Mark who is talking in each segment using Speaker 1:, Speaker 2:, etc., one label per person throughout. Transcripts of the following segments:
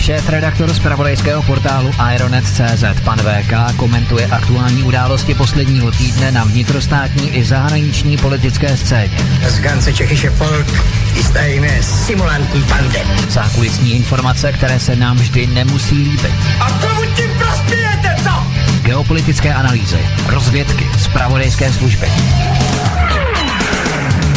Speaker 1: Šéf redaktor z portálu Ironet.cz pan VK komentuje aktuální události posledního týdne na vnitrostátní i zahraniční politické scéně.
Speaker 2: Z Gance Čechyše Folk chystajíme simulantní bande.
Speaker 1: Zákulisní informace, které se nám vždy nemusí líbit.
Speaker 2: A komu tím prospějete, co?
Speaker 1: Geopolitické analýzy, rozvědky, zpravodajské služby.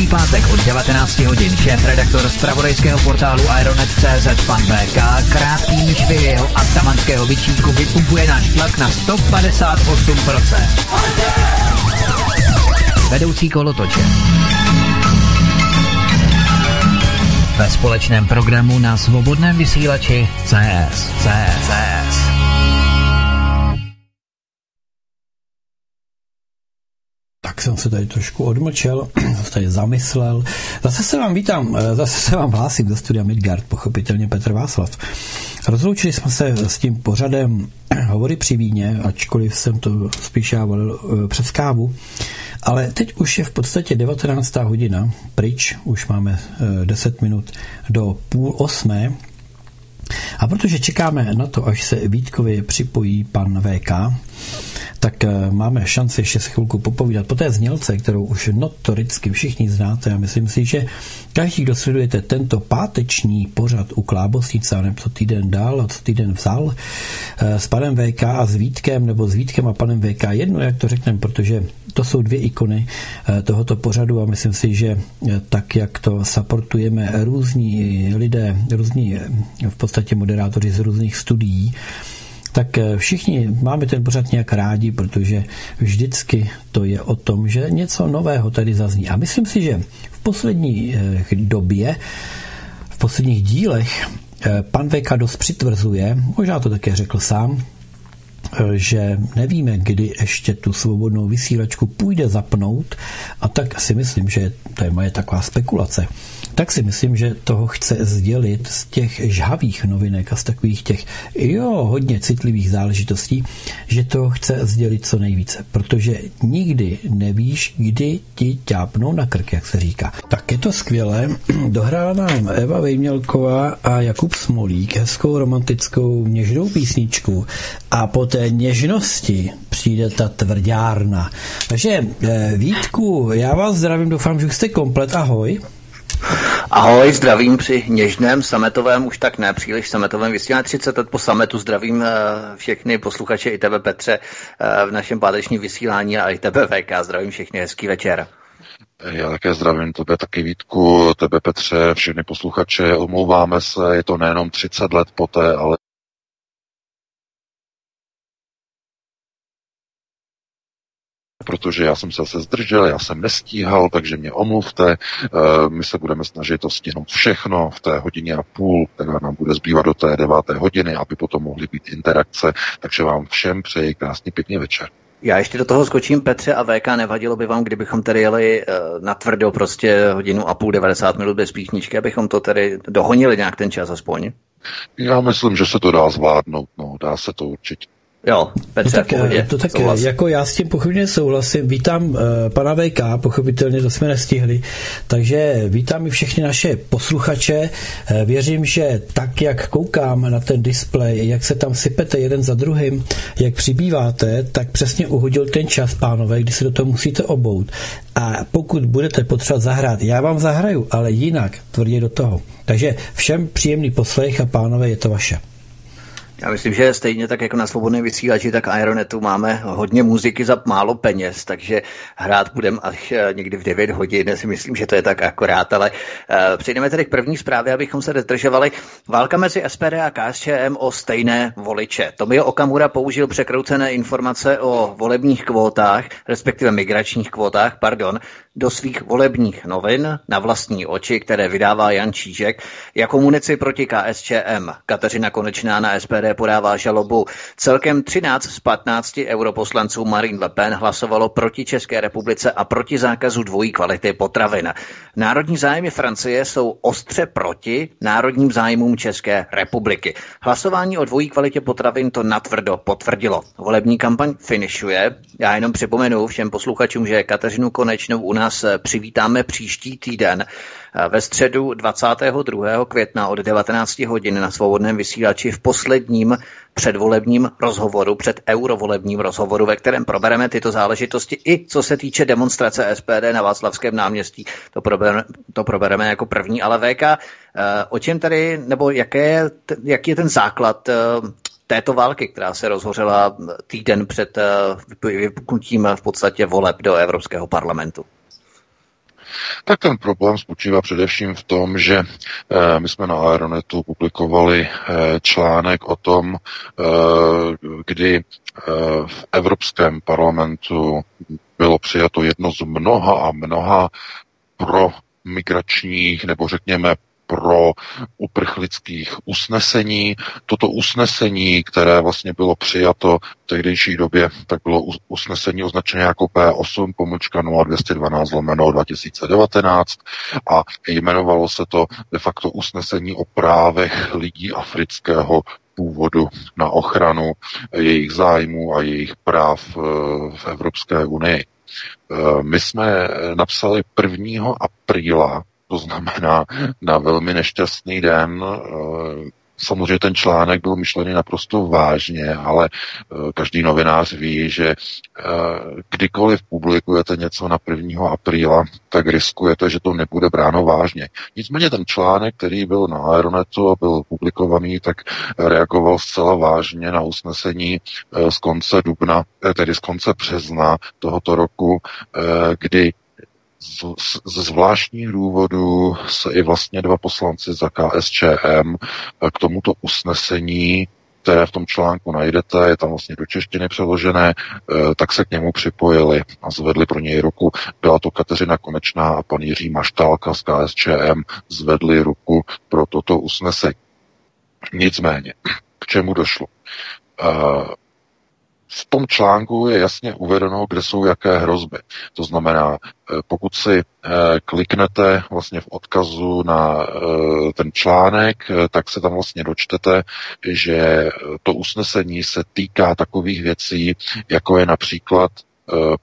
Speaker 1: Každý pátek od 19 hodin šéf redaktor z pravodejského portálu Ironet.cz pan VK krátký myšvy jeho atamanského vyčínku vypumpuje náš tlak na 158%. Vedoucí kolotoče. Ve společném programu na svobodném vysílači CS. CS. CS.
Speaker 3: Tak jsem se tady trošku odmlčel, zase tady zamyslel. Zase se vám vítám, eh, zase se vám hlásím do studia Midgard, pochopitelně Petr Václav. Rozloučili jsme se s tím pořadem Hovory při víně, ačkoliv jsem to spíš já volil eh, přes kávu. Ale teď už je v podstatě 19. hodina, pryč, už máme 10 minut do půl osmé. A protože čekáme na to, až se Vítkovi připojí pan VK, tak eh, máme šanci ještě se chvilku popovídat. Po té znělce, kterou už notoricky všichni znáte a myslím si, že každý, kdo sledujete tento páteční pořad u Klábosnice, nebo co týden dál a co týden vzal, eh, s panem VK a s Vítkem, nebo s Vítkem a panem VK, jedno, jak to řekneme, protože to jsou dvě ikony eh, tohoto pořadu a myslím si, že tak, jak to supportujeme různí lidé, různí v podstatě moderátoři z různých studií, tak eh, všichni máme ten pořad nějak rádi, protože vždycky to je o tom, že něco nového tady zazní. A myslím si, že v poslední eh, době, v posledních dílech eh, pan VK dost přitvrzuje, možná to také řekl sám, že nevíme, kdy ještě tu svobodnou vysílačku půjde zapnout a tak si myslím, že to je moje taková spekulace, tak si myslím, že toho chce sdělit z těch žhavých novinek a z takových těch, jo, hodně citlivých záležitostí, že to chce sdělit co nejvíce, protože nikdy nevíš, kdy ti ťápnou na krk, jak se říká. Tak je to skvělé. Dohrála nám Eva Vejmělková a Jakub Smolík hezkou romantickou něžnou písničku a po té něžnosti přijde ta tvrdárna. Takže eh, Vítku, já vás zdravím, doufám, že jste komplet. Ahoj.
Speaker 4: Ahoj, zdravím při něžném sametovém, už tak ne příliš sametovém vysílání 30 let po sametu. Zdravím eh, všechny posluchače i tebe Petře eh, v našem páteční vysílání a i tebe VK. Zdravím všechny, hezký večer.
Speaker 5: Já také zdravím tebe, taky Vítku, tebe Petře, všechny posluchače. Omlouváme se, je to nejenom 30 let poté, ale protože já jsem se zase zdržel, já jsem nestíhal, takže mě omluvte. Eh, my se budeme snažit to stihnout všechno v té hodině a půl, která nám bude zbývat do té deváté hodiny, aby potom mohly být interakce. Takže vám všem přeji krásný pěkný večer.
Speaker 4: Já ještě do toho skočím, Petře a VK, nevadilo by vám, kdybychom tady jeli uh, na tvrdo prostě hodinu a půl, 90 minut bez píchničky, abychom to tady dohonili nějak ten čas aspoň?
Speaker 5: Já myslím, že se to dá zvládnout, no, dá se to určitě.
Speaker 1: Jo, Petře,
Speaker 3: no tak, pohodě, to tak souhlas. jako já s tím pochopitelně souhlasím. Vítám uh, pana VK, pochopitelně to jsme nestihli. Takže vítám i všechny naše posluchače. Uh, věřím, že tak, jak koukám na ten displej, jak se tam sypete jeden za druhým, jak přibýváte, tak přesně uhodil ten čas, pánové, kdy se do toho musíte obout. A pokud budete potřebovat zahrát, já vám zahraju, ale jinak tvrdě do toho. Takže všem příjemný poslech a pánové, je to vaše.
Speaker 1: Já myslím, že stejně tak jako na svobodné vysílači, tak Ironetu máme hodně muziky za málo peněz, takže hrát budeme až eh, někdy v 9 hodin, si myslím, že to je tak akorát, ale uh, přejdeme tedy k první zprávě, abychom se detržovali. Válka mezi SPD a KSČM o stejné voliče. Tomio Okamura použil překroucené informace o volebních kvótách, respektive migračních kvótách, pardon, do svých volebních novin na vlastní oči, které vydává Jan Čížek, jako munici proti KSČM. Kateřina Konečná na SPD podává žalobu. Celkem 13 z 15 europoslanců Marine Le Pen hlasovalo proti České republice a proti zákazu dvojí kvality potravin. Národní zájmy Francie jsou ostře proti národním zájmům České republiky. Hlasování o dvojí kvalitě potravin to natvrdo potvrdilo. Volební kampaň finišuje. Já jenom připomenu všem posluchačům, že Kateřinu Konečnou u nás přivítáme příští týden ve středu 22. května od 19 hodin na svobodném vysílači v posledním předvolebním rozhovoru, před eurovolebním rozhovoru, ve kterém probereme tyto záležitosti i co se týče demonstrace SPD na Václavském náměstí. To probereme, to probereme jako první, ale VK, eh, o čem tady, nebo jaké, jaký je ten základ eh, této války, která se rozhořela týden před eh, vypuknutím v podstatě voleb do Evropského parlamentu?
Speaker 5: Tak ten problém spočívá především v tom, že eh, my jsme na Aeronetu publikovali eh, článek o tom, eh, kdy v Evropském parlamentu bylo přijato jedno z mnoha a mnoha pro migračních nebo řekněme pro uprchlických usnesení. Toto usnesení, které vlastně bylo přijato v tehdejší době, tak bylo usnesení označené jako P8 pomlčka 0212 lomeno 2019 a jmenovalo se to de facto usnesení o právech lidí afrického původu na ochranu jejich zájmů a jejich práv eh, v Evropské unii. Eh, my jsme napsali 1. apríla to znamená na velmi nešťastný den. Eh, samozřejmě ten článek byl myšlený naprosto vážně, ale eh, každý novinář ví, že eh, kdykoliv publikujete něco na 1. apríla, tak riskujete, že to nebude bráno vážně. Nicméně ten článek, který byl na Aeronetu a byl publikovaný, tak reagoval zcela vážně na usnesení z konce dubna, tedy z konce března tohoto roku, kdy ze zvláštních důvodů se i vlastně dva poslanci za KSČM k tomuto usnesení které v tom článku najdete, je tam vlastně do češtiny přeložené, eh, tak se k němu připojili a zvedli pro něj ruku. Byla to Kateřina Konečná a pan Jiří Maštálka z KSČM zvedli ruku pro toto usnesení. Nicméně, k čemu došlo? V tom článku je jasně uvedeno, kde jsou jaké hrozby. To znamená, eh, pokud si eh, kliknete vlastně v odkazu na eh, ten článek, tak se tam vlastně dočtete, že to usnesení se týká takových věcí, jako je například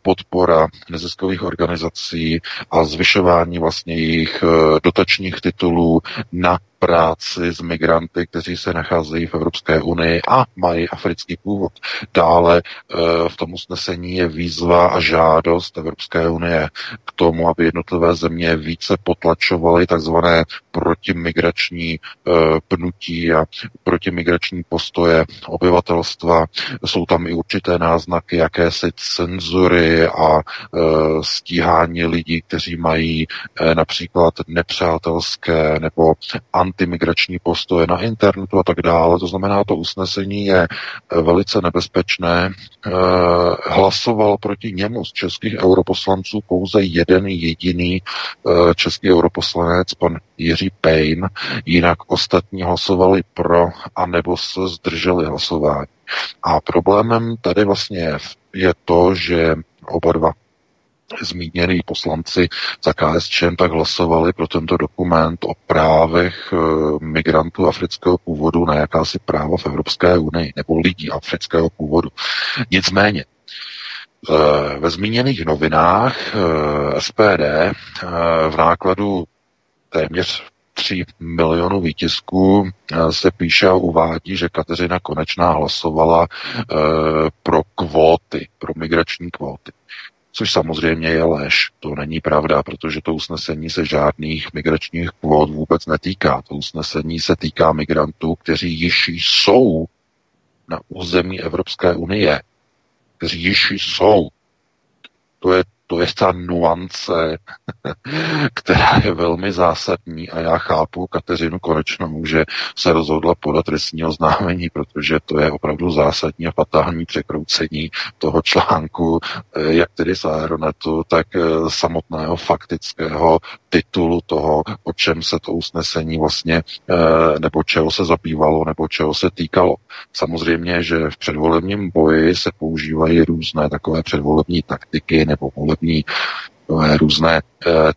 Speaker 5: podpora neziskových organizací a zvyšování vlastně jejich dotačních titulů na práci s migranty, kteří se nacházejí v Evropské unii a mají africký původ. Dále eh, v tom usnesení je výzva a žádost Evropské unie k tomu, aby jednotlivé země více potlačovaly takzvané protimigrační eh, pnutí a protimigrační postoje obyvatelstva. Jsou tam i určité náznaky jakési cenzury a eh, stíhání lidí, kteří mají například nepřátelské nebo antimigrační postoje na internetu a tak dále. To znamená, to usnesení je eh, velice nebezpečné. Eh, hlasoval proti němu z českých europoslanců pouze jeden jediný eh, český europoslanec, pan Jiří Payne, jinak ostatní hlasovali pro a nebo se zdrželi hlasování. A problémem tady vlastně je to, že oba dva zmínění poslanci za KSČM tak hlasovali pro tento dokument o právech e, migrantů afrického původu na jakási práva v Evropské unii, nebo lidí afrického původu. Nicméně, e, ve zmíněných novinách e, SPD v nákladu téměř 3 milionů výtisků se píše a uvádí, že Kateřina Konečná hlasovala pro kvóty, pro migrační kvóty což samozřejmě je lež. To není pravda, protože to usnesení se žádných migračních kvót vůbec netýká. To usnesení se týká migrantů, kteří již jsou na území Evropské unie, kteří již jsou. To je to je ta nuance, která je velmi zásadní a já chápu Kateřinu Konečnou, že se rozhodla podat trestní oznámení, protože to je opravdu zásadní a fatální překroucení toho článku, eh, jak tedy z Aeronetu, tak eh, samotného faktického titulu toho, o čem se to usnesení vlastně, eh, nebo čeho se zabývalo, nebo čeho se týkalo. Samozřejmě, že v předvolebním boji se používají různé takové předvolební taktiky nebo volební různé e,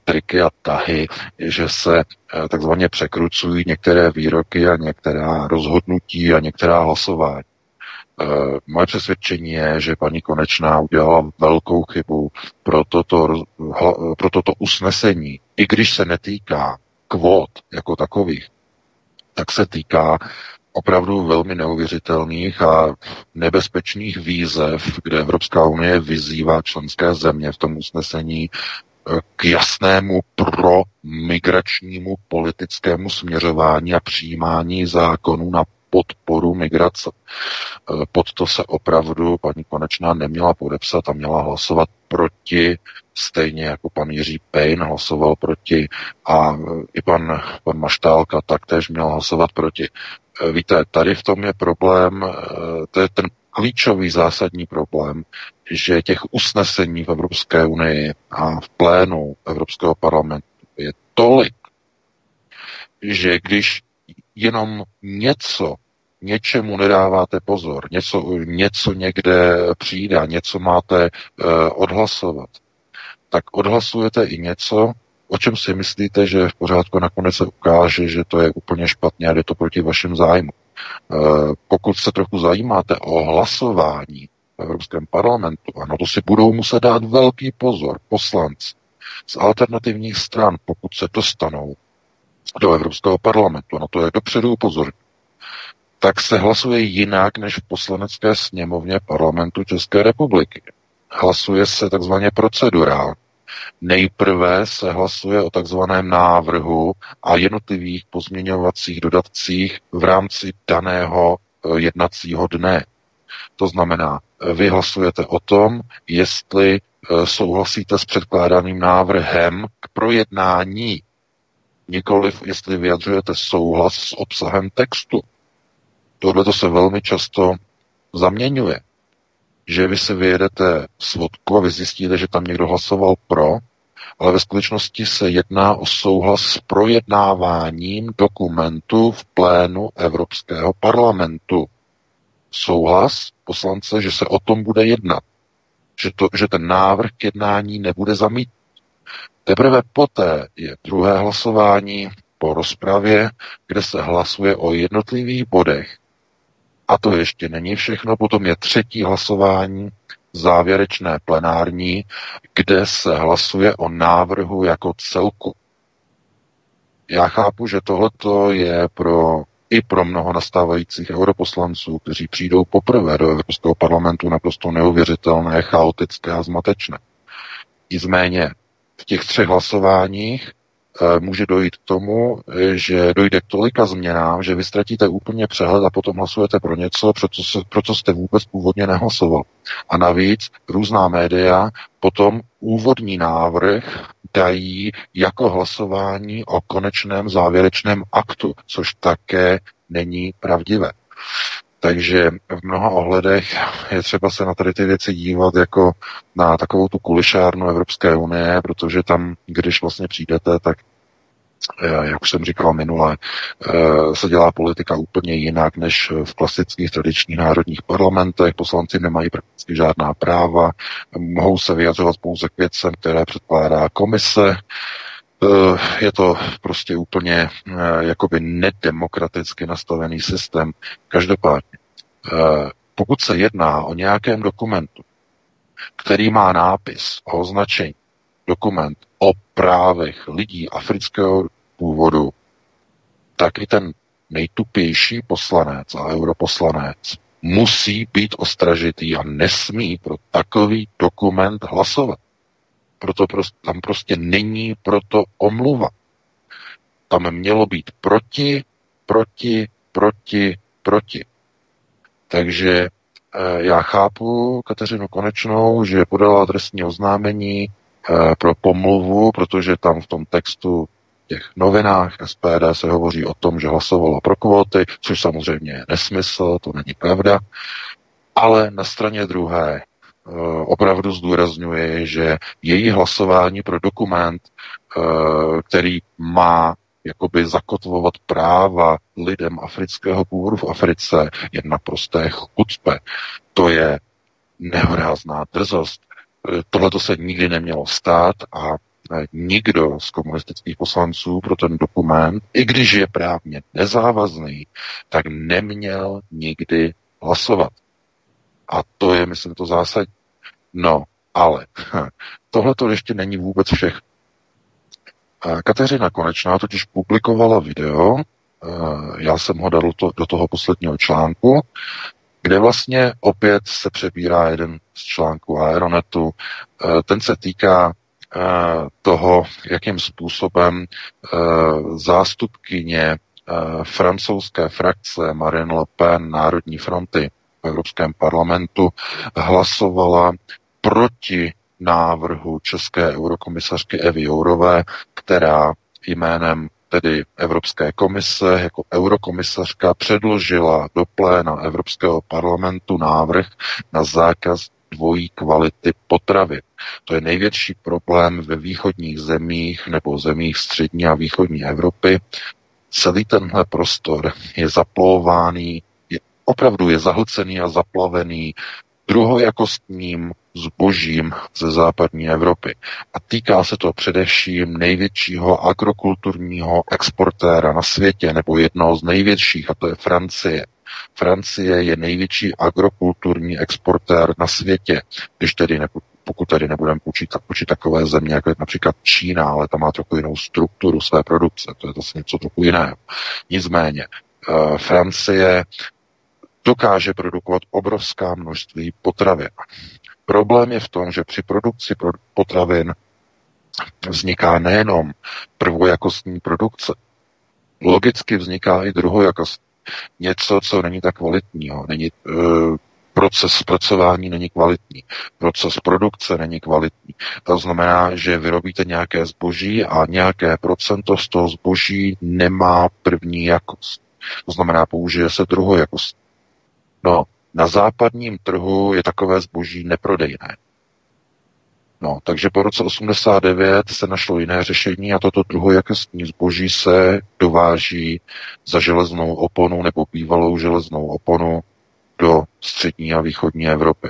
Speaker 5: triky a tahy, že se takzvaně překrucují některé výroky a některá rozhodnutí a některá hlasování. Moje přesvědčení je, že paní Konečná udělala velkou chybu pro toto, pro toto usnesení, i když se netýká kvót jako takových, tak se týká opravdu velmi neuvěřitelných a nebezpečných výzev, kde Evropská unie vyzývá členské země v tom usnesení eh, k jasnému pro migračnímu politickému směřování a přijímání zákonů na podporu migrace. Eh, pod to se opravdu paní Konečná neměla podepsat a měla hlasovat proti, stejně jako pan Jiří Pejn hlasoval proti a eh, i pan, pan Maštálka taktéž měl hlasovat proti. Eh, víte, tady v tom je problém, to je ten klíčový zásadní problém, že těch usnesení v Evropské unii a v plénu Evropského parlamentu je tolik, že když jenom něco, něčemu nedáváte pozor, něco, něco někde přijde, něco máte uh, odhlasovat, tak odhlasujete i něco, o čem si myslíte, že v pořádku nakonec se ukáže, že to je úplně špatně a jde to proti vašem zájmu. Uh, pokud se trochu zajímáte o hlasování v Evropském parlamentu, a na to si budou muset dát velký pozor poslanci z alternativních stran, pokud se dostanou do Evropského parlamentu, na to je dopředu upozorněn, tak se hlasuje jinak než v poslanecké sněmovně parlamentu České republiky. Hlasuje se takzvaně procedurálně. Nejprve se hlasuje o takzvaném návrhu a jednotlivých pozměňovacích dodatcích v rámci daného eh, jednacího dne. To znamená, vy hlasujete o tom, jestli eh, souhlasíte s předkládaným návrhem k projednání nikoliv jestli vyjadřujete souhlas s obsahem textu. Tohle to se velmi často zaměňuje. Že vy si vyjedete svodku a vy zjistíte, že tam někdo hlasoval pro, ale ve skutečnosti se jedná o souhlas s projednáváním dokumentu v plénu Evropského parlamentu. Souhlas poslance, že se o tom bude jednat. Že, to, že ten návrh k jednání nebude zamítnut. Teprve poté je druhé hlasování po rozpravě, kde se hlasuje o jednotlivých bodech. A to ještě není všechno, potom je třetí hlasování, závěrečné plenární, kde se hlasuje o návrhu jako celku. Já chápu, že tohleto je pro i pro mnoho nastávajících europoslanců, kteří přijdou poprvé do Evropského parlamentu, naprosto neuvěřitelné, chaotické a zmatečné. Nicméně v těch třech hlasováních může dojít k tomu, že dojde k tolika změnám, že vy ztratíte úplně přehled a potom hlasujete pro něco, pro co, se, pro co jste vůbec původně nehlasoval. A navíc různá média potom úvodní návrh dají jako hlasování o konečném závěrečném aktu, což také není pravdivé. Takže v mnoha ohledech je třeba se na tady ty věci dívat jako na takovou tu kulišárnu Evropské unie, protože tam, když vlastně přijdete, tak jak už jsem říkal minule, se dělá politika úplně jinak než v klasických tradičních národních parlamentech. Poslanci nemají prakticky žádná práva, mohou se vyjadřovat pouze k věcem, které předkládá komise. Je to prostě úplně jakoby nedemokraticky nastavený systém. Každopádně, pokud se jedná o nějakém dokumentu, který má nápis o označení dokument o právech lidí afrického původu, tak i ten nejtupější poslanec a europoslanec musí být ostražitý a nesmí pro takový dokument hlasovat. Proto prostě, tam prostě není proto omluva. Tam mělo být proti, proti, proti, proti. Takže eh, já chápu Kateřinu Konečnou, že podala trestní oznámení eh, pro pomluvu, protože tam v tom textu těch novinách SPD se hovoří o tom, že hlasovala pro kvóty, což samozřejmě je nesmysl, to není pravda. Ale na straně druhé opravdu zdůrazňuje, že její hlasování pro dokument, který má jakoby zakotvovat práva lidem afrického původu v Africe je naprosté chucpe. To je nehorázná drzost. Tohle to se nikdy nemělo stát a nikdo z komunistických poslanců pro ten dokument, i když je právně nezávazný, tak neměl nikdy hlasovat. A to je, myslím, to zásadní. No, ale tohle to ještě není vůbec všechno. Kateřina Konečná totiž publikovala video, eh, já jsem ho dal do toho posledního článku, kde vlastně opět se přebírá jeden z článků Aeronetu. Eh, ten se týká eh, toho, jakým způsobem zástupkyně francouzské frakce Marine Le Pen Národní fronty v Evropském parlamentu hlasovala proti návrhu české eurokomisařky Evy Jourové, která jménem tedy Evropské komise jako eurokomisařka předložila do pléna Evropského parlamentu návrh na zákaz dvojí kvality potravy. To je největší problém ve východních zemích nebo zemích střední a východní Evropy. Celý tenhle prostor je zaplovovaný, je, opravdu je zahlcený a zaplavený druhojakostním zbožím ze západní Evropy. A týká se to především největšího agrokulturního exportéra na světě, nebo jednoho z největších, a to je Francie. Francie je největší agrokulturní exportér na světě, když tedy ne, pokud tady nebudeme počítat, počít takové země, jako je například Čína, ale ta má trochu jinou strukturu své produkce, to je zase něco trochu jiného. Nicméně, uh, Francie dokáže produkovat obrovská množství potravin. Problém je v tom, že při produkci potravin vzniká nejenom prvojakostní produkce, logicky vzniká i druhojakostní. Něco, co není tak kvalitního, není, e, proces zpracování není kvalitní, proces produkce není kvalitní. To znamená, že vyrobíte nějaké zboží a nějaké procento z toho zboží nemá první jakost. To znamená, použije se druhojakost. No, na západním trhu je takové zboží neprodejné. No, takže po roce 89 se našlo jiné řešení a toto druhojakostní zboží se dováží za železnou oponu nebo bývalou železnou oponu do střední a východní Evropy.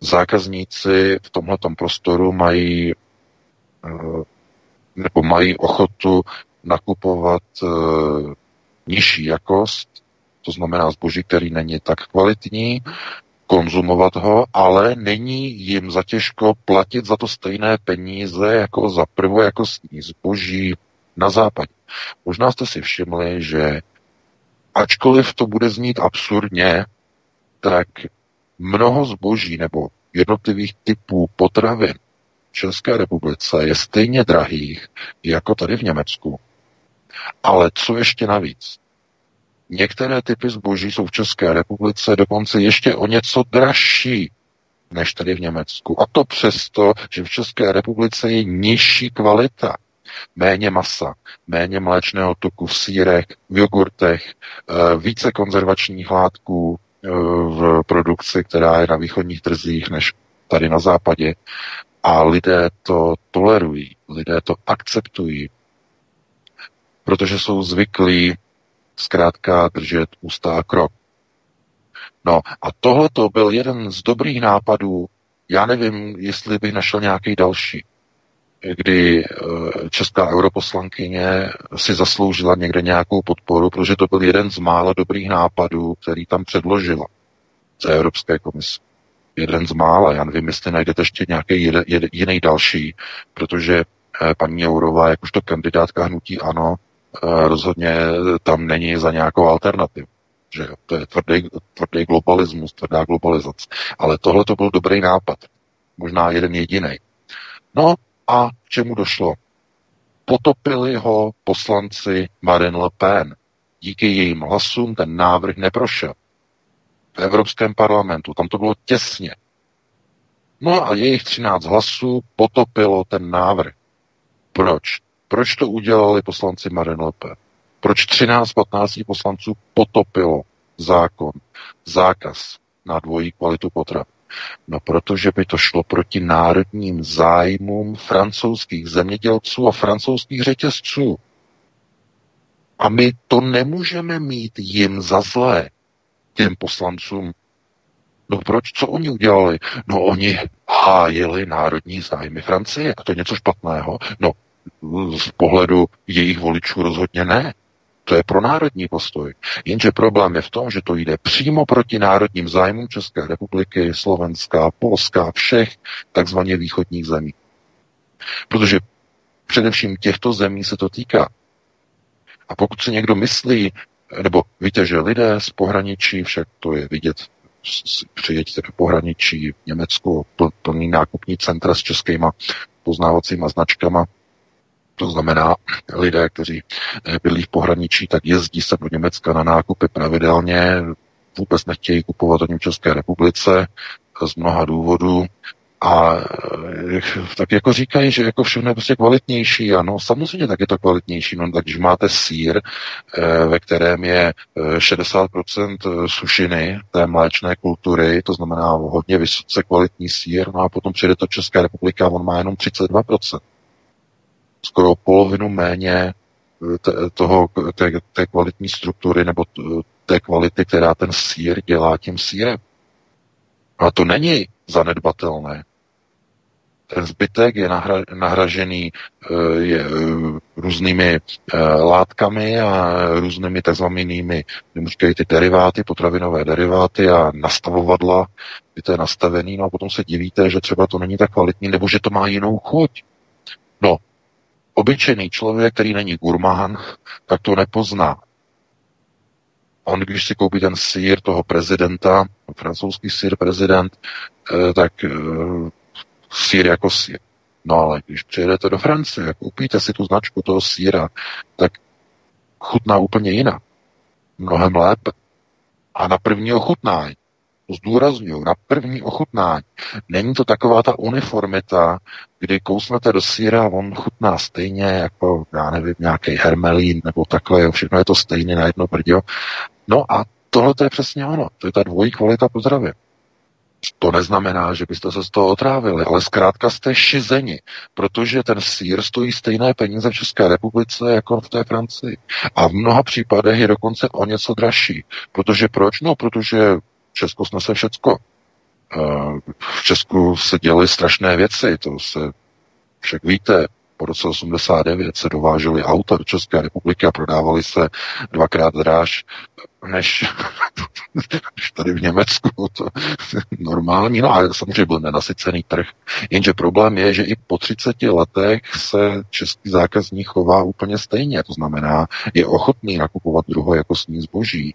Speaker 5: Zákazníci v tomto prostoru mají eh, nebo mají ochotu nakupovat eh, nižší jakost to znamená zboží, který není tak kvalitní, konzumovat ho, ale není jim zatěžko platit za to stejné peníze jako za prvo jako zboží na západě. Možná jste si všimli, že ačkoliv to bude znít absurdně, tak mnoho zboží nebo jednotlivých typů potravin v České republice je stejně drahých jako tady v Německu. Ale co ještě navíc? Některé typy zboží jsou v České republice dokonce ještě o něco dražší než tady v Německu. A to přesto, že v České republice je nižší kvalita. Méně masa, méně mléčného tuku v sírech, v jogurtech, eh, více konzervačních látků eh, v produkci, která je na východních trzích, než tady na západě. A lidé to tolerují, lidé to akceptují. protože jsou zvyklí zkrátka držet ústa a krok. No a tohle to byl jeden z dobrých nápadů, já nevím, jestli bych našel nějaký další, kdy eh, česká europoslankyně si zasloužila někde nějakou podporu, protože to byl jeden z mála dobrých nápadů, který tam předložila z Evropské komise. Jeden z mála, já nevím, jestli najdete ještě nějaký jiný další, protože eh, paní Jourová, jakožto kandidátka hnutí ANO, rozhodně tam není za nějakou alternativu že to je tvrdý, tvrdý globalismus, tvrdá globalizace. Ale tohle to byl dobrý nápad. Možná jeden jediný. No a k čemu došlo? Potopili ho poslanci Marine Le Pen. Díky jejím hlasům ten návrh neprošel. V Evropském parlamentu, tam to bylo těsně. No a jejich 13 hlasů potopilo ten návrh. Proč? Proč to udělali poslanci Marine Le Pen? Proč 13 15 poslanců potopilo zákon, zákaz na dvojí kvalitu potravin? No protože by to šlo proti národním zájmům francouzských zemědělců a francouzských řetězců. A my to nemůžeme mít jim za zlé, těm poslancům. No proč, co oni udělali? No oni hájili národní zájmy Francie. A to je něco špatného? No z pohledu jejich voličů rozhodně ne. To je pro národní postoj. Jenže problém je v tom, že to jde přímo proti národním zájmům České republiky, Slovenska, Polska, všech takzvaně východních zemí. Protože především těchto zemí se to týká. A pokud si někdo myslí, nebo víte, že lidé z pohraničí, však to je vidět, přijeďte do pohraničí v Německu, plný nákupní centra s českýma poznávacíma značkama, to znamená, lidé, kteří eh, bydlí v pohraničí, tak jezdí se do Německa na nákupy pravidelně, vůbec nechtějí kupovat ani v České republice z mnoha důvodů. A eh, tak jako říkají, že jako všechno je prostě kvalitnější. Ano, samozřejmě tak je to kvalitnější. No, tak když máte sír, eh, ve kterém je 60% sušiny té mléčné kultury, to znamená hodně vysoce kvalitní sír, no a potom přijde to Česká republika on má jenom 32% skoro polovinu méně eh, toho, té, té kvalitní struktury nebo té kvality, která ten sír dělá tím sírem. A to není zanedbatelné. Ten zbytek je nahra, nahražený eh, je, eh, různými látkami a různými takzvanými, říkají ty deriváty, potravinové deriváty a nastavovadla, kdy to je nastavený, no a potom se divíte, že třeba to není tak kvalitní, nebo že to má jinou chuť. No, obyčejný člověk, který není gurmán, tak to nepozná. On, když si koupí ten sír toho prezidenta, francouzský sír prezident, eh, tak eh, sír jako sír. No ale když přijedete do Francie, koupíte si tu značku toho síra, tak chutná úplně jinak. Mnohem lépe. A na první ochutnání zdůraznuju, na první ochutnání. Není to taková ta uniformita, kdy kousnete do síra a on chutná stejně jako, já nevím, nějaký hermelín nebo takhle, všechno je to stejně na jedno brďo. No a tohle to je přesně ono, to je ta dvojí kvalita pozdravy. To neznamená, že byste se z toho otrávili, ale zkrátka jste šizeni, protože ten sír stojí stejné peníze v České republice jako v té Francii. A v mnoha případech je dokonce o něco dražší. Protože proč? No, protože Česko snese všecko. V Česku se děly strašné věci, to se však víte, po roce 89 se dovážely auta do České republiky a prodávaly se dvakrát dráž než, než tady v Německu. To normální, no a samozřejmě byl nenasycený trh. Jenže problém je, že i po 30 letech se český zákazník chová úplně stejně. To znamená, je ochotný nakupovat druhojakostní zboží.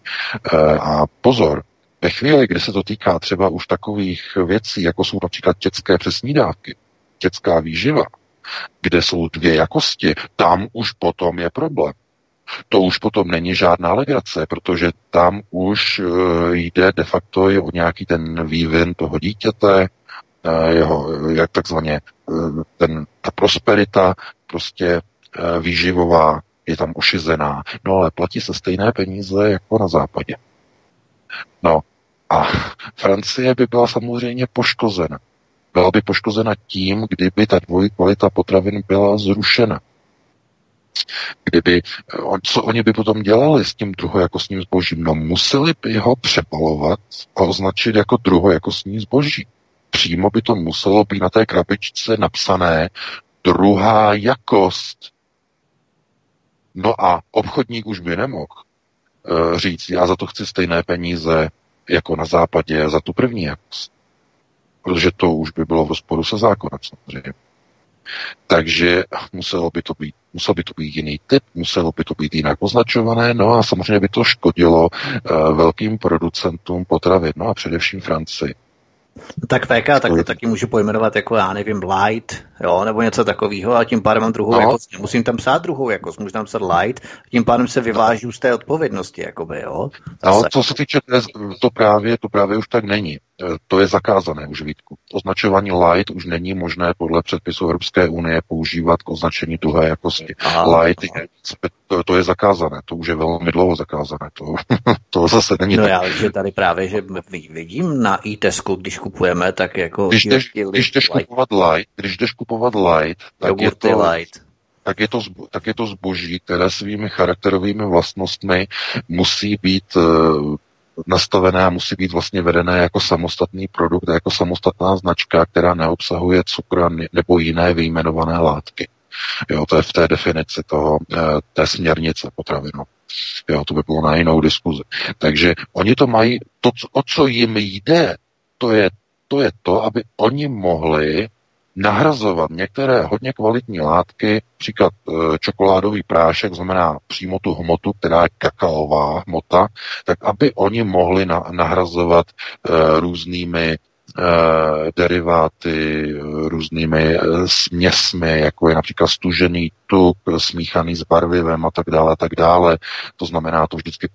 Speaker 5: E, a pozor, ve chvíli, kdy se to týká třeba už takových věcí, jako jsou například dětské přesnídávky, dětská výživa, kde jsou dvě jakosti, tam už potom je problém. To už potom není žádná legrace, protože tam už e, jde de facto o nějaký ten vývin toho dítěte, e, jeho, jak takzvaně, e, ten, ta prosperita prostě výživová je tam ošizená. No ale platí se stejné peníze jako na západě. No a Francie by byla samozřejmě poškozena. Byla by poškozena tím, kdyby ta dvojí kvalita potravin byla zrušena. Kdyby, co oni by potom dělali s tím druhojakostním zbožím? No museli by ho přepalovat a označit jako druhojakostní zboží. Přímo by to muselo být na té krabičce napsané druhá jakost. No a obchodník už by nemohl uh, říct, já za to chci stejné peníze jako na západě za tu první jakost. Protože to už by bylo v rozporu se zákonem samozřejmě. Takže muselo by to být, musel by to být jiný typ, muselo by to být jinak označované, no a samozřejmě by to škodilo uh, velkým producentům potravin, no a především Francii.
Speaker 1: Tak VK tak to taky můžu pojmenovat jako, já nevím, light, jo, nebo něco takového a tím pádem mám druhou no. jakost. Musím tam psát druhou jakost, můžu tam psát light, tím pádem se vyvážu z té odpovědnosti, jakoby, jo.
Speaker 5: No, co se týče, to právě, to právě už tak není. Eh, to je zakázané už Vítku. Označování light už není možné podle předpisu Evropské unie používat k označení druhé jakosti. Aha, light Je, to, to je zakázané, to už je velmi dlouho zakázané. To, to zase není
Speaker 1: No tak. já že tady právě, že vidím na iTesku, když kupujeme, tak jako...
Speaker 5: Když jdeš, když jdeš kupovat light, když jdeš kupovat light, tak je to... Light tak je, to, tak je to zboží, které svými charakterovými vlastnostmi musí být uh, nastavené a musí být vlastně vedené jako samostatný produkt, jako samostatná značka, která neobsahuje cukr nebo jiné vyjmenované látky. Jo, to je v té definici toho, eh, té směrnice potravinu. Jo, to by bylo na jinou diskuzi. Takže oni to mají, to, o co jim jde, to je, to je to, aby oni mohli nahrazovat některé hodně kvalitní látky, příklad e, čokoládový prášek, znamená přímo tu hmotu, která je kakaová hmota, tak aby oni mohli na, nahrazovat e, různými deriváty různými eh, směsmi, jako je například stužený tuk, smíchaný s barvivem a tak dále, a tak dále. To znamená, to vždycky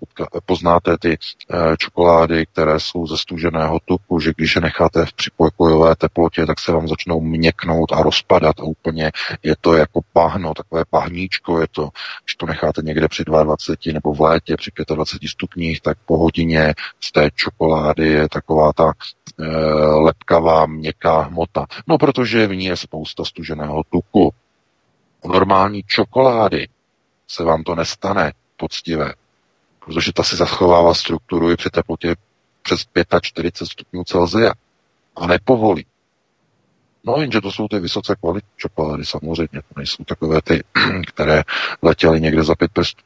Speaker 5: poznáte ty eh, čokolády, které jsou ze stuženého tuku, že když je necháte v připokojové teplotě, tak se vám začnou měknout a rozpadat a úplně je to jako bahno, takové pahníčko, je to, když to necháte někde při 22 nebo v létě při 25 stupních, tak po hodině z té čokolády je taková ta lepkavá, měkká hmota. No, protože v ní je spousta stuženého tuku. U normální čokolády se vám to nestane poctivé, protože ta si zachovává strukturu i při teplotě přes 45 stupňů Celsia a nepovolí. No, jenže to jsou ty vysoce kvalitní čokolády, samozřejmě, to nejsou takové ty, které letěly někde za pět prstů.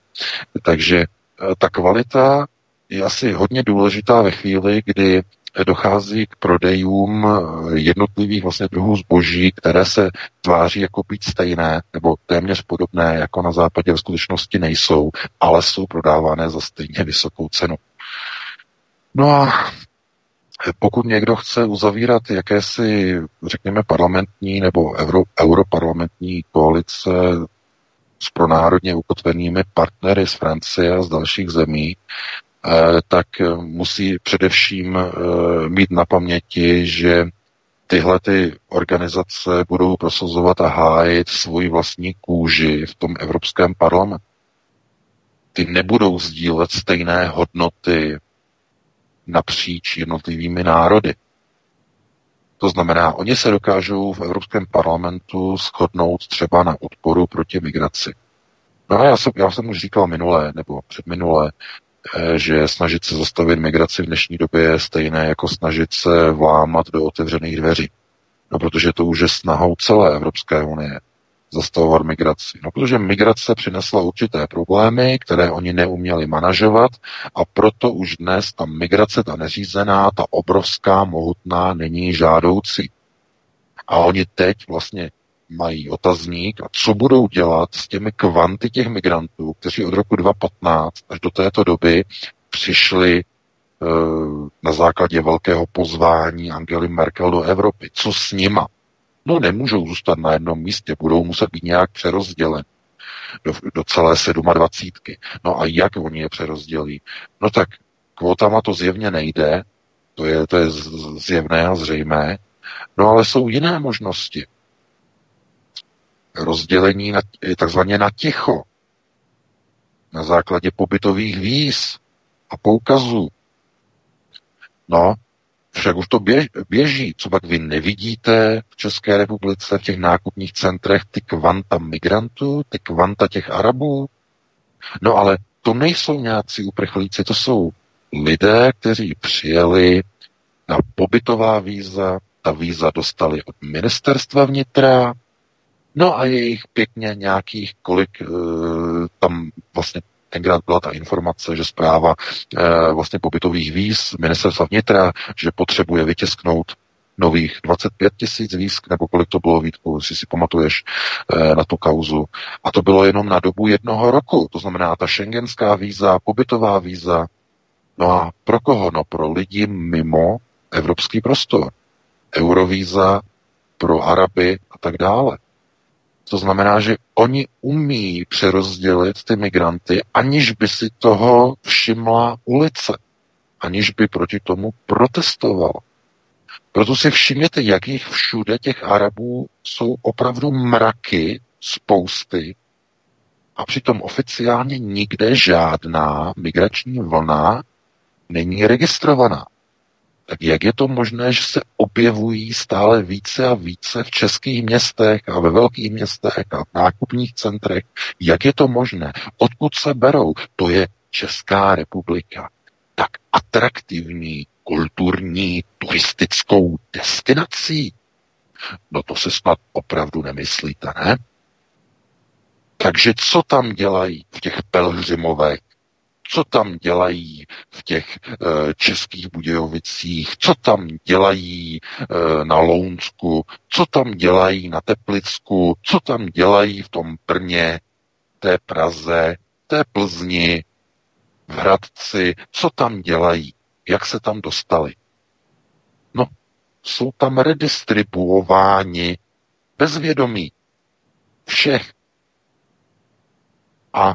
Speaker 5: Takže eh, ta kvalita je asi hodně důležitá ve chvíli, kdy dochází k prodejům eh, jednotlivých vlastně druhů zboží, které se tváří jako být stejné nebo téměř podobné, jako na západě v skutečnosti nejsou, ale jsou prodávané za stejně vysokou cenu. No a pokud někdo chce uzavírat jakési, řekněme, parlamentní nebo euro, europarlamentní koalice s pronárodně ukotvenými partnery z Francie a z dalších zemí, tak eh, musí především eh, mít na paměti, že tyhle ty organizace budou prosazovat a hájit svoji vlastní kůži v tom Evropském parlamentu. Ty nebudou sdílet stejné hodnoty napříč jednotlivými národy. To znamená, oni se dokážou v Evropském parlamentu shodnout třeba na odporu proti migraci. No a já jsem, já jsem už říkal minulé, nebo předminulé, Eh, že snažit se zastavit migraci v dnešní době je stejné jako snažit se vlámat do otevřených dveří. No, protože to už je snahou celé Evropské unie zastavovat migraci. No, protože migrace přinesla určité problémy, které oni neuměli manažovat a proto už dnes ta migrace, ta neřízená, ta obrovská, mohutná, není žádoucí. A oni teď vlastně mají otazník a co budou dělat s těmi kvanty těch migrantů, kteří od roku 2015 až do této doby přišli e, na základě velkého pozvání Angely Merkel do Evropy. Co s nima? No nemůžou zůstat na jednom místě, budou muset být nějak přerozděleni do, do celé 27. No a jak oni je přerozdělí? No tak kvotama to zjevně nejde, to je, to je zjevné a zřejmé, no ale jsou jiné možnosti rozdělení na, takzvaně na ticho, na základě pobytových víz a poukazů. No, však už to běží. Co pak vy nevidíte v České republice, v těch nákupních centrech, ty kvanta migrantů, ty kvanta těch Arabů? No ale to nejsou nějací uprchlíci, to jsou lidé, kteří přijeli na pobytová víza, ta víza dostali od ministerstva vnitra, no a je jich pěkně nějakých, kolik e, tam vlastně tenkrát byla ta informace, že zpráva e, vlastně pobytových víz ministerstva vnitra, že potřebuje vytisknout nových 25 tisíc výsk, nebo kolik to bylo, Vítku, jestli si pamatuješ e, na tu kauzu. A to bylo jenom na dobu jednoho roku. To znamená, ta šengenská víza, pobytová víza. No a pro koho? No pro lidi mimo evropský prostor. Eurovíza pro Araby a tak dále. To znamená, že oni umí přerozdělit ty migranty, aniž by si toho všimla ulice, aniž by proti tomu protestoval. Proto si všimněte, jakých všude těch Arabů jsou opravdu mraky, spousty, a přitom oficiálně nikde žádná migrační vlna není registrovaná tak jak je to možné, že se objevují stále více a více v českých městech a ve velkých městech a v nákupních centrech? Jak je to možné? Odkud se berou? To je Česká republika. Tak atraktivní kulturní turistickou destinací? No to se snad opravdu nemyslíte, ne? Takže co tam dělají v těch pelhřimovech, co tam dělají v těch e, českých Budějovicích, co tam dělají e, na Lounsku, co tam dělají na Teplicku, co tam dělají v tom Brně, té Praze, té Plzni, v Hradci, co tam dělají, jak se tam dostali. No, jsou tam redistribuováni bezvědomí všech. A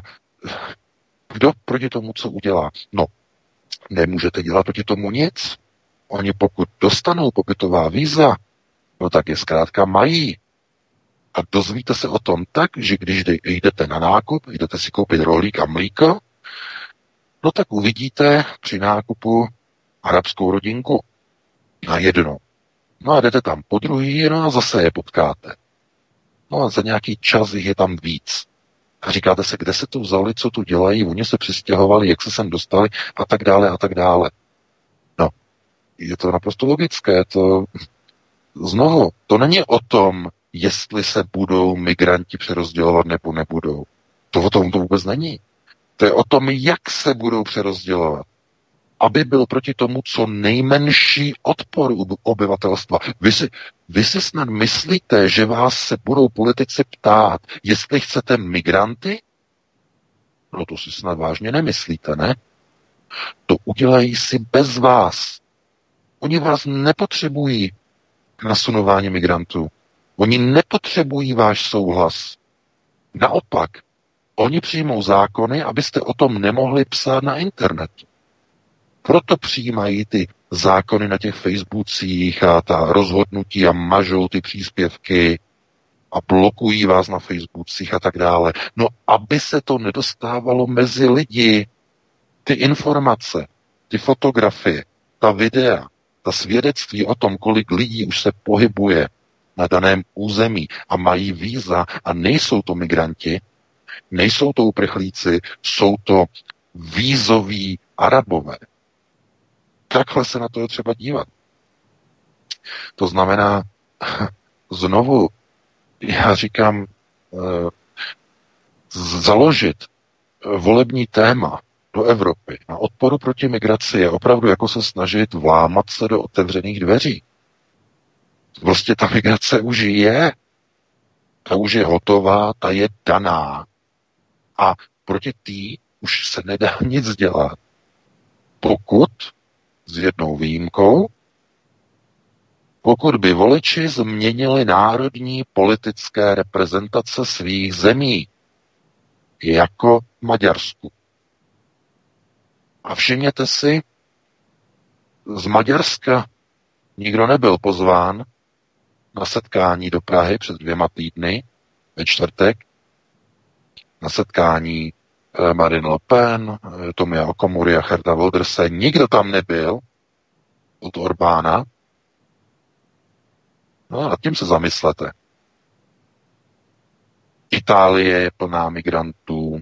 Speaker 5: kdo proti tomu co udělá? No, nemůžete dělat proti tomu nic. Oni pokud dostanou pobytová víza, no tak je zkrátka mají. A dozvíte se o tom tak, že když jdete na nákup, jdete si koupit rohlík a mlíko, no tak uvidíte při nákupu arabskou rodinku na jedno. No a jdete tam po druhý, no a zase je potkáte. No a za nějaký čas jich je tam víc. A říkáte se, kde se to vzali, co tu dělají, oni se přistěhovali, jak se sem dostali a tak dále a tak dále. No, je to naprosto logické. To znovu, to není o tom, jestli se budou migranti přerozdělovat nebo nebudou. To o tom to vůbec není. To je o tom, jak se budou přerozdělovat aby byl proti tomu co nejmenší odpor obyvatelstva. Vy si, vy si snad myslíte, že vás se budou politici ptát, jestli chcete migranty? No to si snad vážně nemyslíte, ne? To udělají si bez vás. Oni vás nepotřebují k nasunování migrantů. Oni nepotřebují váš souhlas. Naopak, oni přijmou zákony, abyste o tom nemohli psát na internetu. Proto přijímají ty zákony na těch Facebookcích a ta rozhodnutí a mažou ty příspěvky a blokují vás na Facebookcích a tak dále. No, aby se to nedostávalo mezi lidi, ty informace, ty fotografie, ta videa, ta svědectví o tom, kolik lidí už se pohybuje na daném území a mají víza a nejsou to migranti, nejsou to uprchlíci, jsou to vízoví arabové, Takhle se na to je třeba dívat. To znamená, znovu, já říkám, eh, založit volební téma do Evropy na odporu proti migraci je opravdu jako se snažit vlámat se do otevřených dveří. Prostě ta migrace už je. Ta už je hotová, ta je daná. A proti tý už se nedá nic dělat, pokud s jednou výjimkou, pokud by voliči změnili národní politické reprezentace svých zemí, jako Maďarsku. A všimněte si, z Maďarska nikdo nebyl pozván na setkání do Prahy před dvěma týdny, ve čtvrtek, na setkání Marine Le Pen, eh, Tomia Okomury a Herta Wilderse, nikdo tam nebyl, od Orbána? No, nad tím se zamyslete. Itálie je plná migrantů,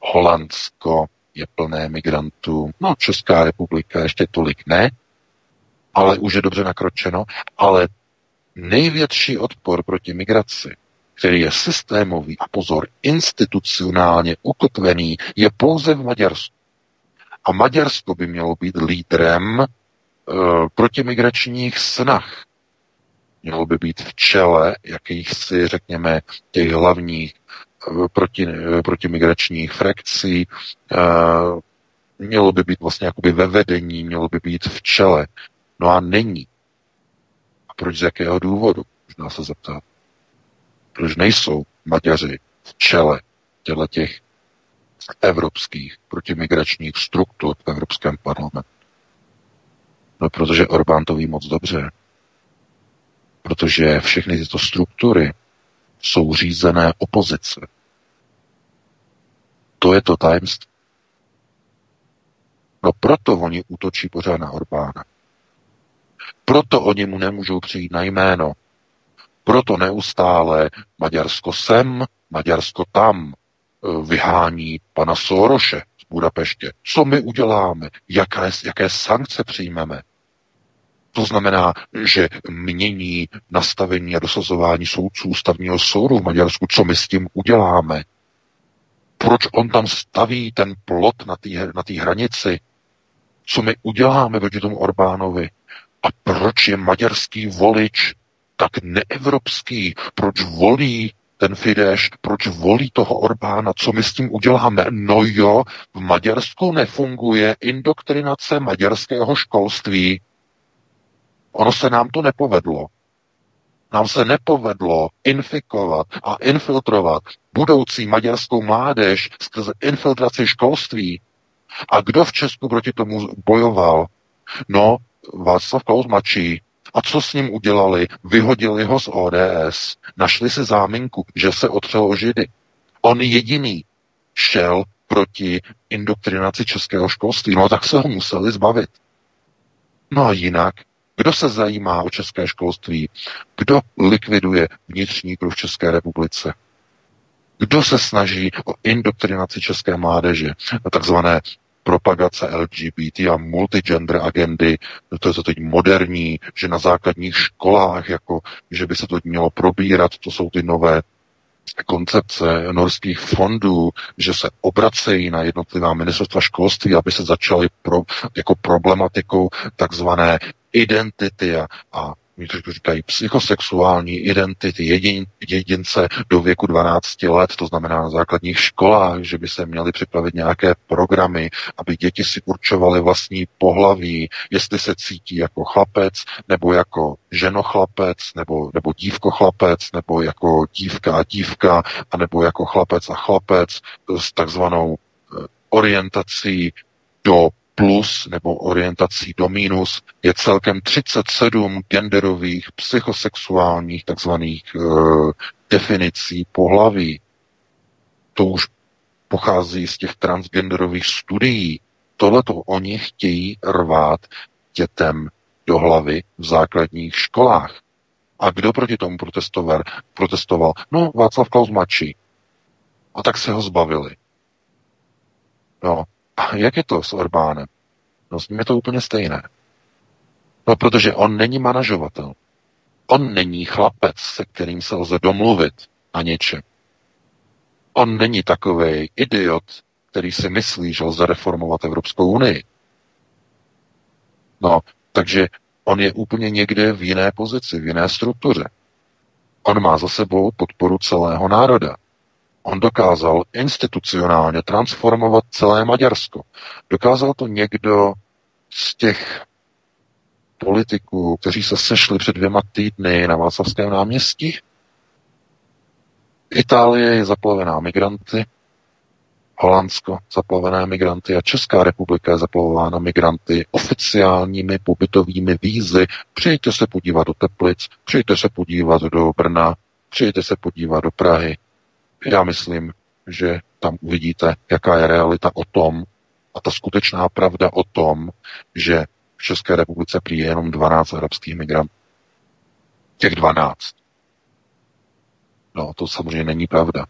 Speaker 5: Holandsko je plné migrantů, no Česká republika ještě tolik ne, ale už je dobře nakročeno, ale největší odpor proti migraci, který je systémový a pozor, institucionálně ukotvený, je pouze v Maďarsku. A Maďarsko by mělo být lídrem e, protimigračních snah. Mělo by být v čele jakýchsi, řekněme, těch hlavních e, proti, e, protimigračních frakcí, e, mělo by být vlastně jakoby ve vedení, mělo by být v čele. No a není. A proč z jakého důvodu? Možná se zeptat. Proč nejsou Maďaři v čele těchto těch evropských protimigračních struktur v Evropském parlamentu? No, protože Orbán to ví moc dobře. Protože všechny tyto struktury jsou řízené opozice. To je to tajemství. No proto oni útočí pořád na Orbána. Proto oni mu nemůžou přijít na jméno. Proto neustále Maďarsko sem, Maďarsko tam eh, vyhání pana Soroše z Budapeště. Co my uděláme? Jaké, jaké sankce přijmeme? To znamená, že mění nastavení a dosazování soudců ústavního soudu v Maďarsku. Co my s tím uděláme? Proč on tam staví ten plot na té na hranici? Co my uděláme proti tomu Orbánovi? A proč je maďarský volič tak neevropský? Proč volí ten Fidesz, proč volí toho Orbána, co my s tím uděláme? No jo, v Maďarsku nefunguje indoktrinace maďarského školství. Ono se nám to nepovedlo. Nám se nepovedlo infikovat a infiltrovat budoucí maďarskou mládež skrze infiltraci školství. A kdo v Česku proti tomu bojoval? No, Václav Klaus mladší. A co s ním udělali? Vyhodili ho z ODS. Našli si záminku, že se otřel o židy. On jediný šel proti indoktrinaci českého školství. No tak se ho museli zbavit. No a jinak, kdo se zajímá o české školství? Kdo likviduje vnitřní kruh v České republice? Kdo se snaží o indoktrinaci české mládeže, takzvané propagace LGBT a multigender agendy, to je to teď moderní, že na základních školách, jako, že by se to mělo probírat, to jsou ty nové koncepce norských fondů, že se obracejí na jednotlivá ministerstva školství, aby se začaly pro, jako problematikou takzvané identity a, a to říkají psychosexuální identity jedin, jedince do věku 12 let, to znamená na základních školách, že by se měly připravit nějaké programy, aby děti si určovaly vlastní pohlaví, jestli se cítí jako chlapec, nebo jako ženochlapec, nebo, nebo dívko-chlapec, nebo jako dívka a dívka, anebo jako chlapec a chlapec s takzvanou eh, orientací do plus nebo orientací do minus je celkem 37 genderových, psychosexuálních takzvaných e, definicí pohlaví. To už pochází z těch transgenderových studií. Tohle to oni chtějí rvát dětem do hlavy v základních školách. A kdo proti tomu protestoval? protestoval? No, Václav Klaus mladší. A tak se ho zbavili. No, a jak je to s Orbánem? No s ním je to úplně stejné. No protože on není manažovatel. On není chlapec, se kterým se lze domluvit a něčem. On není takový idiot, který si myslí, že lze reformovat Evropskou unii. No, takže on je úplně někde v jiné pozici, v jiné struktuře. On má za sebou podporu celého národa. On dokázal institucionálně transformovat celé Maďarsko. Dokázal to někdo z těch politiků, kteří se sešli před dvěma týdny na Václavském náměstí? Itálie je zaplavená migranty, Holandsko zaplavené migranty a Česká republika je zaplavována migranty oficiálními pobytovými vízy. Přijďte se podívat do Teplic, přijďte se podívat do Brna, přijďte se podívat do Prahy, já myslím, že tam uvidíte, jaká je realita o tom, a ta skutečná pravda o tom, že v České republice prý je jenom 12 arabských migrantů. Těch 12. No, to samozřejmě není pravda.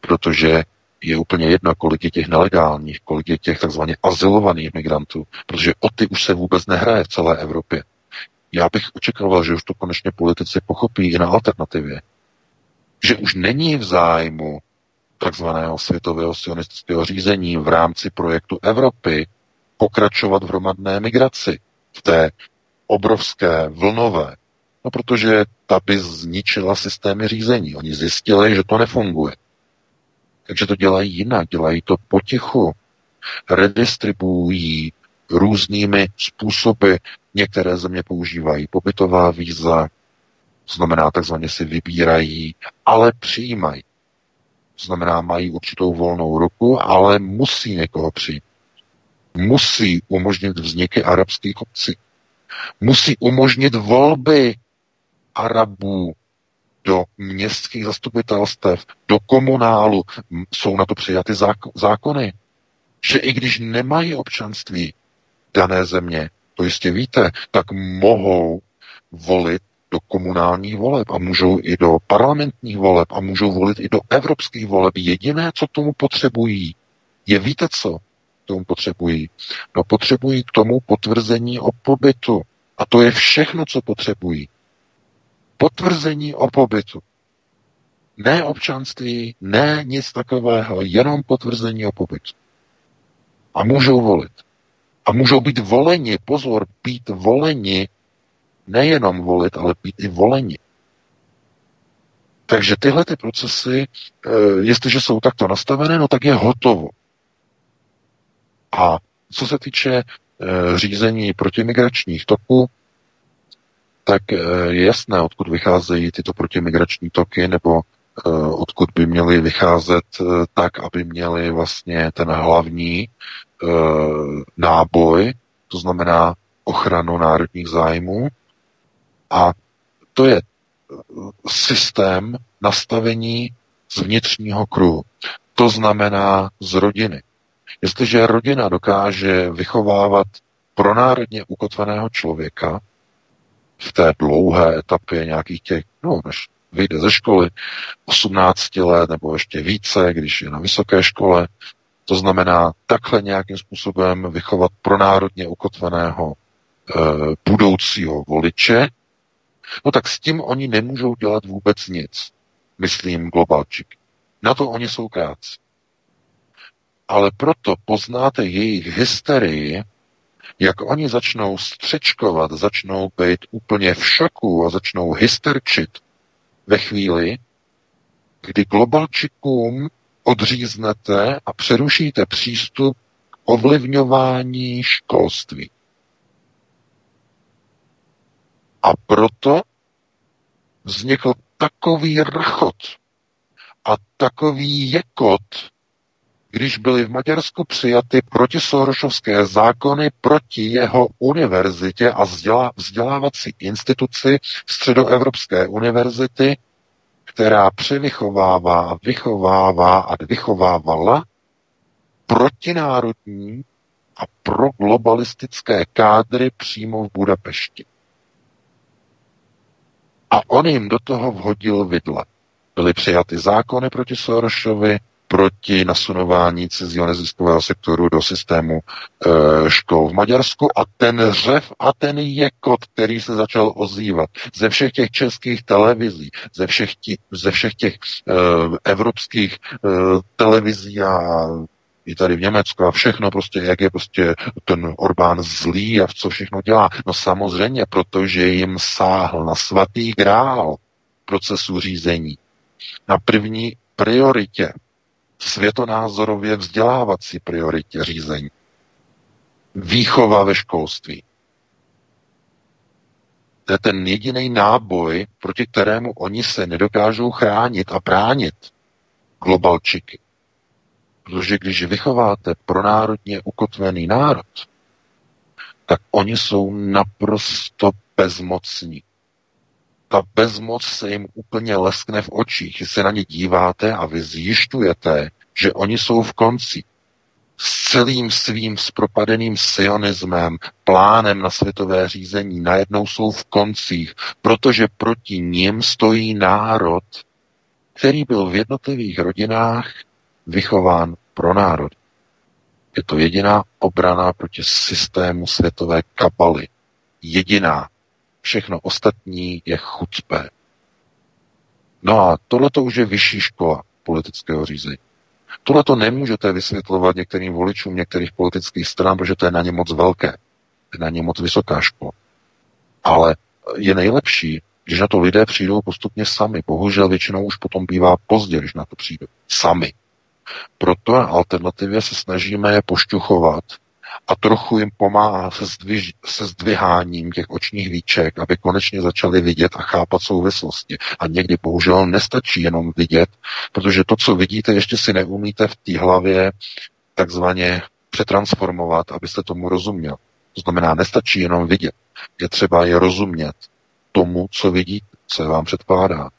Speaker 5: Protože je úplně jedno, kolik je těch nelegálních, kolik je těch takzvaně azylovaných migrantů, protože o ty už se vůbec nehraje v celé Evropě. Já bych očekával, že už to konečně politici pochopí i na alternativě. Že už není v zájmu takzvaného světového sionistického řízení v rámci projektu Evropy pokračovat v hromadné migraci, v té obrovské vlnové. No protože ta by zničila systémy řízení. Oni zjistili, že to nefunguje. Takže to dělají jinak, dělají to potichu. Redistribuují různými způsoby. Některé země používají pobytová víza, znamená takzvaně si vybírají, ale přijímají. Znamená, mají určitou volnou ruku, ale musí někoho přijít. Musí umožnit vzniky arabských obcí. Musí umožnit volby Arabů do městských zastupitelstev, do komunálu. Jsou na to přijaty zákony. Že i když nemají občanství dané země, to jistě víte, tak mohou volit do komunálních voleb a můžou i do parlamentních voleb a můžou volit i do evropských voleb. Jediné, co tomu potřebují, je víte co tomu potřebují? No potřebují k tomu potvrzení o pobytu. A to je všechno, co potřebují. Potvrzení o pobytu. Ne občanství, ne nic takového, jenom potvrzení o pobytu. A můžou volit. A můžou být voleni, pozor, být voleni, nejenom volit, ale být i voleni. Takže tyhle ty procesy, eh, jestliže jsou takto nastavené, no tak je hotovo. A co se týče e, řízení protimigračních toků, tak e, je jasné, odkud vycházejí tyto protimigrační toky, nebo e, odkud by měly vycházet e, tak, aby měly vlastně ten hlavní e, náboj, to znamená ochranu národních zájmů. A to je systém nastavení z vnitřního kruhu. To znamená z rodiny. Jestliže rodina dokáže vychovávat pronárodně ukotveného člověka v té dlouhé etapě nějakých těch, no, než vyjde ze školy, 18 let nebo ještě více, když je na vysoké škole, to znamená takhle nějakým způsobem vychovat pronárodně ukotveného e, budoucího voliče, no tak s tím oni nemůžou dělat vůbec nic, myslím globalčik. Na to oni jsou krátci ale proto poznáte jejich hysterii, jak oni začnou střečkovat, začnou být úplně v šoku a začnou hysterčit ve chvíli, kdy globalčikům odříznete a přerušíte přístup k ovlivňování školství. A proto vznikl takový rachot a takový jekot když byly v Maďarsku přijaty protisorošovské zákony proti jeho univerzitě a vzdělávací instituci Středoevropské univerzity, která převychovává vychovává a vychovávala protinárodní a proglobalistické kádry přímo v Budapešti. A on jim do toho vhodil vidle. Byly přijaty zákony proti Sorošovi, proti nasunování cizího neziskového sektoru do systému e, škol v Maďarsku a ten řev a ten jekot, který se začal ozývat ze všech těch českých televizí, ze všech, tí, ze všech těch e, evropských e, televizí a i tady v Německu a všechno prostě, jak je prostě ten Orbán zlý a co všechno dělá. No samozřejmě, protože jim sáhl na svatý grál procesu řízení. Na první prioritě světonázorově vzdělávací prioritě řízení. Výchova ve školství. To je ten jediný náboj, proti kterému oni se nedokážou chránit a bránit globalčiky. Protože když vychováte pronárodně ukotvený národ, tak oni jsou naprosto bezmocní ta bezmoc se jim úplně leskne v očích, že se na ně díváte a vy zjišťujete, že oni jsou v konci. s celým svým zpropadeným sionismem, plánem na světové řízení, najednou jsou v koncích, protože proti ním stojí národ, který byl v jednotlivých rodinách vychován pro národ. Je to jediná obrana proti systému světové kabaly. Jediná. Všechno ostatní je chucpé. No a tohle to už je vyšší škola politického řízení. Tohle to nemůžete vysvětlovat některým voličům některých politických stran, protože to je na ně moc velké. Je na ně moc vysoká škola. Ale je nejlepší, když na to lidé přijdou postupně sami. Bohužel většinou už potom bývá pozdě, když na to přijdou. Sami. Proto alternativě se snažíme je pošťuchovat a trochu jim pomáhá se, zdviž, se zdviháním těch očních víček, aby konečně začali vidět a chápat souvislosti. A někdy bohužel nestačí jenom vidět, protože to, co vidíte, ještě si neumíte v té hlavě takzvaně přetransformovat, abyste tomu rozuměl. To znamená, nestačí jenom vidět. Je třeba je rozumět tomu, co vidíte, co vám předkládá.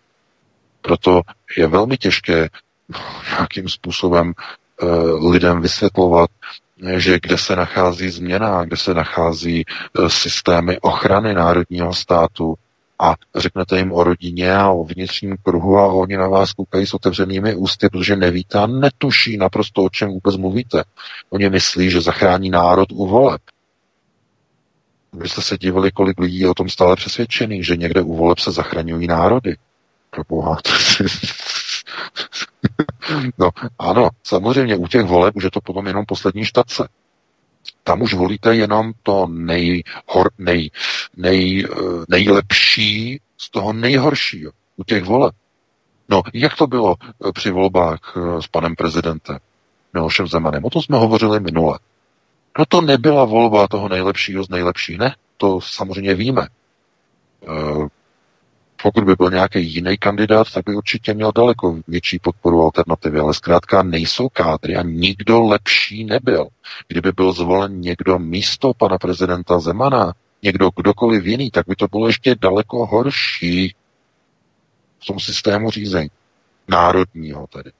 Speaker 5: Proto je velmi těžké nějakým způsobem e, lidem vysvětlovat, že kde se nachází změna, kde se nachází e, systémy ochrany národního státu a řeknete jim o rodině a o vnitřním kruhu a oni na vás koukají s otevřenými ústy, protože nevíte a netuší naprosto, o čem vůbec mluvíte. Oni myslí, že zachrání národ u voleb. Vy jste se divili, kolik lidí je o tom stále přesvědčený, že někde u voleb se zachraňují národy. Proboha. no ano, samozřejmě u těch voleb už je to potom jenom poslední štace. Tam už volíte jenom to nejhor, nej, nej, eh, nejlepší z toho nejhoršího u těch voleb. No, jak to bylo eh, při volbách eh, s panem prezidentem Milošem Zemanem? O tom jsme hovořili minule. No to nebyla volba toho nejlepšího z nejlepších, ne? To samozřejmě víme. Pokud by byl nějaký jiný kandidát, tak by určitě měl daleko větší podporu alternativy, ale zkrátka nejsou kádry a nikdo lepší nebyl. Kdyby byl zvolen někdo místo pana prezidenta Zemana, někdo kdokoliv jiný, tak by to bylo ještě daleko horší v tom systému řízení. Národního tedy.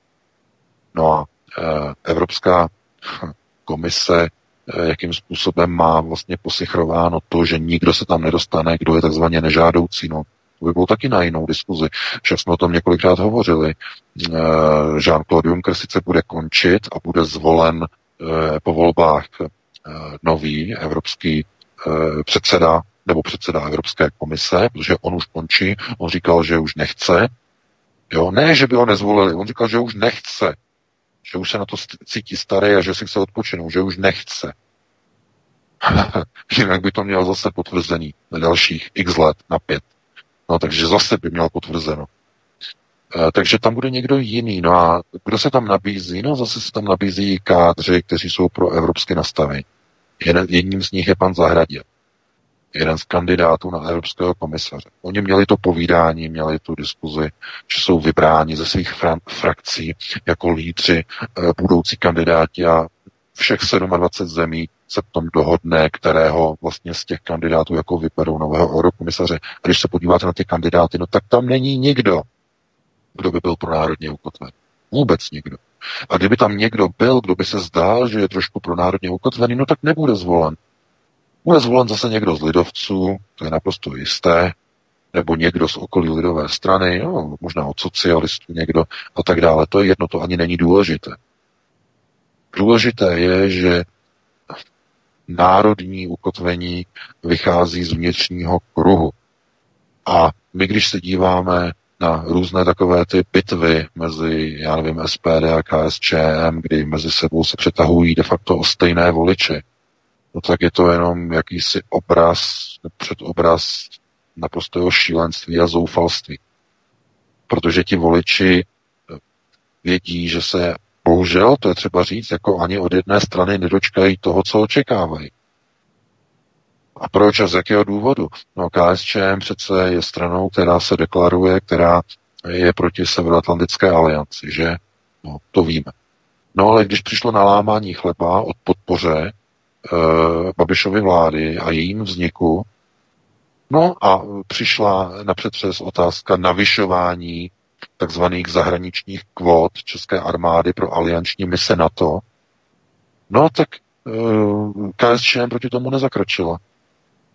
Speaker 5: No a e, Evropská komise e, jakým způsobem má vlastně posichrováno to, že nikdo se tam nedostane, kdo je takzvaně nežádoucí. No, by bylo taky na jinou diskuzi. Však jsme o tom několikrát hovořili. Eh, Jean-Claude Juncker sice bude končit a bude zvolen eh, po volbách eh, nový evropský předseda nebo předseda Evropské komise, protože on už končí, on říkal, že už nechce. Jo, ne, že by ho nezvolili, on říkal, že už nechce, že už se na to cítí starý a že si chce odpočinout, že už nechce. Jinak by to měl zase potvrzený na dalších x let, na pět. No takže zase by měl potvrzeno. E, takže tam bude někdo jiný. No a kdo se tam nabízí? No zase se tam nabízí kádři, kteří jsou pro evropské nastavení. Jeden, jedním z nich je pan Zahradě. Jeden z kandidátů na evropského komisaře. Oni měli to povídání, měli tu diskuzi, že jsou vybráni ze svých frakcí jako lídři, e, budoucí kandidáti a všech 27 zemí se tom dohodne, kterého vlastně z těch kandidátů jako vyberou nového eurokomisaře. A když se podíváte na ty kandidáty, no tak tam není nikdo, kdo by byl pro národně ukotven. Vůbec nikdo. A kdyby tam někdo byl, kdo by se zdál, že je trošku pro národně ukotvený, no tak nebude zvolen. Bude zvolen zase někdo z lidovců, to je naprosto jisté, nebo někdo z okolí lidové strany, no, možná od socialistů někdo a tak dále. To je jedno, to ani není důležité. Důležité je, že národní ukotvení vychází z vnitřního kruhu. A my, když se díváme na různé takové ty bitvy mezi, já nevím, SPD a KSČM, kdy mezi sebou se přetahují de facto o stejné voliče, no tak je to jenom jakýsi obraz, předobraz naprostého šílenství a zoufalství. Protože ti voliči vědí, že se bohužel, to je třeba říct, jako ani od jedné strany nedočkají toho, co očekávají. A proč a z jakého důvodu? No KSČM přece je stranou, která se deklaruje, která je proti Severoatlantické alianci, že? No, to víme. No ale když přišlo na lámání chleba od podpoře e, Babišovy vlády a jejím vzniku, no a přišla napřed přes otázka navyšování takzvaných zahraničních kvót České armády pro alianční mise NATO, No tak uh, KSČM proti tomu nezakročila.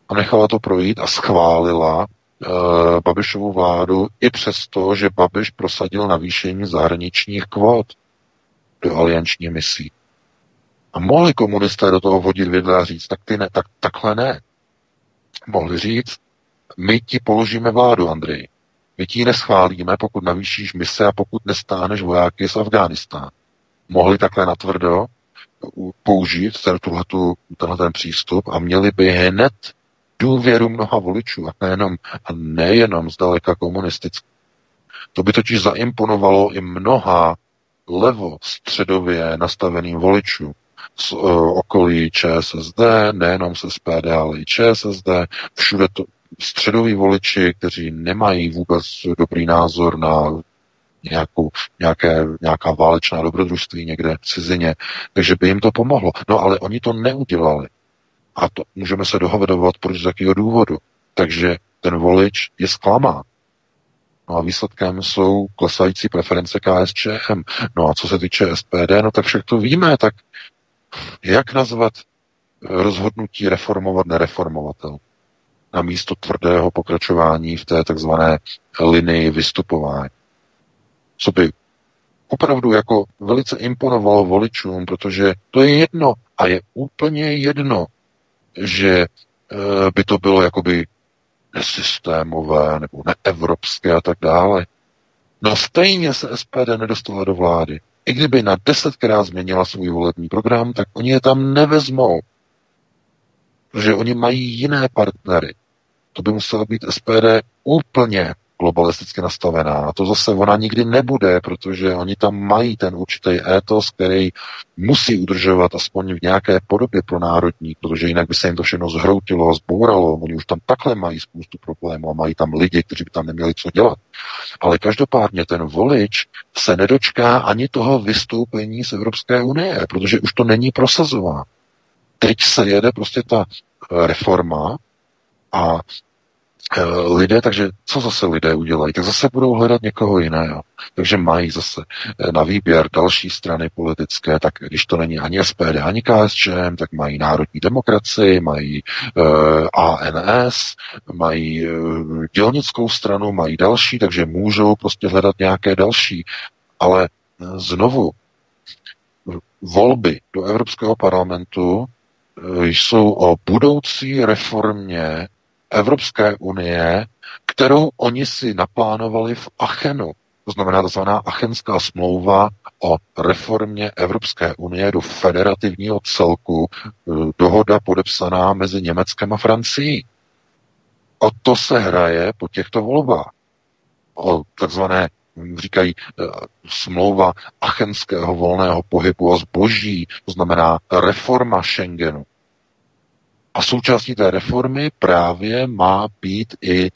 Speaker 5: A nechala to projít a schválila uh, Babišovu vládu i přesto, že Babiš prosadil navýšení zahraničních kvót do alianční misí. A mohli komunisté do toho vodit vidle a říct, tak ty ne, tak, takhle ne. Mohli říct, my ti položíme vládu, Andrej. My ti neschválíme, pokud navýšíš mise a pokud nestáneš vojáky z Afghánistánu. Mohli takhle natvrdo použít tenhle ten přístup a měli by hned důvěru mnoha voličů a nejenom, a nejenom zdaleka komunistický. To by totiž zaimponovalo i mnoha levo středově nastaveným voličům z uh, okolí ČSSD, nejenom se SPD, ale i ČSSD, všude to středoví voliči, kteří nemají vůbec dobrý názor na nějakou, nějaké, nějaká válečná dobrodružství někde v cizině, takže by jim to pomohlo. No ale oni to neudělali. A to můžeme se dohovedovat, proč z jakého důvodu. Takže ten volič je zklamán. No a výsledkem jsou klesající preference KSČM. No a co se týče SPD, no tak však to víme, tak jak nazvat rozhodnutí reformovat nereformovatel? Na místo tvrdého pokračování v té takzvané linii vystupování. Co by opravdu jako velice imponovalo voličům, protože to je jedno a je úplně jedno, že e, by to bylo jakoby nesystémové nebo neevropské a tak dále. No stejně se SPD nedostala do vlády. I kdyby na desetkrát změnila svůj volební program, tak oni je tam nevezmou. Protože oni mají jiné partnery. To by musela být SPD úplně globalisticky nastavená. A to zase ona nikdy nebude, protože oni tam mají ten určitý étos, který musí udržovat aspoň v nějaké podobě pro národní, protože jinak by se jim to všechno zhroutilo a zbouralo. Oni už tam takhle mají spoustu problémů a mají tam lidi, kteří by tam neměli co dělat. Ale každopádně ten volič se nedočká ani toho vystoupení z Evropské unie, protože už to není prosazováno. Teď se jede prostě ta reforma a Eh, lidé, takže co zase lidé udělají? Tak zase budou hledat někoho jiného. Takže mají zase eh, na výběr další strany politické, tak když to není ani SPD, ani KSČM, tak mají národní demokracii, mají uh, ANS, mají uh, dělnickou stranu, mají další, takže můžou prostě hledat nějaké další. Ale znovu, volby do Evropského parlamentu jsou o budoucí reformě Evropské unie, kterou oni si naplánovali v Achenu. To znamená tzv. Achenská smlouva o reformě Evropské unie do federativního celku, e, dohoda podepsaná mezi Německem a Francií. O to se hraje po těchto volbách. O takzvané říkají e, smlouva achenského volného pohybu a zboží, to znamená reforma Schengenu. A součástí té reformy právě má být i e,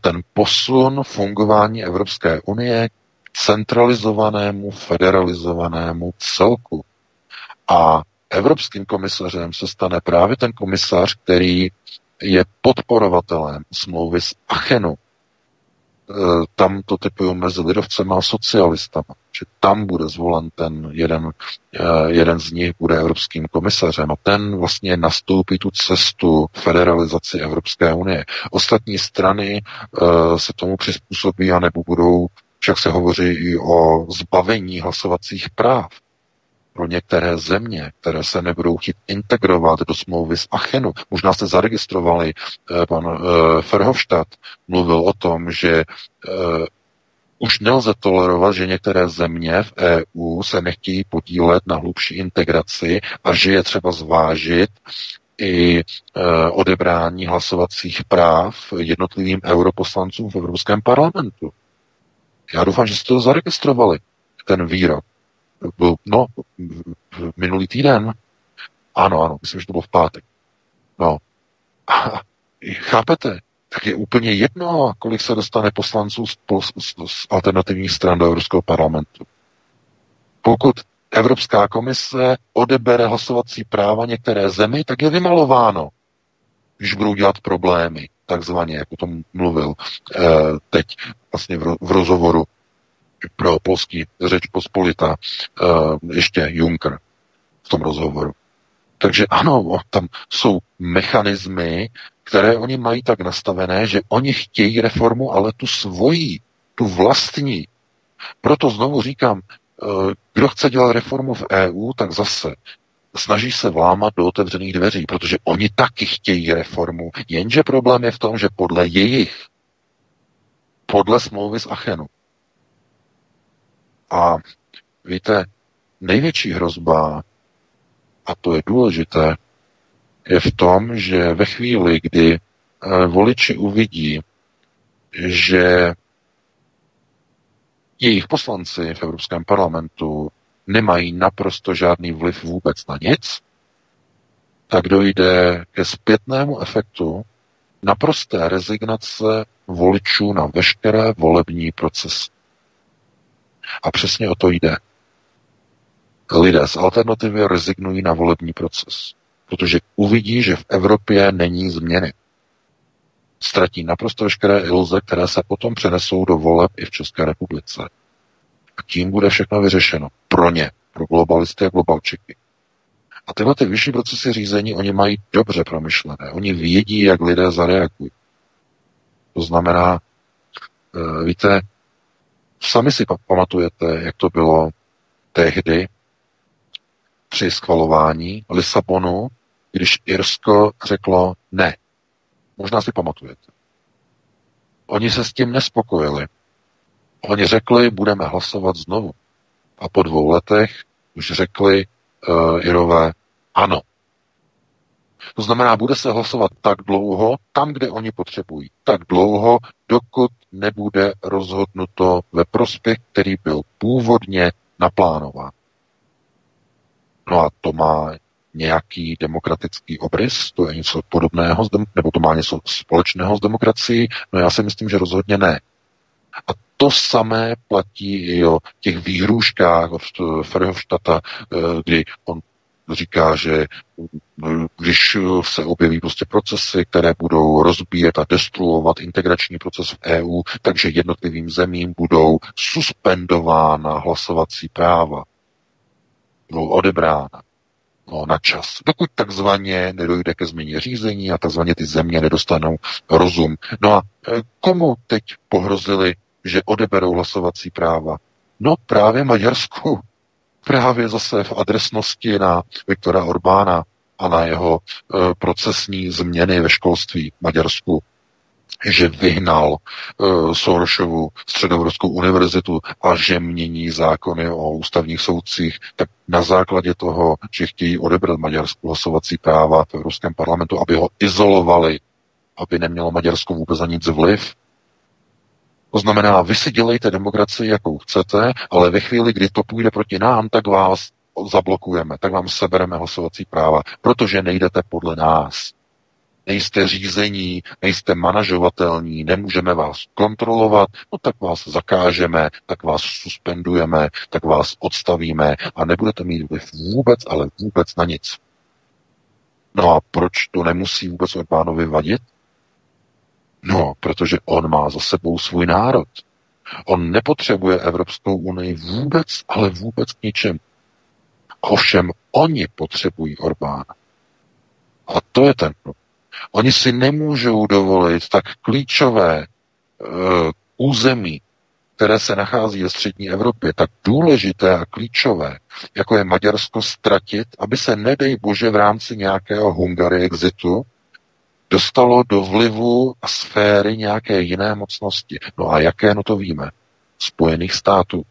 Speaker 5: ten posun fungování Evropské unie k centralizovanému, federalizovanému celku. A evropským komisařem se stane právě ten komisař, který je podporovatelem smlouvy z Achenu, tam to typují mezi lidovcem a socialistama, že tam bude zvolen ten jeden, eh, jeden z nich bude evropským komisařem a ten vlastně nastoupí tu cestu federalizaci Evropské unie. Ostatní strany uh, se tomu přizpůsobí a nebo budou, však se hovoří i o zbavení hlasovacích práv pro některé země, které se nebudou chtít integrovat do smlouvy z Achenu. Možná jste zaregistrovali, eh, pan eh, Ferhofstadt mluvil o tom, že eh, už nelze tolerovat, že některé země v EU se nechtějí podílet na hlubší integraci a že je třeba zvážit i odebrání hlasovacích práv jednotlivým europoslancům v Evropském parlamentu. Já doufám, že jste to zaregistrovali, ten výrok no, minulý týden. Ano, ano, myslím, že to bylo v pátek. No. A, chápete? Tak je úplně jedno, kolik se dostane poslanců z, z, z alternativních stran do Evropského parlamentu. Pokud Evropská komise odebere hlasovací práva některé zemi, tak je vymalováno, když budou dělat problémy, takzvaně, jak o tom mluvil eh, teď vlastně v, v rozhovoru pro polský řeč pospolita uh, ještě Juncker. v tom rozhovoru. Takže ano, tam jsou mechanismy, které oni mají tak nastavené, že oni chtějí reformu, ale tu svoji, tu vlastní. Proto znovu říkám, eh, kdo chce dělat reformu v EU, tak zase snaží se vlámat do otevřených dveří, protože oni taky chtějí reformu. Jenže problém je v tom, že podle jejich, podle smlouvy z Achenu. A víte, největší hrozba, a to je důležité, je v tom, že ve chvíli, kdy eh, voliči uvidí, že jejich poslanci v Evropském parlamentu nemají naprosto žádný vliv vůbec na nic, tak dojde ke zpětnému efektu naprosté rezignace voličů na veškeré volební procesy. A přesně o to jde. Lidé z alternativy rezignují na volební proces, protože uvidí, že v Evropě není změny. Ztratí naprosto veškeré iluze, které se potom přenesou do voleb i v České republice. A tím bude všechno vyřešeno. Pro ně, pro globalisty a globalčiky. A tyhle ty vyšší procesy řízení, oni mají dobře promyšlené. Oni vědí, jak lidé zareagují. To znamená, eh, víte, sami si pamatujete, jak to bylo tehdy při schvalování Lisabonu, když Irsko řeklo ne. Možná si pamatujete. Oni se s tím nespokojili. Oni řekli, budeme hlasovat znovu. A po dvou letech už řekli uh, Irové ano. To znamená, bude se hlasovat tak dlouho, tam, kde oni potřebují. Tak dlouho, dokud nebude rozhodnuto ve prospěch, který byl původně naplánován. No a to má nějaký demokratický obrys, to je něco podobného, nebo to má něco společného s demokracií? No já si myslím, že rozhodně ne. A to samé platí i o těch výhrůžkách od Ferhofštata, eh, kdy on říká, že eh, když se objeví prostě procesy, které budou rozbíjet a destruovat integrační proces v EU, takže jednotlivým zemím budou suspendována hlasovací práva, budou odebrána no, na čas, dokud takzvaně nedojde ke změně řízení a takzvaně ty země nedostanou rozum. No a eh, komu teď pohrozili že odeberou hlasovací práva. No právě Maďarsku. Právě zase v adresnosti na Viktora Orbána a na jeho e, procesní změny ve školství v Maďarsku, že vyhnal e, Soroshovu středoevropskou univerzitu a že mění zákony o ústavních soudcích, tak na základě toho, že chtějí odebrat Maďarsku hlasovací práva v Evropském parlamentu, aby ho izolovali, aby nemělo Maďarsko vůbec za nic vliv, to znamená, vy si dělejte demokracii, jakou chcete, ale ve chvíli, kdy to půjde proti nám, tak vás zablokujeme, tak vám sebereme hlasovací práva, protože nejdete podle nás. Nejste řízení, nejste manažovatelní, nemůžeme vás kontrolovat, no tak vás zakážeme, tak vás suspendujeme, tak vás odstavíme a nebudete mít vliv vůbec, ale vůbec na nic. No a proč to nemusí vůbec Orbánovi vadit? No, protože on má za sebou svůj národ. On nepotřebuje Evropskou unii vůbec, ale vůbec k ničem. Ovšem, oni potřebují Orbána. A to je ten problém. Oni si nemůžou dovolit tak klíčové uh, území, které se nachází ve střední Evropě, tak důležité a klíčové, jako je Maďarsko, ztratit, aby se, nedej bože, v rámci nějakého Hungary exitu dostalo do vlivu a sféry nějaké jiné mocnosti. No a jaké, no to víme. Spojených států,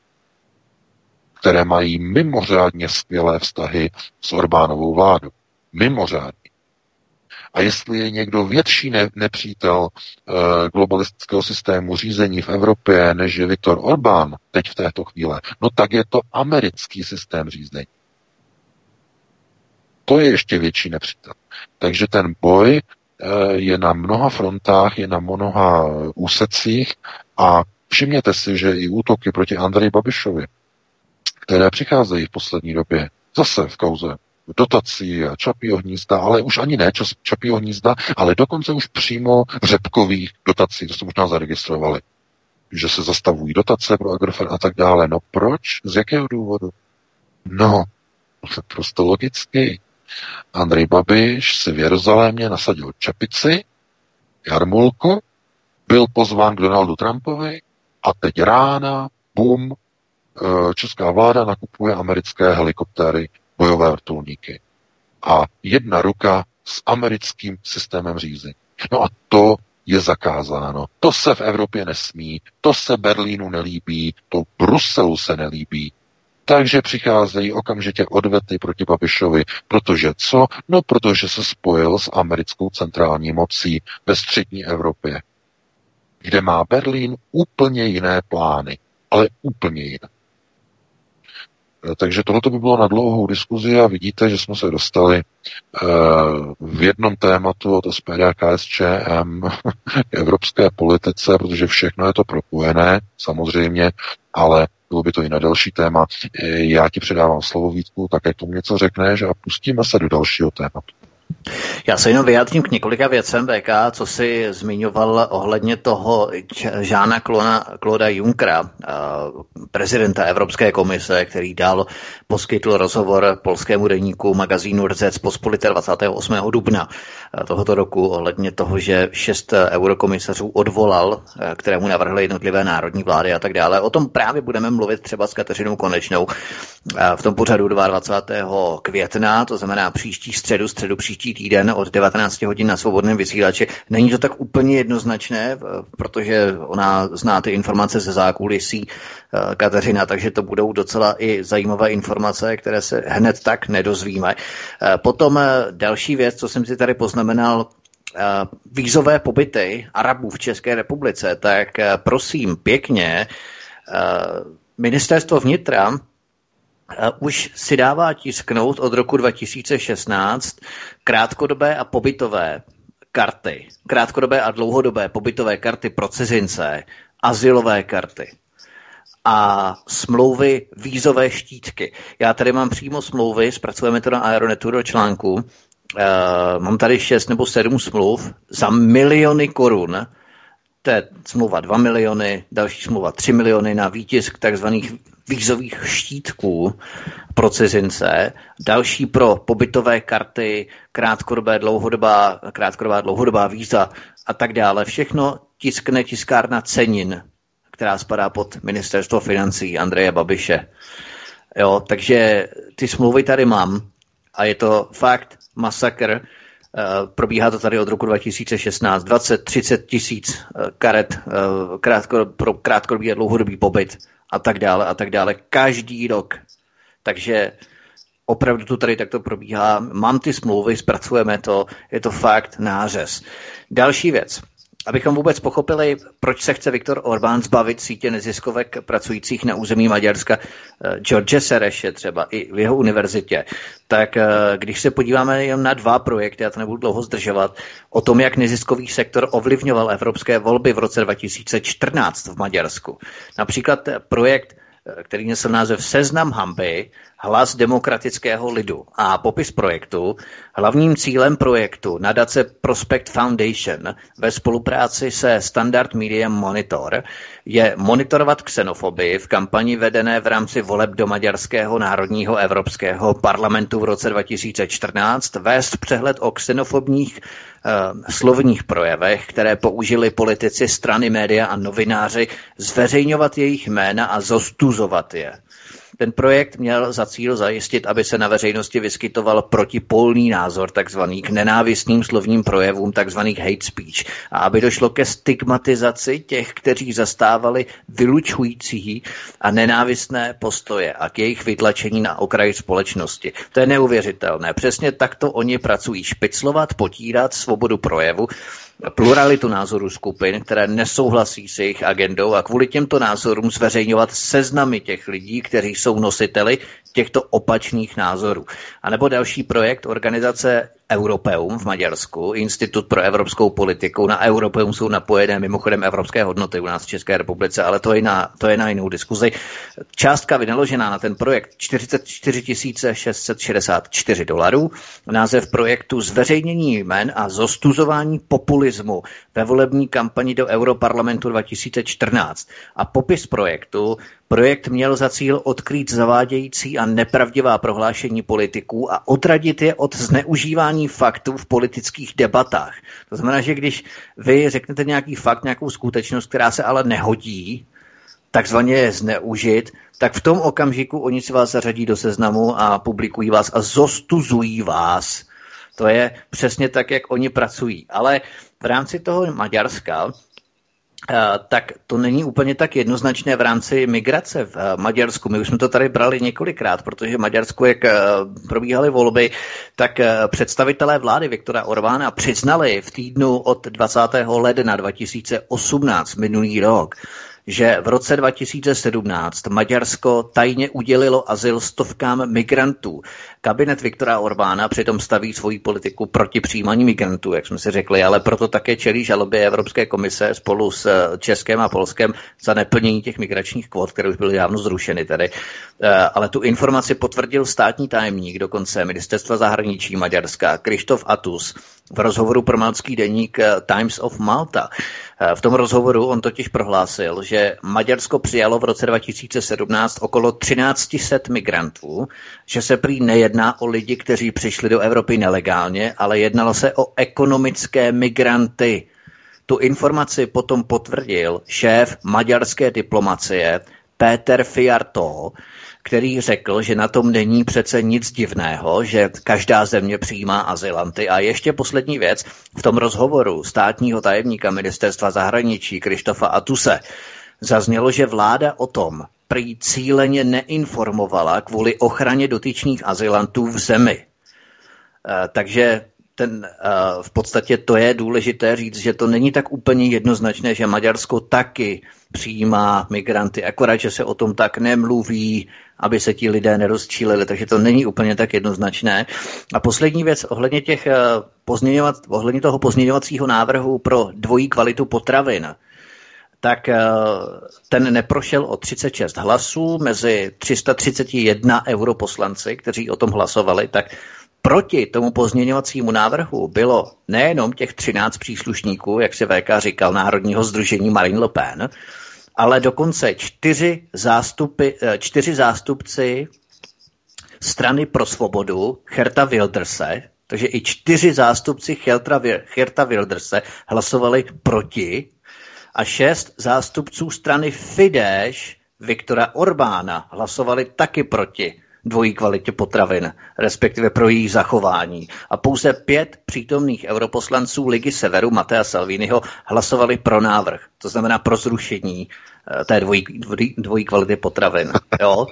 Speaker 5: které mají mimořádně skvělé vztahy s Orbánovou vládou. Mimořádně. A jestli je někdo větší ne- nepřítel e, globalistického systému řízení v Evropě, než je Viktor Orbán teď v této chvíli, no tak je to americký systém řízení. To je ještě větší nepřítel. Takže ten boj Eh, je na mnoha frontách, je na mnoha úsecích a všimněte si, že i útoky proti Andreji Babišovi, které přicházejí v poslední době, zase v kauze dotací a čapího hnízda, ale už ani ne čapího hnízda, ale dokonce už přímo řepkových dotací, to jste možná zaregistrovali, že se zastavují dotace pro Agrofert a tak dále. No proč? Z jakého důvodu? No, Prostě logicky. Andrej Babiš si v Jeruzalémě nasadil čepici, jarmulku, byl pozván k Donaldu Trumpovi a teď rána, bum, eh, česká vláda nakupuje americké helikoptéry, bojové vrtulníky. A jedna ruka s americkým systémem řízení. No a to je zakázáno. To se v Evropě nesmí, to se Berlínu nelíbí, to Bruselu se nelíbí. Takže přicházejí okamžitě odvety proti Babišovi. Protože co? No, protože se spojil s americkou centrální mocí ve střední Evropě, kde má Berlín úplně jiné plány, ale úplně jiné. Takže tohle by bylo na dlouhou diskuzi a vidíte, že jsme se dostali uh, v jednom tématu od SPD a KSČM k evropské politice, protože všechno je to propojené, samozřejmě, ale bylo by to i na další téma. Já ti předávám slovo Vítku, také k tomu něco řekneš a pustíme se do dalšího tématu.
Speaker 1: Já se jenom vyjádřím k několika věcem, VK, co si zmiňoval ohledně toho Žána Kloda Junkra, prezidenta Evropské komise, který dal, poskytl rozhovor polskému denníku magazínu RZEC Pospolité 28. dubna tohoto roku ohledně toho, že šest eurokomisařů odvolal, kterému navrhly jednotlivé národní vlády a tak dále. O tom právě budeme mluvit třeba s Kateřinou Konečnou v tom pořadu 22. května, to znamená příští středu, středu příští týden od 19 hodin na svobodném vysílači. Není to tak úplně jednoznačné, protože ona zná ty informace ze zákulisí eh, Kateřina, takže to budou docela i zajímavé informace, které se hned tak nedozvíme. Eh, potom eh, další věc, co jsem si tady poznamenal, vízové pobyty Arabů v České republice, tak prosím pěkně, ministerstvo vnitra už si dává tisknout od roku 2016 krátkodobé a pobytové karty, krátkodobé a dlouhodobé pobytové karty pro cizince, asilové karty a smlouvy vízové štítky. Já tady mám přímo smlouvy, zpracujeme to na Aeronetu do článku. Uh, mám tady šest nebo sedm smluv za miliony korun. To je smlouva 2 miliony, další smlouva 3 miliony na výtisk takzvaných vízových štítků pro cizince, další pro pobytové karty, krátkodobé, dlouhodobá, krátkodobá, dlouhodobá víza a tak dále. Všechno tiskne tiskárna Cenin, která spadá pod ministerstvo financí Andreje Babiše. Jo, takže ty smlouvy tady mám a je to fakt masakr. Uh, probíhá to tady od roku 2016. 20-30 tisíc uh, karet uh, krátko, pro krátkodobý a dlouhodobý pobyt a tak dále a tak dále. Každý rok. Takže opravdu to tady takto probíhá. Mám ty smlouvy, zpracujeme to, je to fakt nářez. Další věc. Abychom vůbec pochopili, proč se chce Viktor Orbán zbavit sítě neziskovek pracujících na území Maďarska, eh, George Sereše třeba i v jeho univerzitě, tak eh, když se podíváme jen na dva projekty, já to nebudu dlouho zdržovat, o tom, jak neziskový sektor ovlivňoval evropské volby v roce 2014 v Maďarsku. Například projekt který nesl název Seznam hamby, hlas demokratického lidu. A popis projektu, hlavním cílem projektu nadace Prospect Foundation ve spolupráci se Standard Media Monitor je monitorovat xenofobii v kampani vedené v rámci voleb do Maďarského národního evropského parlamentu v roce 2014, vést přehled o xenofobních Eh, slovních projevech, které použili politici, strany, média a novináři, zveřejňovat jejich jména a zostuzovat je. Ten projekt měl za cíl zajistit, aby se na veřejnosti vyskytoval protipolný názor takzvaný k nenávistným slovním projevům takzvaných hate speech a aby došlo ke stigmatizaci těch, kteří zastávali vylučující a nenávistné postoje a k jejich vytlačení na okraji společnosti. To je neuvěřitelné. Přesně takto oni pracují špiclovat, potírat svobodu projevu pluralitu názorů skupin, které nesouhlasí s jejich agendou a kvůli těmto názorům zveřejňovat seznamy těch lidí, kteří jsou nositeli těchto opačných názorů. A nebo další projekt organizace Europeum v Maďarsku, Institut pro evropskou politiku. Na Europeum jsou napojené mimochodem evropské hodnoty u nás v České republice, ale to je na, to je na jinou diskuzi. Částka vynaložená na ten projekt 44 664 dolarů. Název projektu Zveřejnění jmen a zostuzování populismu ve volební kampani do Europarlamentu 2014. A popis projektu Projekt měl za cíl odkrýt zavádějící a nepravdivá prohlášení politiků a odradit je od zneužívání faktů v politických debatách. To znamená, že když vy řeknete nějaký fakt, nějakou skutečnost, která se ale nehodí, takzvaně je zneužit, tak v tom okamžiku oni si vás zařadí do seznamu a publikují vás a zostuzují vás. To je přesně tak, jak oni pracují. Ale v rámci toho Maďarska tak to není úplně tak jednoznačné v rámci migrace v eh, Maďarsku. My už jsme to tady brali několikrát, protože v Maďarsku, jak eh, probíhaly volby, tak představitelé vlády Viktora Orbána přiznali v týdnu od 20. ledna 2018 minulý rok, že v roce 2017 Maďarsko tajně udělilo azyl stovkám migrantů. Kabinet Viktora Orbána přitom staví svoji politiku proti přijímání migrantů, jak jsme si řekli, ale proto také čelí žalobě Evropské komise spolu s eh, Českém a Polskem za neplnění těch migračních kvot, které už byly dávno zrušeny tedy. Eh, ale tu informaci potvrdil státní tajemník dokonce ministerstva zahraničí Maďarska, Krištof Atus, v rozhovoru pro malcký deník eh, Times of Malta. V tom rozhovoru on totiž prohlásil, že Maďarsko přijalo v roce 2017 okolo 1300 migrantů, že se prý nejedná o lidi, kteří přišli do Evropy nelegálně, ale jednalo se o ekonomické migranty. Tu informaci potom potvrdil šéf maďarské diplomacie Péter Fiarto, který řekl, že na tom není přece nic divného, že každá země přijímá azylanty. A ještě poslední věc, v tom rozhovoru státního tajemníka ministerstva zahraničí Krištofa Atuse zaznělo, že vláda o tom, prý cíleně neinformovala kvůli ochraně dotyčných azylantů v zemi. Eh, takže ten, eh, v podstatě to je důležité říct, že to není tak úplně jednoznačné, že Maďarsko taky přijímá migranty, akorát, že se o tom tak nemluví, aby se ti lidé nerozčílili, takže to není úplně tak jednoznačné. A poslední věc ohledně, těch pozměňovat, ohledně toho pozměňovacího návrhu pro dvojí kvalitu potravin tak eh, ten neprošel o 36 hlasů mezi 331 europoslanci, kteří o tom hlasovali, tak proti tomu pozměňovacímu návrhu bylo nejenom těch 13 příslušníků, jak se VK říkal, Národního združení Marine Le Pen, ale dokonce čtyři, zástupy, eh, čtyři zástupci strany pro svobodu Herta Wilderse, takže i čtyři zástupci Herta Wilderse hlasovali proti a šest zástupců strany Fidesz Viktora Orbána hlasovali taky proti dvojí kvalitě potravin, respektive pro jejich zachování. A pouze pět přítomných europoslanců Ligy Severu Matea Salviniho hlasovali pro návrh, to znamená pro zrušení eh, té dvojí, dvojí kvality potravin. Jo?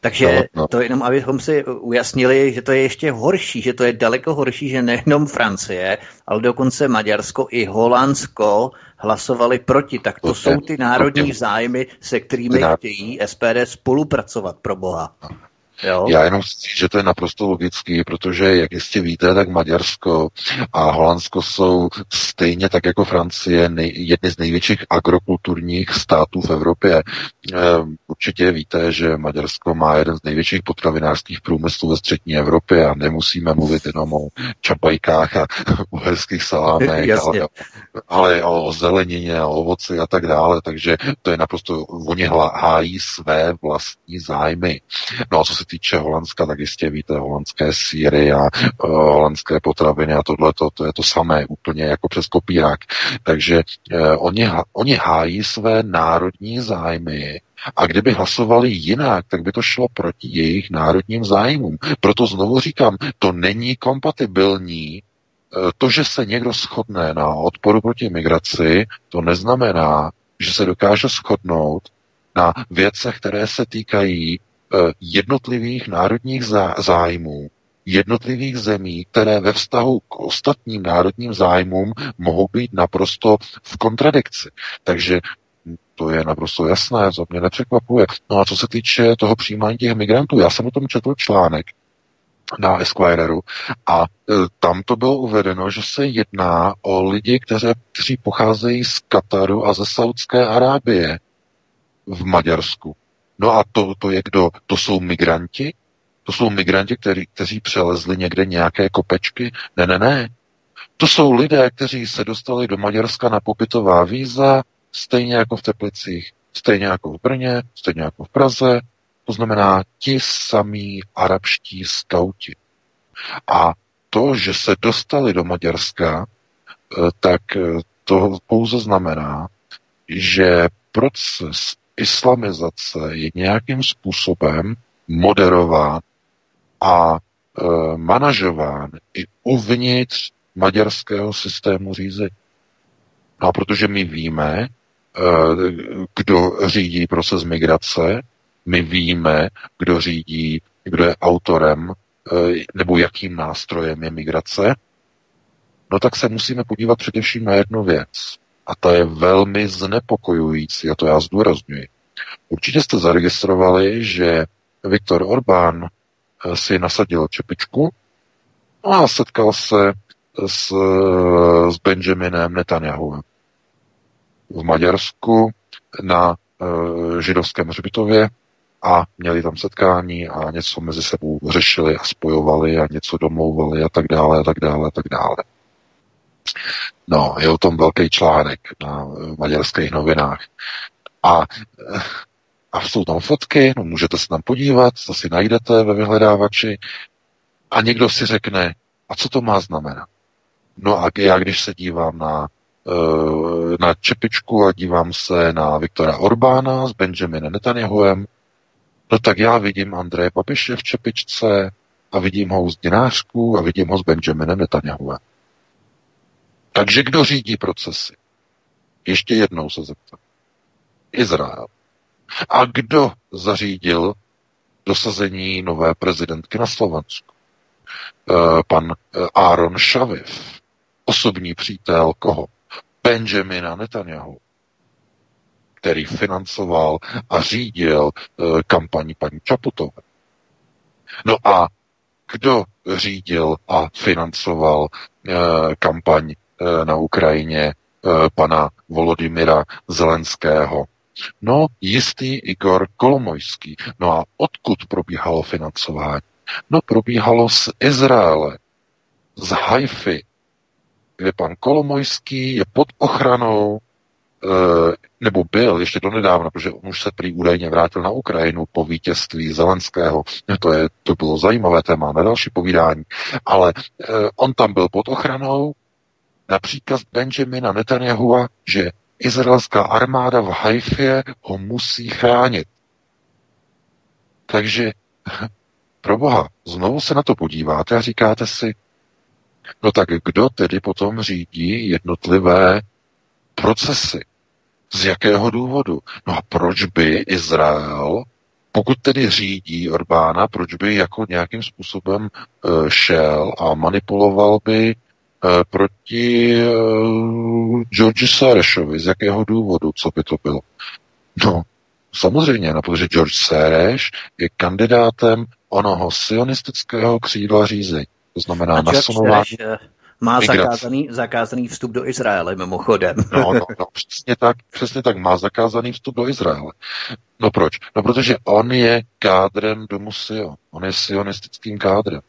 Speaker 1: Takže no, no. to jenom, abychom si ujasnili, že to je ještě horší, že to je daleko horší, že nejenom Francie, ale dokonce Maďarsko i Holandsko hlasovali proti. Tak to, to jsou ty národní zájmy, se kterými chtějí SPD spolupracovat pro Boha.
Speaker 5: Jo? Já jenom chci, že to je naprosto logický, protože, jak jistě víte, tak Maďarsko a Holandsko jsou stejně tak jako Francie nej, jedny z největších agrokulturních států v Evropě. E, určitě víte, že Maďarsko má jeden z největších potravinářských průmyslů ve střední Evropě a nemusíme mluvit jenom o čapajkách a uherských salámech, ale, ale o zelenině, o ovoci a tak dále, takže to je naprosto, oni hájí své vlastní zájmy. No a co se týče Holandska, tak jistě víte, holandské síry a uh, holandské potraviny a tohle, to je to samé, úplně jako přes kopírák. Takže uh, oni, oni hájí své národní zájmy a kdyby hlasovali jinak, tak by to šlo proti jejich národním zájmům. Proto znovu říkám, to není kompatibilní eh, to, že se někdo shodne na odporu proti migraci, to neznamená, že se dokáže shodnout na věcech, které se týkají jednotlivých národních zájmů jednotlivých zemí, které ve vztahu k ostatním národním zájmům mohou být naprosto v kontradikci. Takže to je naprosto jasné, to mě nepřekvapuje. No a co se týče toho přijímání těch migrantů, já jsem o tom četl článek na Esquireru a e, tam to bylo uvedeno, že se jedná o lidi, kteří, kteří pocházejí z Kataru a ze Saudské Arábie v Maďarsku. No a to, to je kdo? To jsou migranti? To jsou migranti, který, kteří přelezli někde nějaké kopečky? Ne, ne, ne. To jsou lidé, kteří se dostali do Maďarska na pobytová víza, stejně jako v Teplicích. stejně jako v Brně, stejně jako v Praze, to znamená ti samí arabští skauti. A to, že se dostali do Maďarska, eh, tak eh, to pouze znamená, že proces islamizace je nějakým způsobem moderován a e, manažován i uvnitř maďarského systému řízení. No a protože my víme, e, kdo řídí proces migrace, my víme, kdo řídí, kdo je autorem e, nebo jakým nástrojem je migrace, no tak se musíme podívat především na jednu věc. A ta je velmi znepokojující, a to já zdůrazňuji. Určitě jste zaregistrovali, že Viktor Orbán eh, si nasadil čepičku a setkal se s, s Benjaminem Netanyahu v Maďarsku na uh, židovském hřbitově a měli tam setkání a něco mezi sebou řešili a spojovali a něco domlouvali a tak dále a tak dále a tak dále. No, je o tom velký článek na maďarských novinách. A, a jsou tam fotky, no můžete se tam podívat, co si najdete ve vyhledávači a někdo si řekne, a co to má znamenat? No a já, když se dívám na, eh, na čepičku a dívám se na Viktora Orbána s Benjaminem Netanyahuem, no tak já vidím Andreje Babiše v čepičce a vidím ho z dinářku a vidím ho s Benjaminem Netanyahuem. Takže kdo řídí procesy? Ještě jednou se zeptám. Izrael. A kdo zařídil dosazení nové prezidentky na Slovensku? E, pan eh, Aaron Šaviv, osobní přítel koho? Benjamina Netanyahu, který financoval a řídil e, kampaní paní Čaputové. No a kdo řídil a financoval e, kampaň Eh, na Ukrajině eh, pana Volodymyra Zelenského. No, jistý Igor Kolomojský. No a odkud probíhalo financování? No, probíhalo z Izraele, z Haify, kde pan Kolomojský je pod ochranou, eh, nebo byl ještě donedávna, protože on už se prý údajně vrátil na Ukrajinu po vítězství Zelenského. To, je, to bylo zajímavé téma na další povídání. Ale on tam byl pod ochranou, na příkaz Benjamina Netanyahua, že izraelská armáda v Haifě ho musí chránit. Takže pro boha, znovu se na to podíváte a říkáte si, no tak kdo tedy potom řídí jednotlivé procesy? Z jakého důvodu? No a proč by Izrael, pokud tedy řídí Orbána, proč by jako nějakým způsobem uh, šel a manipuloval by Eh, proti uh, George Sorešovi. Z jakého důvodu? Co by to bylo? No, samozřejmě, no, protože George Soros je kandidátem onoho sionistického křídla řízení. To znamená a nasunování...
Speaker 1: Eh, má zakázaný, zakázaný vstup do Izraele, mimochodem.
Speaker 5: No, no, no, přesně tak, přesně tak, má zakázaný vstup do Izraele. No proč? No protože on je kádrem domu Sion. On je sionistickým kádrem.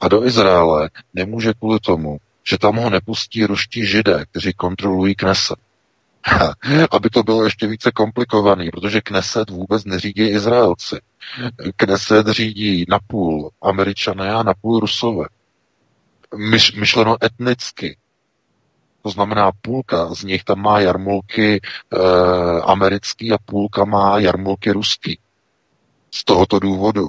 Speaker 5: A do Izraele nemůže kvůli tomu, že tam ho nepustí ruští židé, kteří kontrolují Kneset. Aby to bylo ještě více komplikovaný, protože Kneset vůbec neřídí Izraelci. Kneset řídí napůl američané a napůl rusové. Myš, myšleno etnicky. To znamená, půlka z nich tam má jarmulky e, americký a půlka má jarmulky ruský. Z tohoto důvodu.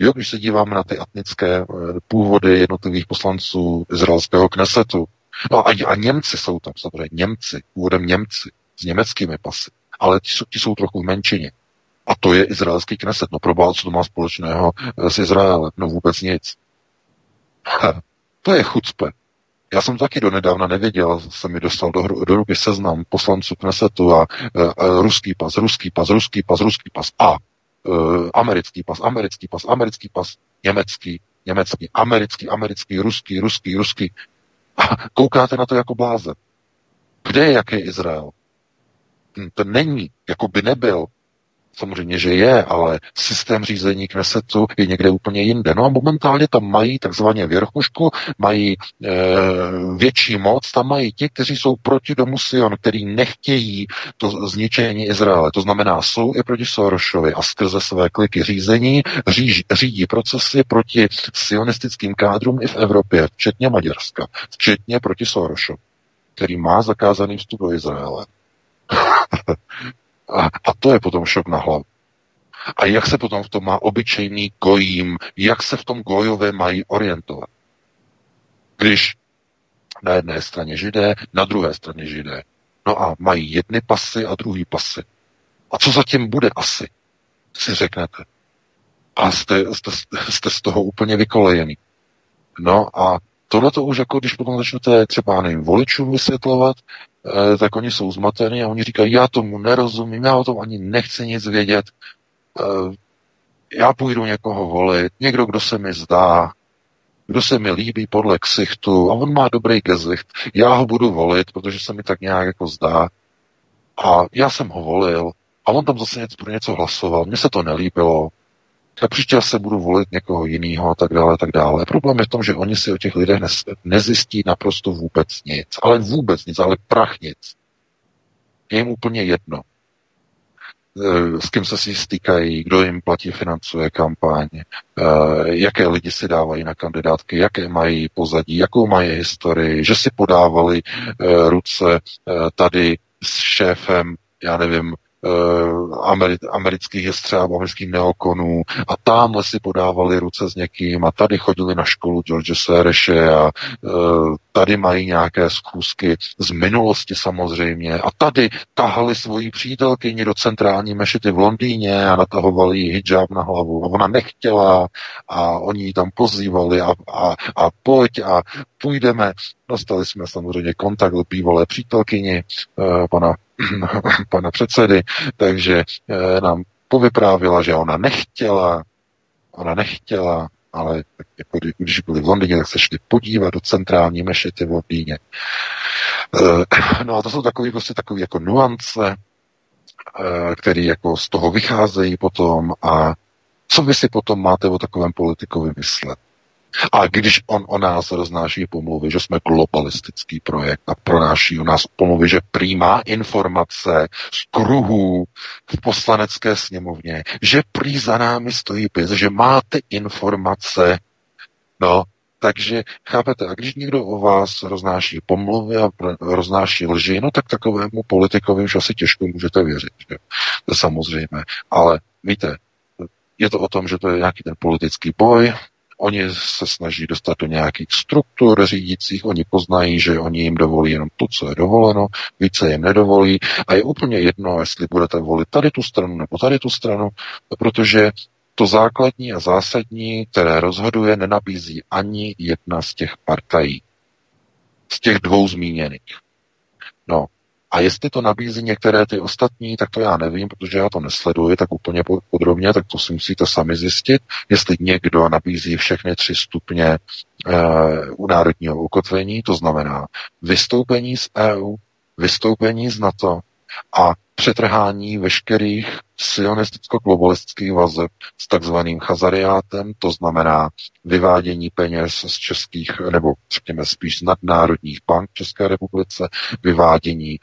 Speaker 5: Jo, když se díváme na ty etnické eh, původy jednotlivých poslanců izraelského knesetu, no a, a Němci jsou tam samozřejmě, Němci, původem Němci, s německými pasy, ale ti jsou, ti jsou trochu v menšině. A to je izraelský kneset. No pro co to má společného eh, s Izraelem? No vůbec nic. to je chucpe. Já jsem taky donedávna nevěděl, se mi dostal do, do ruky seznam poslanců Knesetu a, a, a ruský pas, ruský pas, ruský pas, ruský pas a uh, americký pas, americký pas, americký pas, německý, německý, americký, americký, ruský, ruský, ruský. A koukáte na to jako blázen. Kde je jaký Izrael? Hm, to není, jako by nebyl. Samozřejmě, že je, ale systém řízení Knesetu je někde úplně jinde. No a momentálně tam mají takzvaně věrchušku, mají e, větší moc, tam mají ti, kteří jsou proti domu Sion, který nechtějí to zničení Izraele. To znamená, jsou i proti Sorošovi a skrze své kliky řízení říž, řídí procesy proti sionistickým kádrům i v Evropě, včetně Maďarska, včetně proti Sorošovi, který má zakázaný vstup do Izraele. A, a to je potom šok na hlavu. A jak se potom v tom má obyčejný gojím, jak se v tom gojové mají orientovat? Když na jedné straně židé, na druhé straně židé. No a mají jedny pasy a druhý pasy. A co zatím bude asi, si řeknete. A jste, jste, jste z toho úplně vykolejený. No a tohle to už jako, když potom začnete třeba nevím, voličům vysvětlovat, Eh, tak oni jsou zmatení a oni říkají, já tomu nerozumím, já o tom ani nechci nic vědět, eh, já půjdu někoho volit, někdo, kdo se mi zdá, kdo se mi líbí podle ksichtu a on má dobrý gezicht, já ho budu volit, protože se mi tak nějak jako zdá. A já jsem ho volil a on tam zase něco, pro něco hlasoval, mně se to nelíbilo, tak příště se budu volit někoho jiného a tak dále, tak dále. Problém je v tom, že oni si o těch lidech nez, nezjistí naprosto vůbec nic. Ale vůbec nic, ale prach nic. Je jim úplně jedno. E, s kým se si stýkají, kdo jim platí, financuje kampaň, e, jaké lidi si dávají na kandidátky, jaké mají pozadí, jakou mají historii, že si podávali e, ruce tady s šéfem, já nevím, amerických jestřáb, amerických neokonů. A tamhle si podávali ruce s někým a tady chodili na školu George Sereše a uh, tady mají nějaké zkusky z minulosti samozřejmě. A tady tahali svoji přítelkyni do centrální mešity v Londýně a natahovali jí hijab na hlavu. A ona nechtěla a oni ji tam pozývali a, a, a pojď a půjdeme. Dostali jsme samozřejmě kontakt od bývalé přítelkyni uh, pana pana předsedy, takže eh, nám povyprávila, že ona nechtěla, ona nechtěla, ale tak jako když byli v Londýně, tak se šli podívat do centrální mešity v Londýně. Eh, no a to jsou takové prostě takové jako nuance, eh, které jako z toho vycházejí potom a co vy si potom máte o takovém politikovi myslet? A když on o nás roznáší pomluvy, že jsme globalistický projekt a pronáší o nás pomluvy, že přijímá informace z kruhů v poslanecké sněmovně, že prý za námi stojí pět, že máte informace, no, takže chápete, a když někdo o vás roznáší pomluvy a roznáší lži, no tak takovému politikovi už asi těžko můžete věřit. Že? To je samozřejmé. Ale víte, je to o tom, že to je nějaký ten politický boj, Oni se snaží dostat do nějakých struktur řídících, oni poznají, že oni jim dovolí jenom to, co je dovoleno, více jim nedovolí a je úplně jedno, jestli budete volit tady tu stranu nebo tady tu stranu, protože to základní a zásadní, které rozhoduje, nenabízí ani jedna z těch partají. Z těch dvou zmíněných. No, a jestli to nabízí některé ty ostatní, tak to já nevím, protože já to nesleduji tak úplně podrobně, tak to si musíte sami zjistit. Jestli někdo nabízí všechny tři stupně e, u národního ukotvení, to znamená vystoupení z EU, vystoupení z NATO a přetrhání veškerých sionisticko-globalistických vazeb s takzvaným chazariátem, to znamená vyvádění peněz z českých, nebo řekněme spíš z nadnárodních bank České republice, vyvádění e,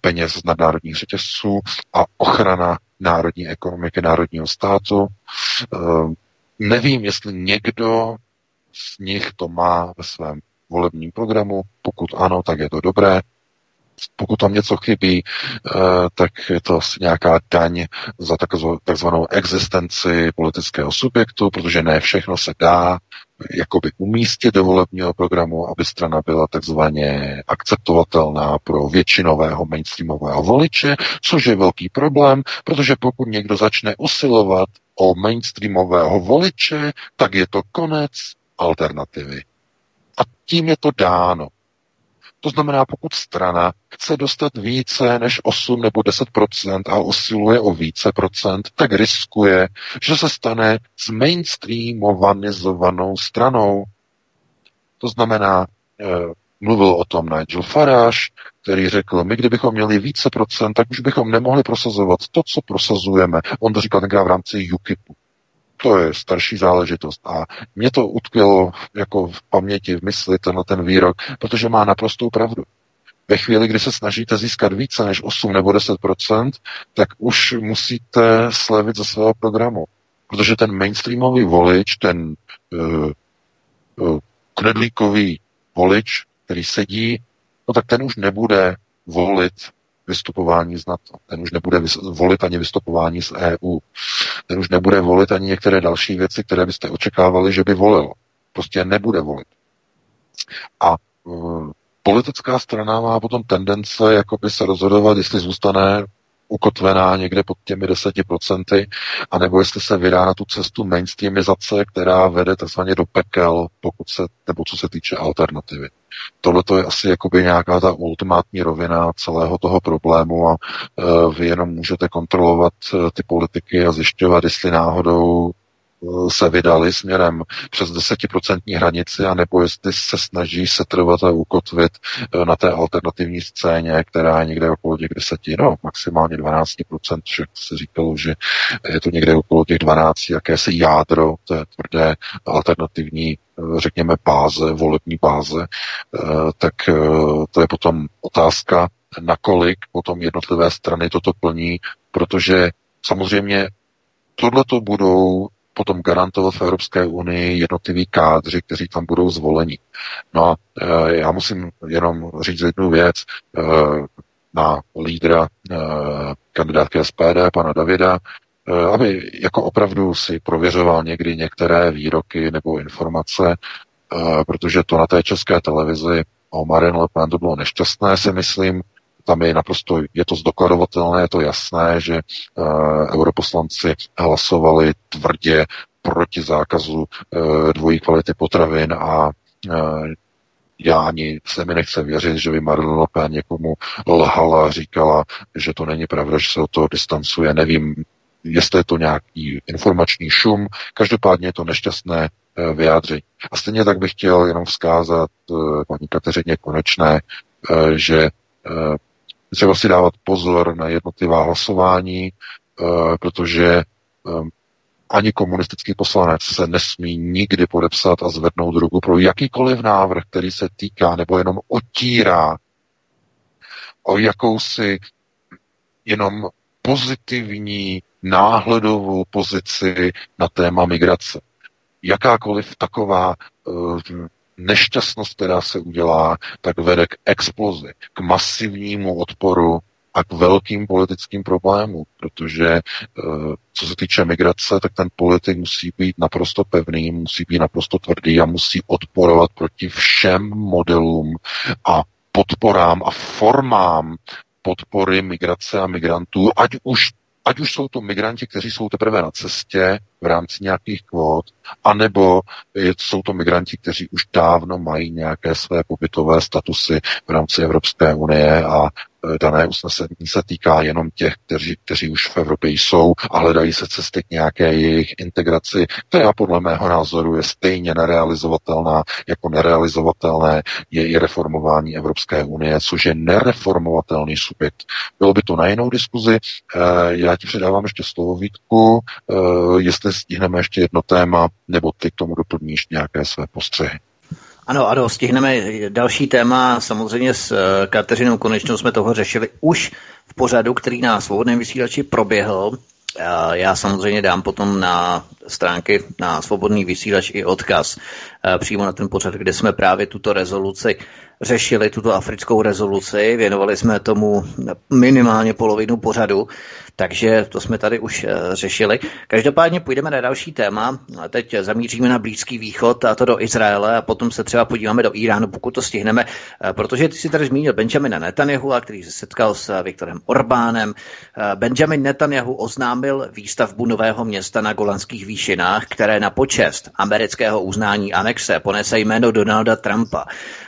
Speaker 5: peněz z nadnárodních řetězců a ochrana národní ekonomiky, národního státu. E, nevím, jestli někdo z nich to má ve svém volebním programu. Pokud ano, tak je to dobré pokud tam něco chybí, eh, tak je to asi nějaká daň za takzvanou existenci politického subjektu, protože ne všechno se dá jakoby umístit do volebního programu, aby strana byla takzvaně akceptovatelná pro většinového mainstreamového voliče, což je velký problém, protože pokud někdo začne usilovat o mainstreamového voliče, tak je to konec alternativy. A tím je to dáno. To znamená, pokud strana chce dostat více než 8 nebo 10% a usiluje o více procent, tak riskuje, že se stane s mainstreamovanizovanou stranou. To znamená, eh, Mluvil o tom Nigel Farage, který řekl, my kdybychom měli více procent, tak už bychom nemohli prosazovat to, co prosazujeme. On to říkal tenkrát v rámci UKIPu. To je starší záležitost. A mě to utkvělo jako v paměti, v mysli, tenhle ten výrok, protože má naprostou pravdu. Ve chvíli, kdy se snažíte získat více než 8 nebo 10% tak už musíte slevit ze svého programu. Protože ten mainstreamový volič, ten uh, uh, knedlíkový volič, který sedí, no tak ten už nebude volit vystupování z NATO. Ten už nebude volit ani vystupování z EU. Ten už nebude volit ani některé další věci, které byste očekávali, že by volil. Prostě nebude volit. A uh, politická strana má potom tendence jakoby se rozhodovat, jestli zůstane ukotvená někde pod těmi deseti procenty, anebo jestli se vydá na tu cestu mainstreamizace, která vede takzvaně do pekel, pokud se, nebo co se týče alternativy. Tohle to je asi jakoby nějaká ta ultimátní rovina celého toho problému a uh, vy jenom můžete kontrolovat uh, ty politiky a zjišťovat, jestli náhodou se vydali směrem přes desetiprocentní hranici, anebo jestli se snaží setrvat a ukotvit eh, na té alternativní scéně, která je někde okolo těch deseti, no maximálně 12%, že se říkalo, že je to někde okolo těch 12, jakési jádro té tvrdé alternativní eh, řekněme, báze, volební báze, eh, tak to je potom otázka, nakolik potom jednotlivé strany toto plní, protože samozřejmě tohle to budou potom garantovat v Evropské unii jednotliví kádři, kteří tam budou zvoleni. No a e, já musím jenom říct jednu věc e, na lídra e, kandidátky SPD, pana Davida, e, aby jako opravdu si prověřoval někdy některé výroky nebo informace, e, protože to na té české televizi o Marine Le Pen to bylo nešťastné, si myslím, tam je naprosto, je to zdokladovatelné, je to jasné, že uh, europoslanci hlasovali tvrdě proti zákazu uh, dvojí kvality potravin a uh, já ani se mi nechce věřit, že by Marine Le Pen někomu lhala říkala, že to není pravda, že se o to distancuje. Nevím, jestli je to nějaký informační šum. Každopádně je to nešťastné vyjádření. A stejně tak bych chtěl jenom vzkázat paní Kateřině Konečné, že třeba si dávat pozor na jednotlivá hlasování, eh, protože eh, ani komunistický poslanec se nesmí nikdy podepsat a zvednout ruku pro jakýkoliv návrh, který se týká nebo jenom otírá o jakousi jenom pozitivní náhledovou pozici na téma migrace. Jakákoliv taková uh, nešťastnost, která se udělá, tak vede k explozi, k masivnímu odporu a k velkým politickým problémům, protože eh, co se týče migrace, tak ten politik musí být naprosto pevný, musí být naprosto tvrdý a musí odporovat proti všem modelům a podporám a formám podpory migrace a migrantů, ať už ať už jsou to migranti, kteří jsou teprve na cestě v rámci nějakých kvót, anebo jsou to migranti, kteří už dávno mají nějaké své pobytové statusy v rámci Evropské unie a dané usnesení se týká jenom těch, kteří, kteří už v Evropě jsou a hledají se cesty k nějaké jejich integraci, která podle mého názoru je stejně nerealizovatelná, jako nerealizovatelné je i reformování Evropské unie, což je nereformovatelný subjekt. Bylo by to na jinou diskuzi. Eh, já ti předávám ještě slovo Vítku, eh, jestli stihneme ještě jedno téma, nebo ty k tomu doplníš nějaké své postřehy.
Speaker 1: Ano, ano, stihneme další téma. Samozřejmě s eh, Kateřinou Konečnou jsme toho řešili už v pořadu, který na svobodném vysílači proběhl. Já samozřejmě dám potom na stránky na svobodný vysílač i odkaz eh, přímo na ten pořad, kde jsme právě tuto rezoluci řešili, tuto africkou rezoluci. Věnovali jsme tomu minimálně polovinu pořadu. Takže to jsme tady už eh, řešili. Každopádně půjdeme na další téma. Teď zamíříme na Blízký východ a to do Izraele a potom se třeba podíváme do Iránu, pokud to stihneme, eh, protože ty si tady zmínil Benjamina Netanyahu, který se setkal s Viktorem Orbánem. Eh, Benjamin Netanyahu oznámil výstavbu nového města na Golanských výšinách, které na počest amerického uznání anexe ponese jméno Donalda Trumpa.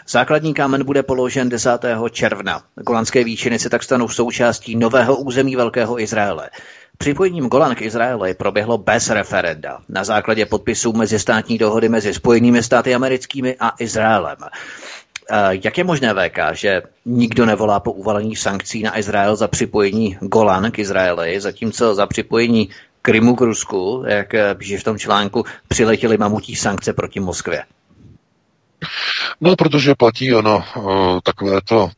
Speaker 1: Základní kámen bude položen 10. června. Golanské výšiny se tak stanou součástí nového území Velkého Izraele. Připojením Golan k Izraeli proběhlo bez referenda na základě podpisů mezistátní dohody mezi Spojenými státy americkými a Izraelem. Jak je možné, VK, že nikdo nevolá po uvalení sankcí na Izrael za připojení Golan k Izraeli, zatímco za připojení Krymu k Rusku, jak píše v tom článku, přiletěly mamutí sankce proti Moskvě?
Speaker 5: No, protože platí ono takové to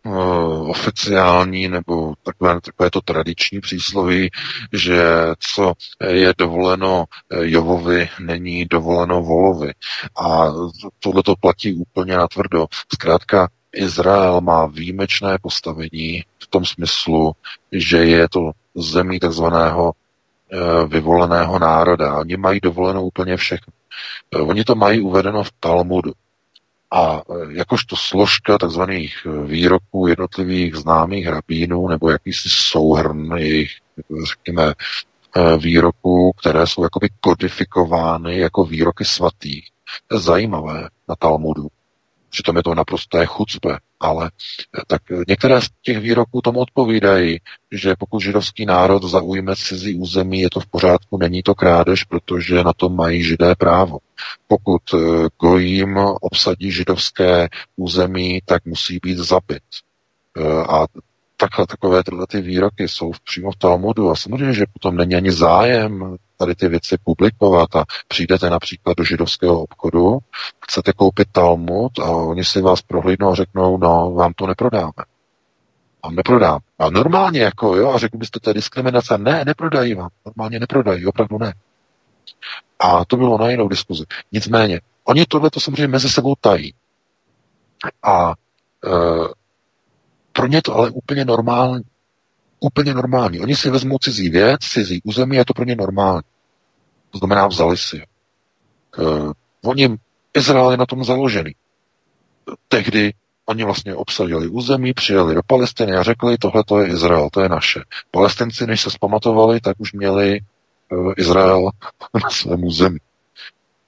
Speaker 5: oficiální nebo takové, takové to tradiční přísloví, že co je dovoleno Jovovi, není dovoleno Volovi. A tohle to platí úplně natvrdo. Zkrátka, Izrael má výjimečné postavení v tom smyslu, že je to zemí takzvaného vyvoleného národa. Oni mají dovoleno úplně všechno. Oni to mají uvedeno v Talmudu. A e, jakožto složka tzv. výroků jednotlivých známých rabínů nebo jakýsi souhrn jejich, řekněme, výroků, které jsou jakoby kodifikovány jako výroky svatých. To je zajímavé na Talmudu. Přitom je to naprosté chucpe, ale eh, tak některé z těch výroků tomu odpovídají, že pokud židovský národ zaujme cizí území, je to v pořádku, není to krádež, protože na to mají židé právo. Pokud eh, Gojím obsadí židovské území, tak musí být zabit. Eh, a takhle, takové tyhle ty výroky jsou přímo v Talmudu a samozřejmě, že potom není ani zájem tady ty věci publikovat a přijdete například do židovského obchodu, chcete koupit Talmud a oni si vás prohlídnou a řeknou, no, vám to neprodáme. Vám neprodám. A normálně jako, jo, a řekl byste, to je diskriminace. Ne, neprodají vám. Normálně neprodají, opravdu ne. A to bylo na jinou diskuzi. Nicméně, oni tohle to samozřejmě mezi sebou tají. A e, pro ně to ale úplně normální. Úplně normální. Oni si vezmou cizí věc, cizí území, je to pro ně normální. To znamená, vzali si. Uh, oni, Izrael je na tom založený. Tehdy oni vlastně obsadili území, přijeli do Palestiny a řekli, tohle to je Izrael, to je naše. Palestinci, než se zpamatovali, tak už měli uh, Izrael na svém území.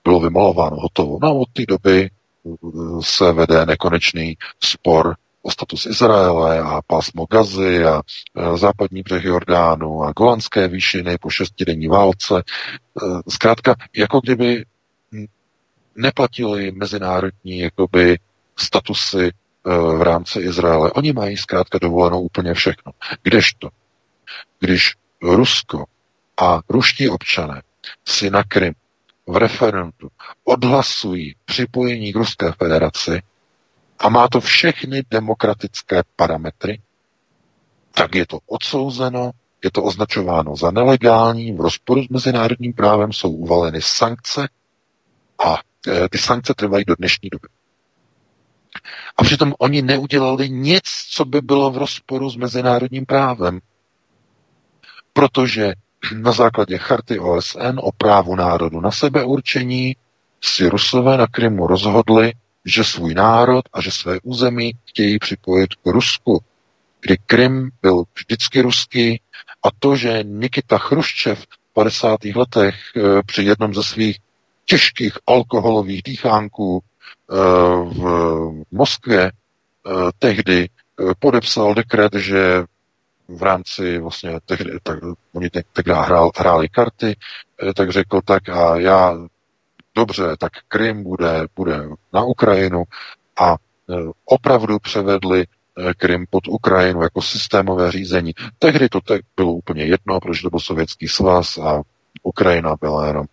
Speaker 5: Bylo vymalováno, hotovo. No a od té doby uh, se vede nekonečný spor o status Izraele a pásmo Gazy a západní břeh Jordánu a Golanské výšiny po šestidenní válce. E, zkrátka, jako kdyby neplatili mezinárodní jakoby, statusy e, v rámci Izraele. Oni mají zkrátka dovolenou úplně všechno. Kdežto, když Rusko a ruští občané si na Krym v referendu odhlasují připojení k Ruské federaci, a má to všechny demokratické parametry, tak je to odsouzeno, je to označováno za nelegální, v rozporu s mezinárodním právem jsou uvaleny sankce a e, ty sankce trvají do dnešní doby. A přitom oni neudělali nic, co by bylo v rozporu s mezinárodním právem. Protože na základě charty OSN o právu národu na sebeurčení si Rusové na Krymu rozhodli, že svůj národ a že své území chtějí připojit k Rusku, kdy Krym byl vždycky ruský a to, že Nikita Chruščev v 50. letech e, při jednom ze svých těžkých alkoholových dýchánků e, v Moskvě e, tehdy podepsal dekret, že v rámci vlastně tehdy, tak, oni tehdy hrál, hráli karty, tak řekl tak a já dobře, tak Krym bude, bude na Ukrajinu a e, opravdu převedli e, Krym pod Ukrajinu jako systémové řízení. Tehdy to tak bylo úplně jedno, protože to byl sovětský svaz a Ukrajina byla jenom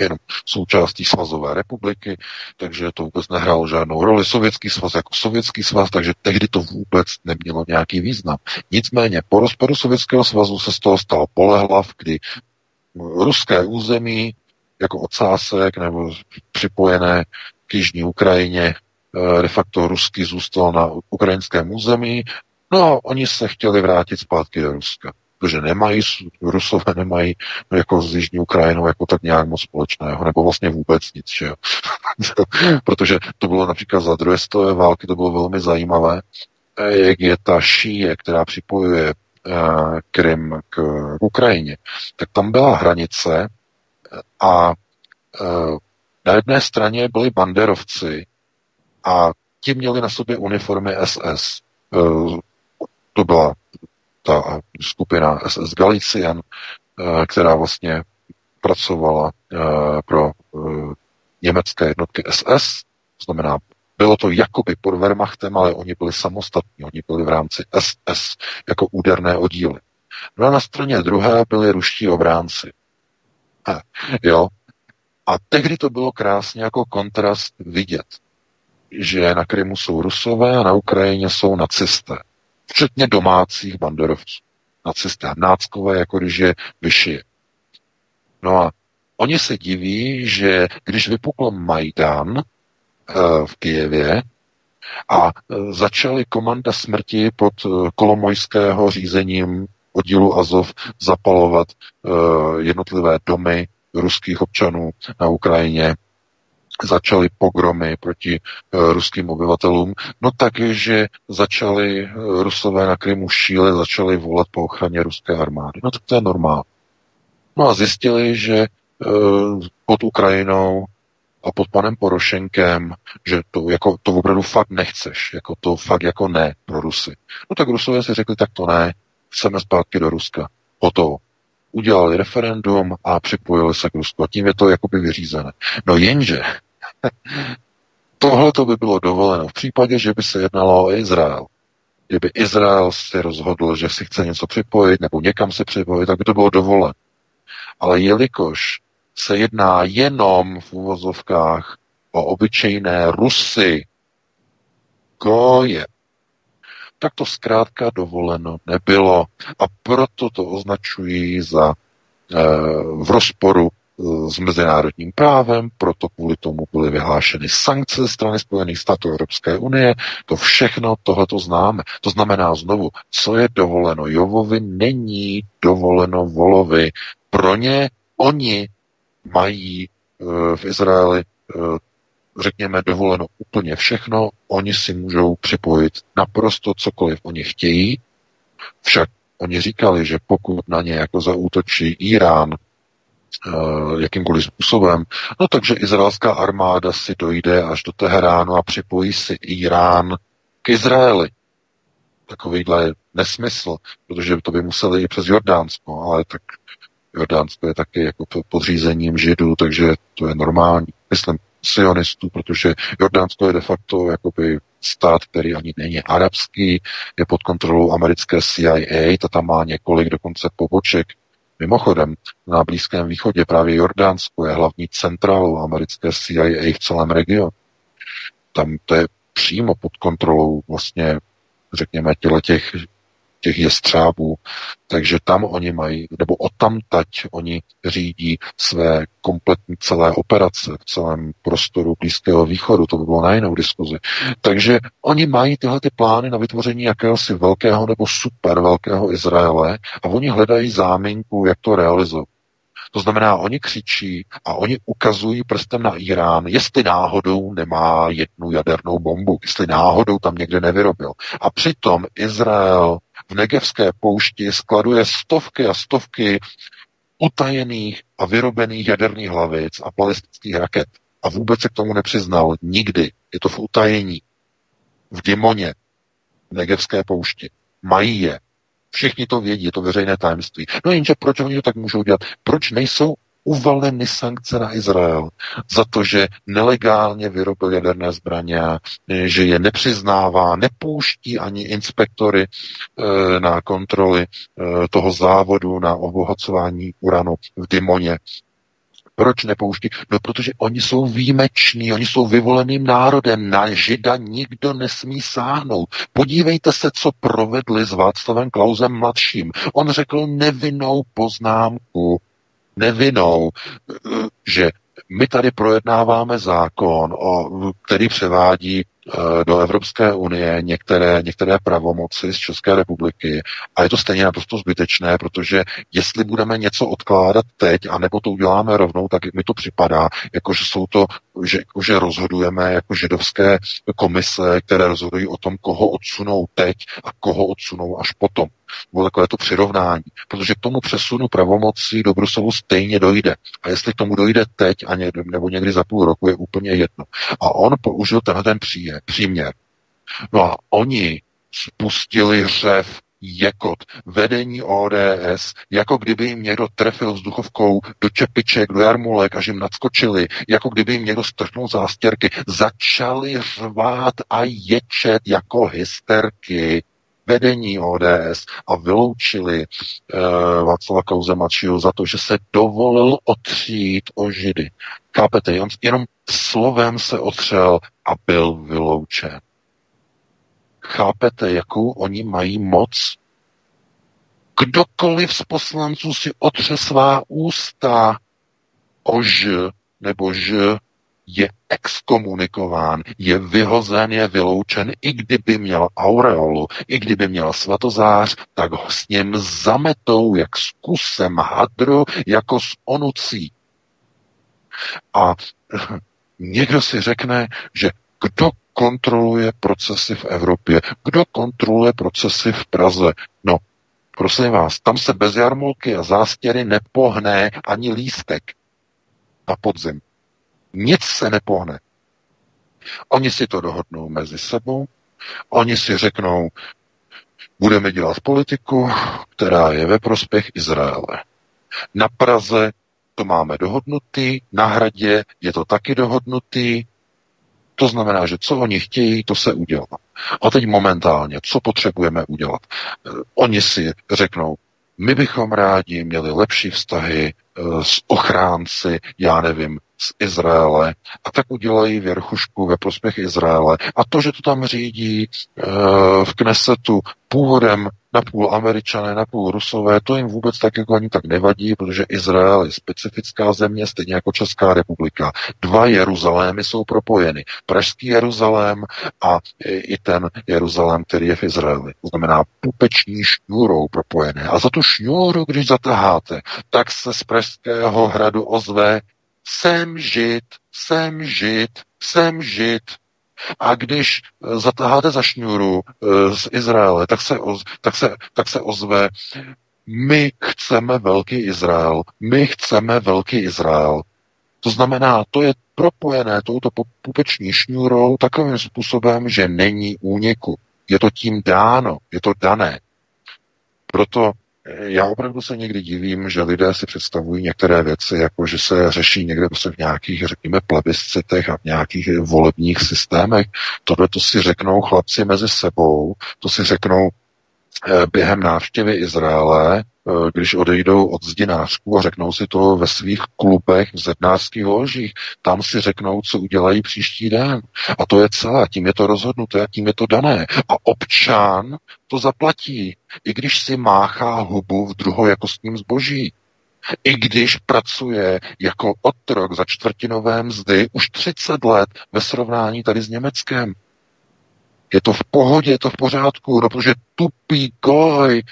Speaker 5: jenom součástí svazové republiky, takže to vůbec nehrálo žádnou roli. Sovětský svaz jako sovětský svaz, takže tehdy to vůbec nemělo nějaký význam. Nicméně po rozpadu Sovětského svazu se z toho stal polehlav, kdy ruské území jako ocásek nebo připojené k Jižní Ukrajině, eh, de facto rusky zůstal na ukrajinském území, no a oni se chtěli vrátit zpátky do Ruska protože nemají, Rusové nemají jako s Jižní Ukrajinou jako tak nějak moc společného, nebo vlastně vůbec nic, že jo. protože to bylo například za druhé stové války, to bylo velmi zajímavé, eh, jak je ta šíje, která připojuje uh, Krym k Ukrajině, tak tam byla hranice, a e, na jedné straně byli banderovci a ti měli na sobě uniformy SS. E, to byla ta skupina SS Galician, e, která vlastně pracovala pro německé jednotky SS, znamená bylo to jakoby pod Wehrmachtem, ale oni byli samostatní, oni byli v rámci SS jako úderné oddíly. No a na straně druhé byli ruští obránci. Jo. A tehdy to bylo krásně jako kontrast vidět, že na Krymu jsou rusové a na Ukrajině jsou nacisté. Včetně domácích banderovců. Nacisté, náckové, jako když je vyšije. No a oni se diví, že když vypukl Majdan eh, v Kijevě a eh, začaly komanda smrti pod eh, kolomojského řízením oddílu Azov zapalovat jednotlivé domy ruských občanů na Ukrajině, začaly pogromy proti ruským obyvatelům, no takže začali rusové na Krymu šíle, začali volat po ochraně ruské armády. No tak to je normál. No a zjistili, že Eh, pod Ukrajinou a pod panem Porošenkem, že to, jako, to opravdu fakt nechceš, jako to fakt jako ne pro Rusy. No tak Rusové si řekli, tak to ne, chceme zpátky do Ruska. to Udělali referendum a připojili se k Rusku. A tím je to jakoby vyřízené. No jenže, tohle to by bylo dovoleno v případě, že by se jednalo o Izrael. Kdyby Izrael si rozhodl, že si chce něco připojit nebo někam se připojit, tak by to bylo dovoleno. Ale jelikož se jedná jenom v uvozovkách o obyčejné Rusy, goje, tak to zkrátka dovoleno nebylo. A proto to označují za e, v rozporu e, s mezinárodním právem, proto kvůli tomu byly vyhlášeny sankce ze strany Spojených států Evropské unie. To všechno tohleto známe. To znamená znovu, co je dovoleno Jovovi, není dovoleno Volovi. Pro ně oni mají eh, v Izraeli, eh, řekněme, dovoleno úplně všechno, oni si můžou připojit naprosto cokoliv oni chtějí, však oni říkali, že pokud na ně jako zaútočí Irán eh, jakýmkoliv způsobem, no takže izraelská armáda si dojde až do Teheránu a připojí si Irán k Izraeli. Takovýhle nesmysl, protože to by museli i přes Jordánsko, ale tak Jordánsko je taky jako podřízením židů, takže to je normální. Myslím sionistů, protože Jordánsko je de facto jakoby stát, který ani není arabský, je pod kontrolou americké CIA, ta tam má několik dokonce poboček. Mimochodem, na Blízkém východě právě Jordánsko je hlavní centrálou americké CIA v celém regionu. Tam to je přímo pod kontrolou vlastně řekněme, těle těch těch jestřábů, takže tam oni mají, nebo odtamtať oni řídí své kompletní celé operace v celém prostoru Blízkého východu, to by bylo na jinou diskuzi. Takže oni mají tyhle ty plány na vytvoření jakéhosi velkého nebo super velkého Izraele a oni hledají záminku, jak to realizovat. To znamená, oni křičí a oni ukazují prstem na Irán, jestli náhodou nemá jednu jadernou bombu, jestli náhodou tam někde nevyrobil. A přitom Izrael Negevské poušti skladuje stovky a stovky utajených a vyrobených jaderných hlavic a balistických raket. A vůbec se k tomu nepřiznal nikdy. Je to v utajení. V Dimoně, v Negevské poušti. Mají je. Všichni to vědí, je to veřejné tajemství. No jenže proč oni to tak můžou dělat? Proč nejsou uvaleny sankce na Izrael za to, že nelegálně vyrobil jaderné zbraně, že je nepřiznává, nepouští ani inspektory e, na kontroly e, toho závodu na obohacování uranu v Dimoně. Proč nepouští? No, protože oni jsou výjimeční, oni jsou vyvoleným národem, na žida nikdo nesmí sáhnout. Podívejte se, co provedli s Václavem Klausem mladším. On řekl nevinnou poznámku, nevinou, že my tady projednáváme zákon, o, který převádí do Evropské unie některé, některé pravomoci z České republiky a je to stejně naprosto zbytečné, protože jestli budeme něco odkládat teď, anebo to uděláme rovnou, tak mi to připadá, jako že jsou to, že, jako že rozhodujeme jako židovské komise, které rozhodují o tom, koho odsunou teď a koho odsunou až potom bylo takové to přirovnání, protože k tomu přesunu pravomocí do Bruselu stejně dojde. A jestli k tomu dojde teď a ně, nebo někdy za půl roku, je úplně jedno. A on použil tenhle ten příje, příměr. No a oni spustili řev jekot. Vedení ODS, jako kdyby jim někdo trefil vzduchovkou do čepiček, do jarmulek, až jim nadskočili, jako kdyby jim někdo strhnul zástěrky. Začali řvát a ječet jako hysterky vedení ODS a vyloučili uh, Václava Klauze za to, že se dovolil otřít o židy. Chápete? On jenom slovem se otřel a byl vyloučen. Chápete, jakou oni mají moc? Kdokoliv z poslanců si otře svá ústa o ž nebo ž je exkomunikován, je vyhozen, je vyloučen, i kdyby měl aureolu, i kdyby měl svatozář, tak ho s ním zametou jak s kusem hadru, jako s onucí. A někdo si řekne, že kdo kontroluje procesy v Evropě, kdo kontroluje procesy v Praze. No, prosím vás, tam se bez jarmulky a zástěry nepohne ani lístek na podzim. Nic se nepohne. Oni si to dohodnou mezi sebou, oni si řeknou, budeme dělat politiku, která je ve prospěch Izraele. Na Praze to máme dohodnutý, na hradě je to taky dohodnutý, to znamená, že co oni chtějí, to se udělá. A teď momentálně, co potřebujeme udělat? Oni si řeknou, my bychom rádi měli lepší vztahy Eh, s ochránci, já nevím, z Izraele a tak udělají věrchušku ve prospěch Izraele. A to, že to tam řídí e, v Knesetu původem na půl američané, na půl rusové, to jim vůbec tak jako ani tak nevadí, protože Izrael je specifická země, stejně jako Česká republika. Dva Jeruzalémy jsou propojeny. Pražský Jeruzalém a i ten Jeruzalém, který je v Izraeli. To znamená pupeční šňůrou propojené. A za tu šňůru, když zataháte, tak se z Pražského hradu ozve jsem žid, jsem žid, jsem žid. A když eh, zataháte za šňůru eh, z Izraele, tak se, tak, se, tak se ozve, my chceme velký Izrael, my chceme velký Izrael. To znamená, to je propojené touto pupeční šňůrou takovým způsobem, že není úniku. Je to tím dáno, je to dané. Proto já opravdu se někdy divím, že lidé si představují některé věci, jako že se řeší někde prostě v nějakých, řekněme, plebiscitech a v nějakých volebních systémech. Tohle to si řeknou chlapci mezi sebou, to si řeknou eh, během návštěvy Izraele, když odejdou od zdinářků a řeknou si to ve svých klubech v zednářských ložích. Tam si řeknou, co udělají příští den. A to je celé, tím je to rozhodnuté, a tím je to dané. A občan to zaplatí, i když si máchá hubu v druhojakostním zboží. I když pracuje jako otrok za čtvrtinové mzdy už 30 let ve srovnání tady s Německem. Je to v pohodě, je to v pořádku, no protože tupý goj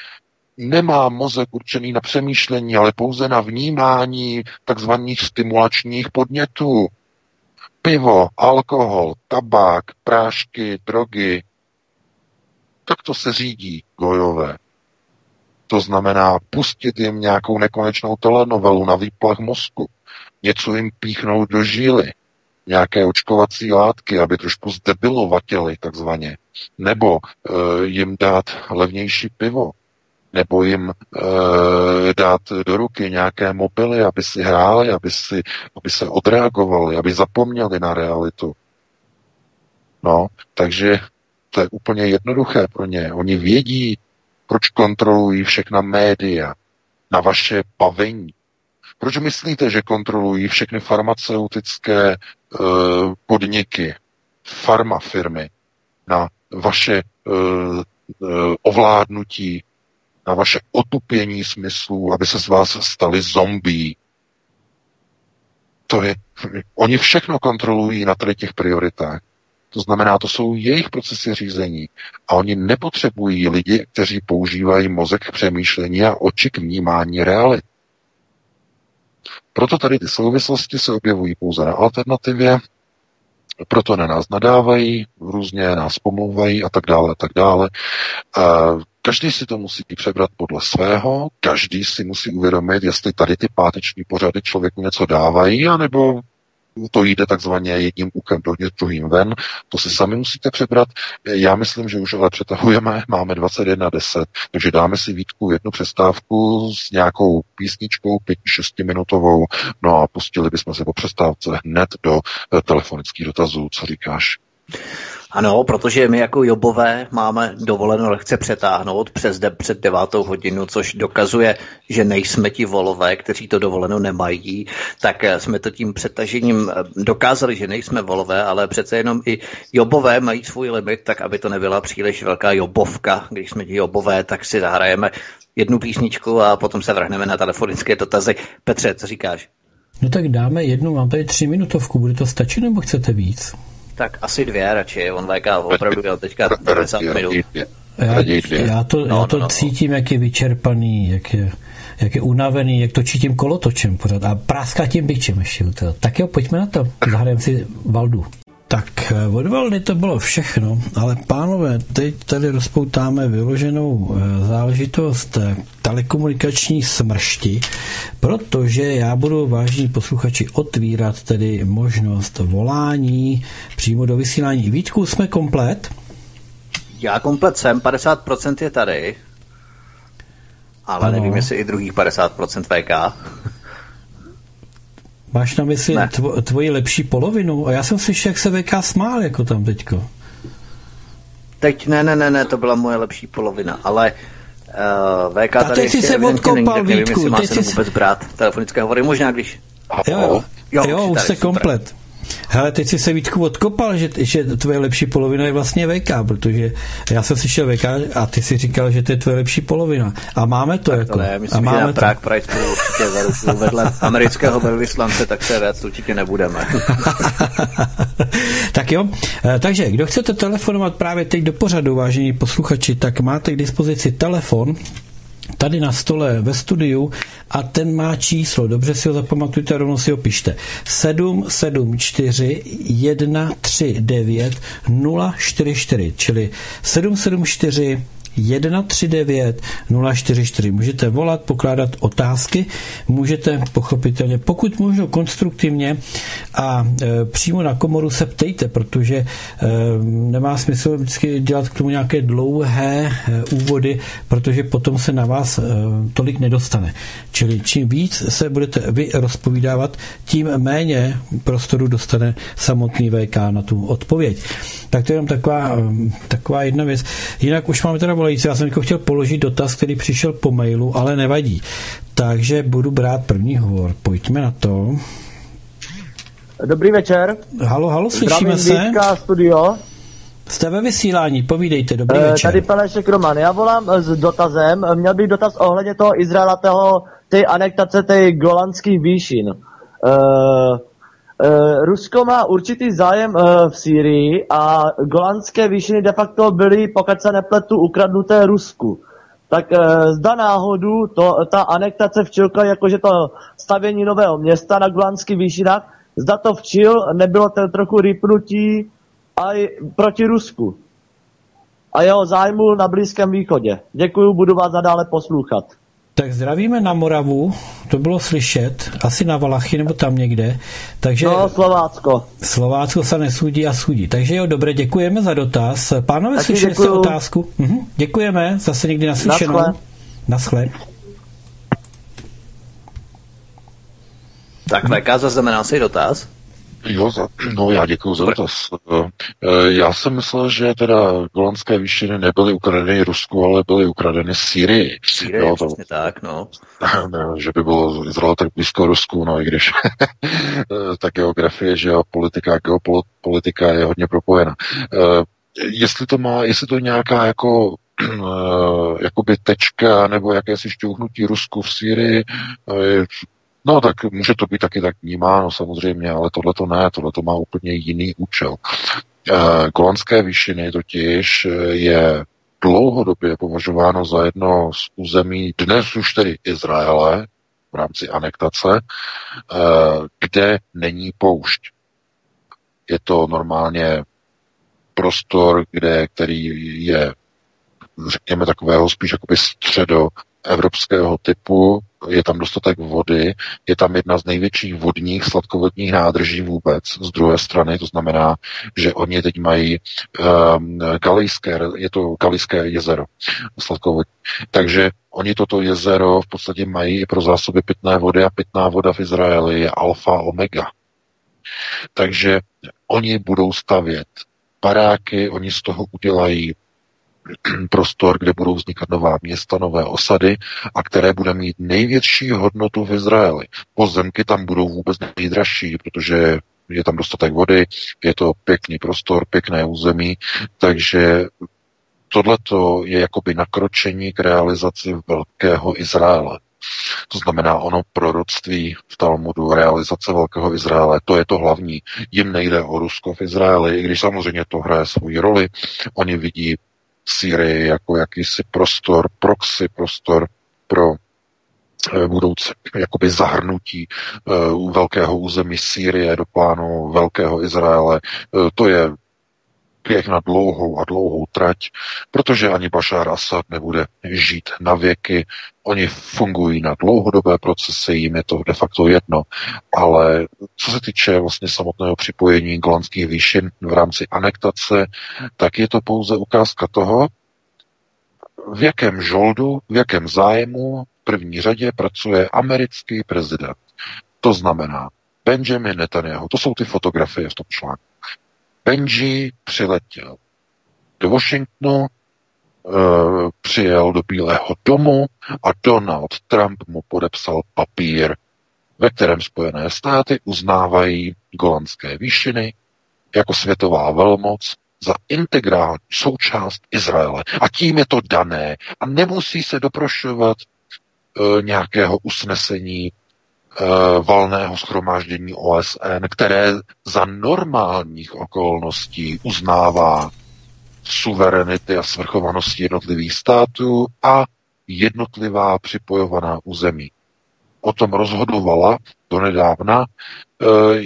Speaker 5: nemá mozek určený na přemýšlení, ale pouze na vnímání takzvaných stimulačních podnětů. Pivo, alkohol, tabák, prášky, drogy. Tak to se řídí gojové. To znamená pustit jim nějakou nekonečnou telenovelu na výplach mozku, něco jim píchnout do žíly, nějaké očkovací látky, aby trošku zdebilovatěli takzvaně, nebo e, jim dát levnější pivo, nebo jim e, dát do ruky nějaké mobily, aby si hráli, aby, si, aby se odreagovali, aby zapomněli na realitu. No, takže to je úplně jednoduché pro ně. Oni vědí, proč kontrolují všechna média na vaše bavení. Proč myslíte, že kontrolují všechny farmaceutické e, podniky, farmafirmy na vaše e, ovládnutí na vaše otupění smyslů, aby se z vás stali zombí. To je, oni všechno kontrolují na tady těch prioritách. To znamená, to jsou jejich procesy řízení. A oni nepotřebují lidi, kteří používají mozek k přemýšlení a oči k vnímání reality. Proto tady ty souvislosti se objevují pouze na alternativě, proto na nás nadávají, různě nás pomlouvají a tak dále a tak dále. Každý si to musí přebrat podle svého, každý si musí uvědomit, jestli tady ty páteční pořady člověku něco dávají, anebo to jde takzvaně jedním úkem dovnitř, druhým ven. To si sami musíte přebrat. Já myslím, že už ale přetahujeme, máme 21.10, takže dáme si Vítku jednu přestávku s nějakou písničkou 5-6 minutovou, no a pustili bychom se po přestávce hned do eh, telefonických dotazů. Co říkáš?
Speaker 1: Ano, protože my jako Jobové máme dovoleno lehce přetáhnout přes de- před devátou hodinu, což dokazuje, že nejsme ti volové, kteří to dovoleno nemají, tak eh, jsme to tím přetažením eh, dokázali, že nejsme volové, ale přece jenom i Jobové mají svůj limit, tak aby to nebyla příliš velká Jobovka. Když jsme ti Jobové, tak si zahrajeme jednu písničku a potom se vrhneme na telefonické dotazy. Petře, co říkáš?
Speaker 3: No tak dáme jednu, mám tady tři minutovku, bude to stačit nebo chcete víc?
Speaker 1: Tak asi dvě radši, on VK opravdu měl teďka 90 minut.
Speaker 3: Já, já to, no, já to no, no, cítím, jak je vyčerpaný, jak je, jak je unavený, jak to cítím kolotočem pořád a práská tím byčem ještě. Tak jo, pojďme na to, zahrajeme si Valdu. Tak eh, od Valdy to bylo všechno, ale pánové, teď tady rozpoutáme vyloženou eh, záležitost eh, telekomunikační smršti, protože já budu, vážní posluchači, otvírat tedy možnost volání přímo do vysílání. Vítku, jsme komplet?
Speaker 1: Já komplet jsem, 50% je tady, ale ano. nevím, jestli i druhých 50% VK.
Speaker 3: Máš na mysli tvo, tvoji lepší polovinu? A já jsem slyšel, jak se VK smál, jako tam teďko.
Speaker 1: Teď ne, ne, ne, ne, to byla moje lepší polovina, ale uh, VK
Speaker 3: A tady
Speaker 1: ještě
Speaker 3: se odkopal,
Speaker 1: nevím,
Speaker 3: Vítku.
Speaker 1: jestli má
Speaker 3: Teď
Speaker 1: se
Speaker 3: jsi...
Speaker 1: vůbec brát telefonické hovory, možná když...
Speaker 3: Jo, jo, jo, jo už se
Speaker 1: super.
Speaker 3: komplet. Hele, teď si se Vítku odkopal, že, že tvoje lepší polovina je vlastně VK, protože já jsem slyšel VK a ty si říkal, že to je tvoje lepší polovina. A máme to
Speaker 1: tak
Speaker 3: jako.
Speaker 1: Ne, myslím,
Speaker 3: a máme
Speaker 1: že na
Speaker 3: to.
Speaker 1: Prague Pride spolu určitě za ruku vedle amerického velvyslance, tak se věc určitě nebudeme.
Speaker 3: tak jo, eh, takže kdo chcete telefonovat právě teď do pořadu, vážení posluchači, tak máte k dispozici telefon tady na stole ve studiu a ten má číslo, dobře si ho zapamatujte, rovnou si ho pište. 774 139 044, čili 774 139 044. Můžete volat, pokládat otázky, můžete pochopitelně, pokud možno konstruktivně a e, přímo na komoru se ptejte, protože e, nemá smysl vždycky dělat k tomu nějaké dlouhé e, úvody, protože potom se na vás e, tolik nedostane. Čili čím víc se budete vy rozpovídávat, tím méně prostoru dostane samotný VK na tu odpověď. Tak to je jenom taková, taková jedna věc. Jinak už máme teda volající, já jsem jako chtěl položit dotaz, který přišel po mailu, ale nevadí. Takže budu brát první hovor. Pojďme na to.
Speaker 6: Dobrý večer.
Speaker 3: Halo, halo, slyšíme
Speaker 6: Zdravím
Speaker 3: se?
Speaker 6: Vítka, studio.
Speaker 3: Jste ve vysílání, povídejte, dobrý
Speaker 6: Eh,
Speaker 3: večer.
Speaker 6: Tady Pelešek Roman. Já volám eh, s dotazem. Měl bych dotaz ohledně toho Izraela, toho, té anektace těch golandských výšin. Uh, Rusko má určitý zájem uh, v Sýrii a golandské výšiny de facto byly, pokud se nepletu, ukradnuté Rusku. Tak uh, zda náhodu to, ta anektace včilka, jakože to stavění nového města na golandských výšinách, zda to včil, nebylo to trochu rýpnutí aj proti Rusku a jeho zájmu na Blízkém východě. Děkuji, budu vás nadále poslouchat.
Speaker 3: Tak zdravíme na Moravu, to bylo slyšet, asi na Valachy nebo tam někde. Takže
Speaker 6: No, Slovácko.
Speaker 3: Slovácko se nesudí a sudí. Takže jo, dobře, děkujeme za dotaz. Pánové,
Speaker 6: Taky
Speaker 3: slyšeli jste
Speaker 6: děkuju.
Speaker 3: otázku? Mhm, děkujeme, zase někdy naslyšenou.
Speaker 6: Naschle.
Speaker 3: Naschle.
Speaker 1: tak VK zaznamenal si dotaz.
Speaker 5: Jo, za, no já děkuji za dotaz. Eh, eh, Já jsem myslel, že teda golandské výšiny nebyly ukradeny Rusku, ale byly ukradeny Syrii.
Speaker 1: Sýrie,
Speaker 5: Jo, to,
Speaker 1: přesně tak, no.
Speaker 5: ne, že by bylo Izrael tak blízko Rusku, no i když eh, ta geografie, že jo, politika, geopolitika je hodně propojena. Jestli to má, jestli to je nějaká jako jakoby tečka nebo jakési šťouhnutí Rusku v Syrii, No tak může to být taky tak vnímáno samozřejmě, ale tohle to ne, tohle to má úplně jiný účel. Eh, Golandské výšiny totiž eh, je dlouhodobě považováno za jedno z území dnes už tedy Izraele v rámci anektace, eh, kde není poušť. Je to normálně prostor, kde, který je, řekněme, takového spíš jakoby středo evropského typu, je tam dostatek vody, je tam jedna z největších vodních sladkovodních nádrží vůbec z druhé strany, to znamená, že oni teď mají um, galijské, je to galijské jezero sladkovodní. Takže oni toto jezero v podstatě mají pro zásoby pitné vody a pitná voda v Izraeli je alfa omega. Takže oni budou stavět baráky, oni z toho udělají prostor, kde budou vznikat nová města, nové osady a které bude mít největší hodnotu v Izraeli. Pozemky tam budou vůbec nejdražší, protože je tam dostatek vody, je to pěkný prostor, pěkné území, takže tohleto je jakoby nakročení k realizaci velkého Izraele. To znamená ono proroctví v Talmudu, realizace Velkého Izraele, to je to hlavní. Jim nejde o Rusko v Izraeli, i když samozřejmě to hraje svoji roli. Oni vidí Syrii jako jakýsi prostor, proxy prostor pro eh, budoucí jakoby zahrnutí uh, velkého území Sýrie do plánu velkého Izraele. Uh, to je běh na dlouhou a dlouhou trať, protože ani Bashar Assad nebude žít na věky. Oni fungují na dlouhodobé procesy, jim je to de facto jedno. Ale co se týče vlastně samotného připojení golandských výšin v rámci anektace, tak je to pouze ukázka toho, v jakém žoldu, v jakém zájmu v první řadě pracuje americký prezident. To znamená Benjamin Netanyahu. To jsou ty fotografie v tom článku. Benji přiletěl do Washingtonu, e, přijel do Bílého domu a Donald Trump mu podepsal papír, ve kterém Spojené státy uznávají golandské výšiny jako světová velmoc za integrální součást Izraele. A tím je to dané. A nemusí se doprošovat e, nějakého usnesení valného schromáždění OSN, které za normálních okolností uznává suverenity a svrchovanosti jednotlivých států a jednotlivá připojovaná území. O tom rozhodovala donedávna uh,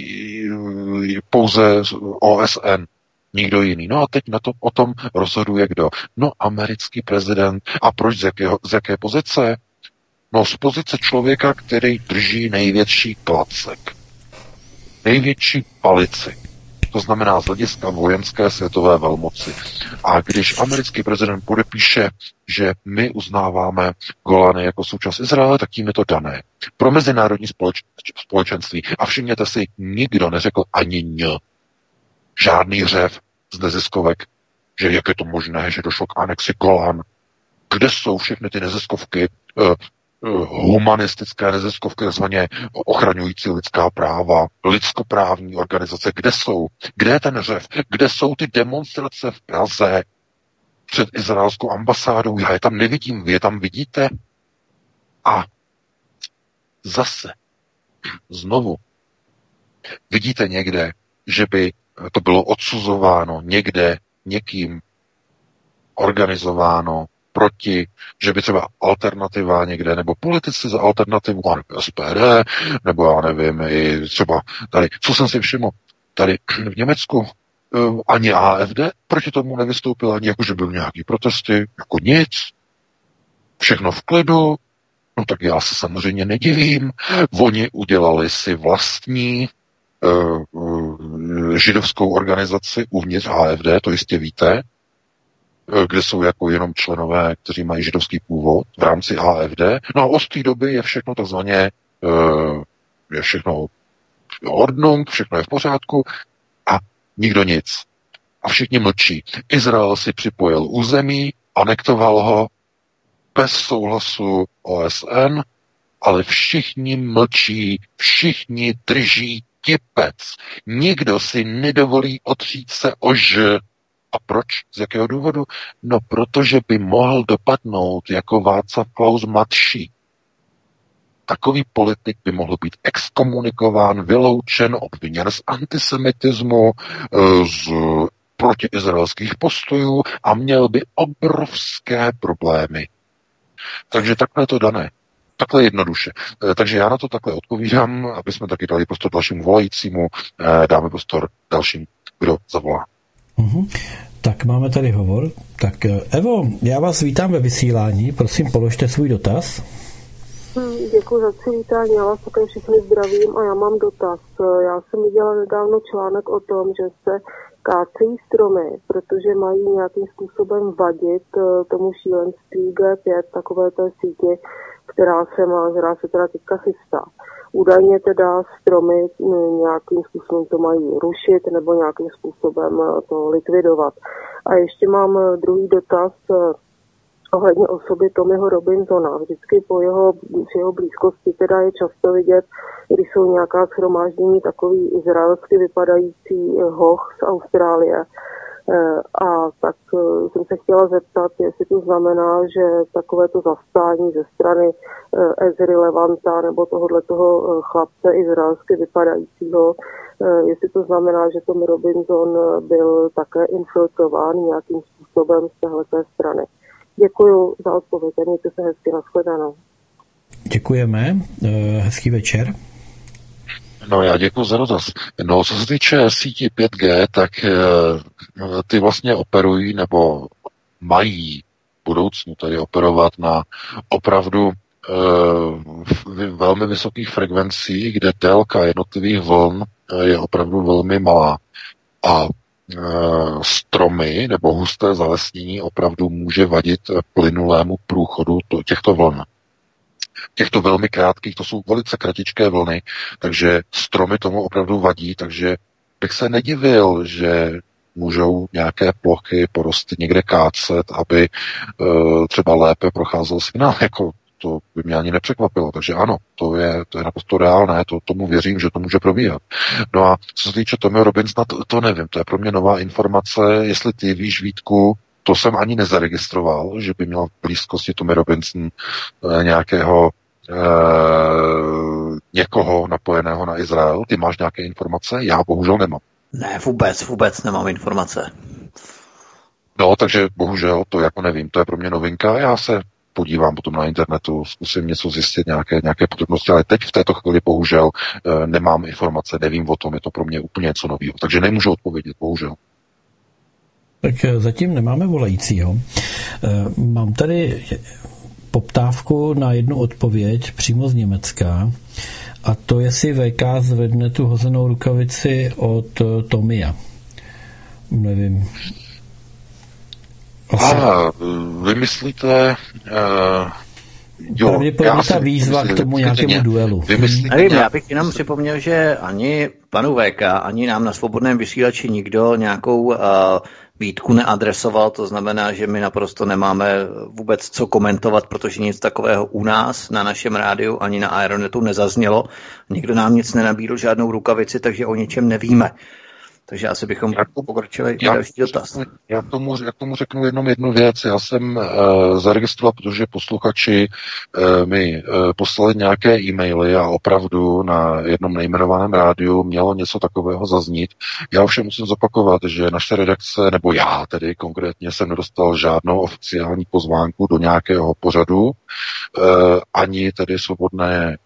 Speaker 5: pouze OSN, nikdo jiný. No a teď na to, o tom rozhoduje kdo? No americký prezident. A proč z, jakého, z jaké pozice? No z pozice člověka, který drží největší klacek. Největší palici. To znamená z hlediska vojenské světové velmoci. A když americký prezident podepíše, že my uznáváme Golany jako součást Izraele, tak tím je to dané. Pro mezinárodní společ, společenství. A všimněte si, nikdo neřekl ani ň. Žádný řev z neziskovek, že jak je to možné, že došlo k anexi Golan. Kde jsou všechny ty neziskovky, eh, humanistické neziskovky, takzvaně ochraňující lidská práva, lidskoprávní organizace, kde jsou? Kde je ten řev? Kde jsou ty demonstrace v Praze před izraelskou ambasádou? Já je tam nevidím, vy je tam vidíte? A zase, znovu, vidíte někde, že by to bylo odsuzováno někde někým organizováno proti, že by třeba alternativa někde, nebo politici za alternativu, SPD, nebo já nevím, i třeba tady, co jsem si všiml, tady v Německu eh, ani AFD proti tomu nevystoupil, ani jako, že byl nějaký protesty, jako nic, všechno v klidu, no tak já se samozřejmě nedivím, oni udělali si vlastní uh, uh, židovskou organizaci uvnitř AFD, to jistě víte, Eh, kde jsou jako jenom členové, kteří mají židovský původ v rámci AFD. No a od té doby je všechno takzvaně, eh, je všechno ordnung, všechno je v pořádku a nikdo nic. A všichni mlčí. Izrael si připojil území, anektoval ho bez souhlasu OSN, ale všichni mlčí, všichni drží tipec. Nikdo si nedovolí otřít se o ž a proč? Z jakého důvodu? No, protože by mohl dopadnout jako Václav Klaus mladší. Takový politik by mohl být exkomunikován, vyloučen, obviněn z antisemitismu, eh, z protiizraelských postojů a měl by obrovské problémy. Takže takhle to dané. Takhle jednoduše. Eh, takže já na to takhle odpovídám, aby jsme taky dali prostor dalšímu volajícímu, eh, dáme prostor dalším, kdo zavolá.
Speaker 3: Mm-hmm. Tak máme tady hovor. Tak eh, Evo, já vás vítám ve vysílání. Prosím, položte svůj dotaz.
Speaker 7: Hm, děkuji za přivítání, já vás také všechny zdravím a já mám dotaz. Já jsem viděla nedávno článek o tom, že se kácejí stromy, protože mají nějakým způsobem vadit eh, tomu šílenství G5, takové té síti, která se má, která se teda teďka chystá. Údajně teda stromy nějakým způsobem to mají rušit nebo nějakým způsobem eh, to likvidovat. A ještě mám eh, druhý dotaz ohledně osoby Tommyho Robinsona. Vždycky po jeho, při jeho blízkosti teda je často vidět, když jsou nějaká shromáždění takový izraelsky vypadající hoch z Austrálie. Eh, a tak eh, jsem se chtěla zeptat, jestli to znamená, že takovéto zastání ze strany eh, Ezry Levanta nebo tohohle toho chlapce izraelsky vypadajícího, jestli to znamená, že Tom Robinson byl také infiltrován nějakým způsobem z téhleté strany. Děkuji za odpověď a mějte se hezky, nashledanou.
Speaker 3: Děkujeme, hezký večer.
Speaker 5: No já děkuji za dotaz. No co se týče sítí 5G, tak eh, ty vlastně operují nebo mají v budoucnu tady operovat na opravdu e, velmi vysokých frekvencích, kde délka jednotlivých vln je opravdu velmi malá. A Eh, stromy nebo husté zalesnění opravdu může vadit plynulému průchodu těchto vln. Těchto velmi krátkých, to jsou velice kratičké vlny, takže stromy tomu opravdu vadí, takže bych se nedivil, že můžou nějaké plochy porosty někde kácet, aby uh, třeba lépe procházel signál. Jako to by mě ani nepřekvapilo. Takže ano, to je, to je naprosto reálné, to, tomu věřím, že to může probíhat. No a co se týče Tommy Robinsona, to, to nevím, to je pro mě nová informace, jestli ty víš, Vítku, to jsem ani nezaregistroval, že by měl v blízkosti Tommy Robinson eh, nějakého eh, někoho napojeného na Izrael. Ty máš nějaké informace? Já bohužel nemám.
Speaker 1: Ne, vůbec, vůbec nemám informace.
Speaker 5: No, takže bohužel to jako nevím, to je pro mě novinka. Já se podívám potom na internetu, zkusím něco zjistit, nějaké, nějaké podrobnosti, ale teď v této chvíli bohužel e, nemám informace, nevím o tom, je to pro mě úplně něco nového, takže nemůžu odpovědět, bohužel.
Speaker 3: Tak eh, zatím nemáme volajícího. E, mám tady poptávku na jednu odpověď přímo z Německa a to jestli VK zvedne tu hozenou rukavici od Tomia. Nevím.
Speaker 5: Asi... A vy myslíte... Uh,
Speaker 3: jo, Pravděpodobně ta výzva myslím, k tomu nějakému duelu.
Speaker 1: Vymyslíte Nevím, já bych jenom připomněl, že ani panu VK, ani nám na svobodném vysílači nikdo nějakou uh, výtku neadresoval, to znamená, že my naprosto nemáme vůbec co komentovat, protože nic takového u nás na našem rádiu ani na Aeronetu nezaznělo. Nikdo nám nic nenabídl, žádnou rukavici, takže o ničem nevíme. Takže asi bychom já, pokročili já, další dotaz.
Speaker 5: Já tomu, já tomu řeknu jenom jednu věc. Já jsem uh, zaregistroval, protože posluchači uh, mi uh, poslali nějaké e-maily a opravdu na jednom nejmenovaném rádiu mělo něco takového zaznít. Já ovšem musím zopakovat, že naše redakce, nebo já tedy konkrétně jsem nedostal žádnou oficiální pozvánku do nějakého pořadu, uh, ani tedy svobodné,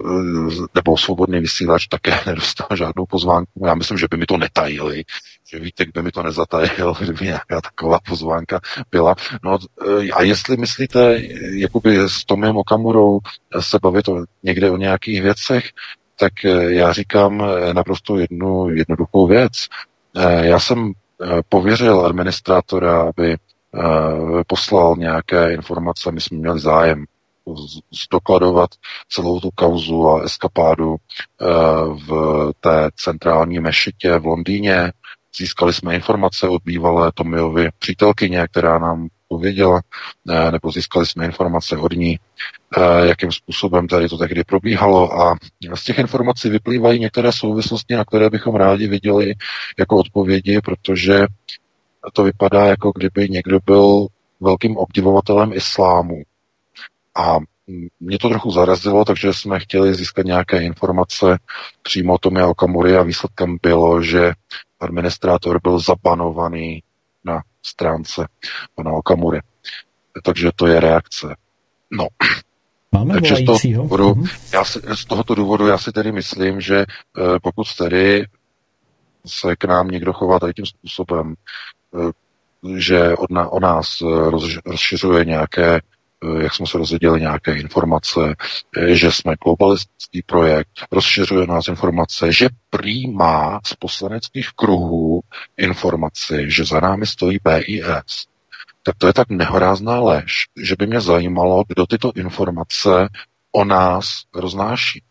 Speaker 5: uh, nebo svobodný vysílač také nedostal žádnou pozvánku. Já myslím, že by mi to netajilo nezatajili, že Vítek by mi to nezatajil, kdyby nějaká taková pozvánka byla. No eh, a jestli myslíte, jakoby s Tomem Okamurou se bavit o, někde o nějakých věcech, tak eh, já říkám eh, naprosto jednu jednoduchou věc. Já jsem pověřil administrátora, aby poslal nějaké informace, my jsme měli zájem zdokladovat celou tu kauzu a eskapádu eh, v té centrální mešitě v Londýně. Získali jsme informace od bývalé Tomiovi přítelkyně, která nám pověděla, eh, nebo získali jsme informace od ní, eh, jakým způsobem tady to tehdy probíhalo a z těch informací vyplývají některé souvislosti, na které bychom rádi viděli jako odpovědi, protože to vypadá, jako kdyby někdo byl velkým obdivovatelem islámu a mě to trochu zarazilo, takže jsme chtěli získat nějaké informace přímo o tom o Okamury a výsledkem bylo, že administrátor byl zabanovaný na stránce pana Okamury. Takže to je reakce. No.
Speaker 3: Máme Takže z, toho důvodu,
Speaker 5: mm-hmm. já si, z tohoto důvodu já si tedy myslím, že eh, pokud tedy se k nám někdo chová tady tím způsobem, eh, že od na, o nás roz, rozšiřuje nějaké jak jsme se dozvěděli nějaké informace, že jsme globalistický projekt, rozšiřuje nás informace, že prý má z poslaneckých kruhů informaci, že za námi stojí BIS. Tak to je tak nehorázná lež, že by mě zajímalo, kdo tyto informace o nás roznáší.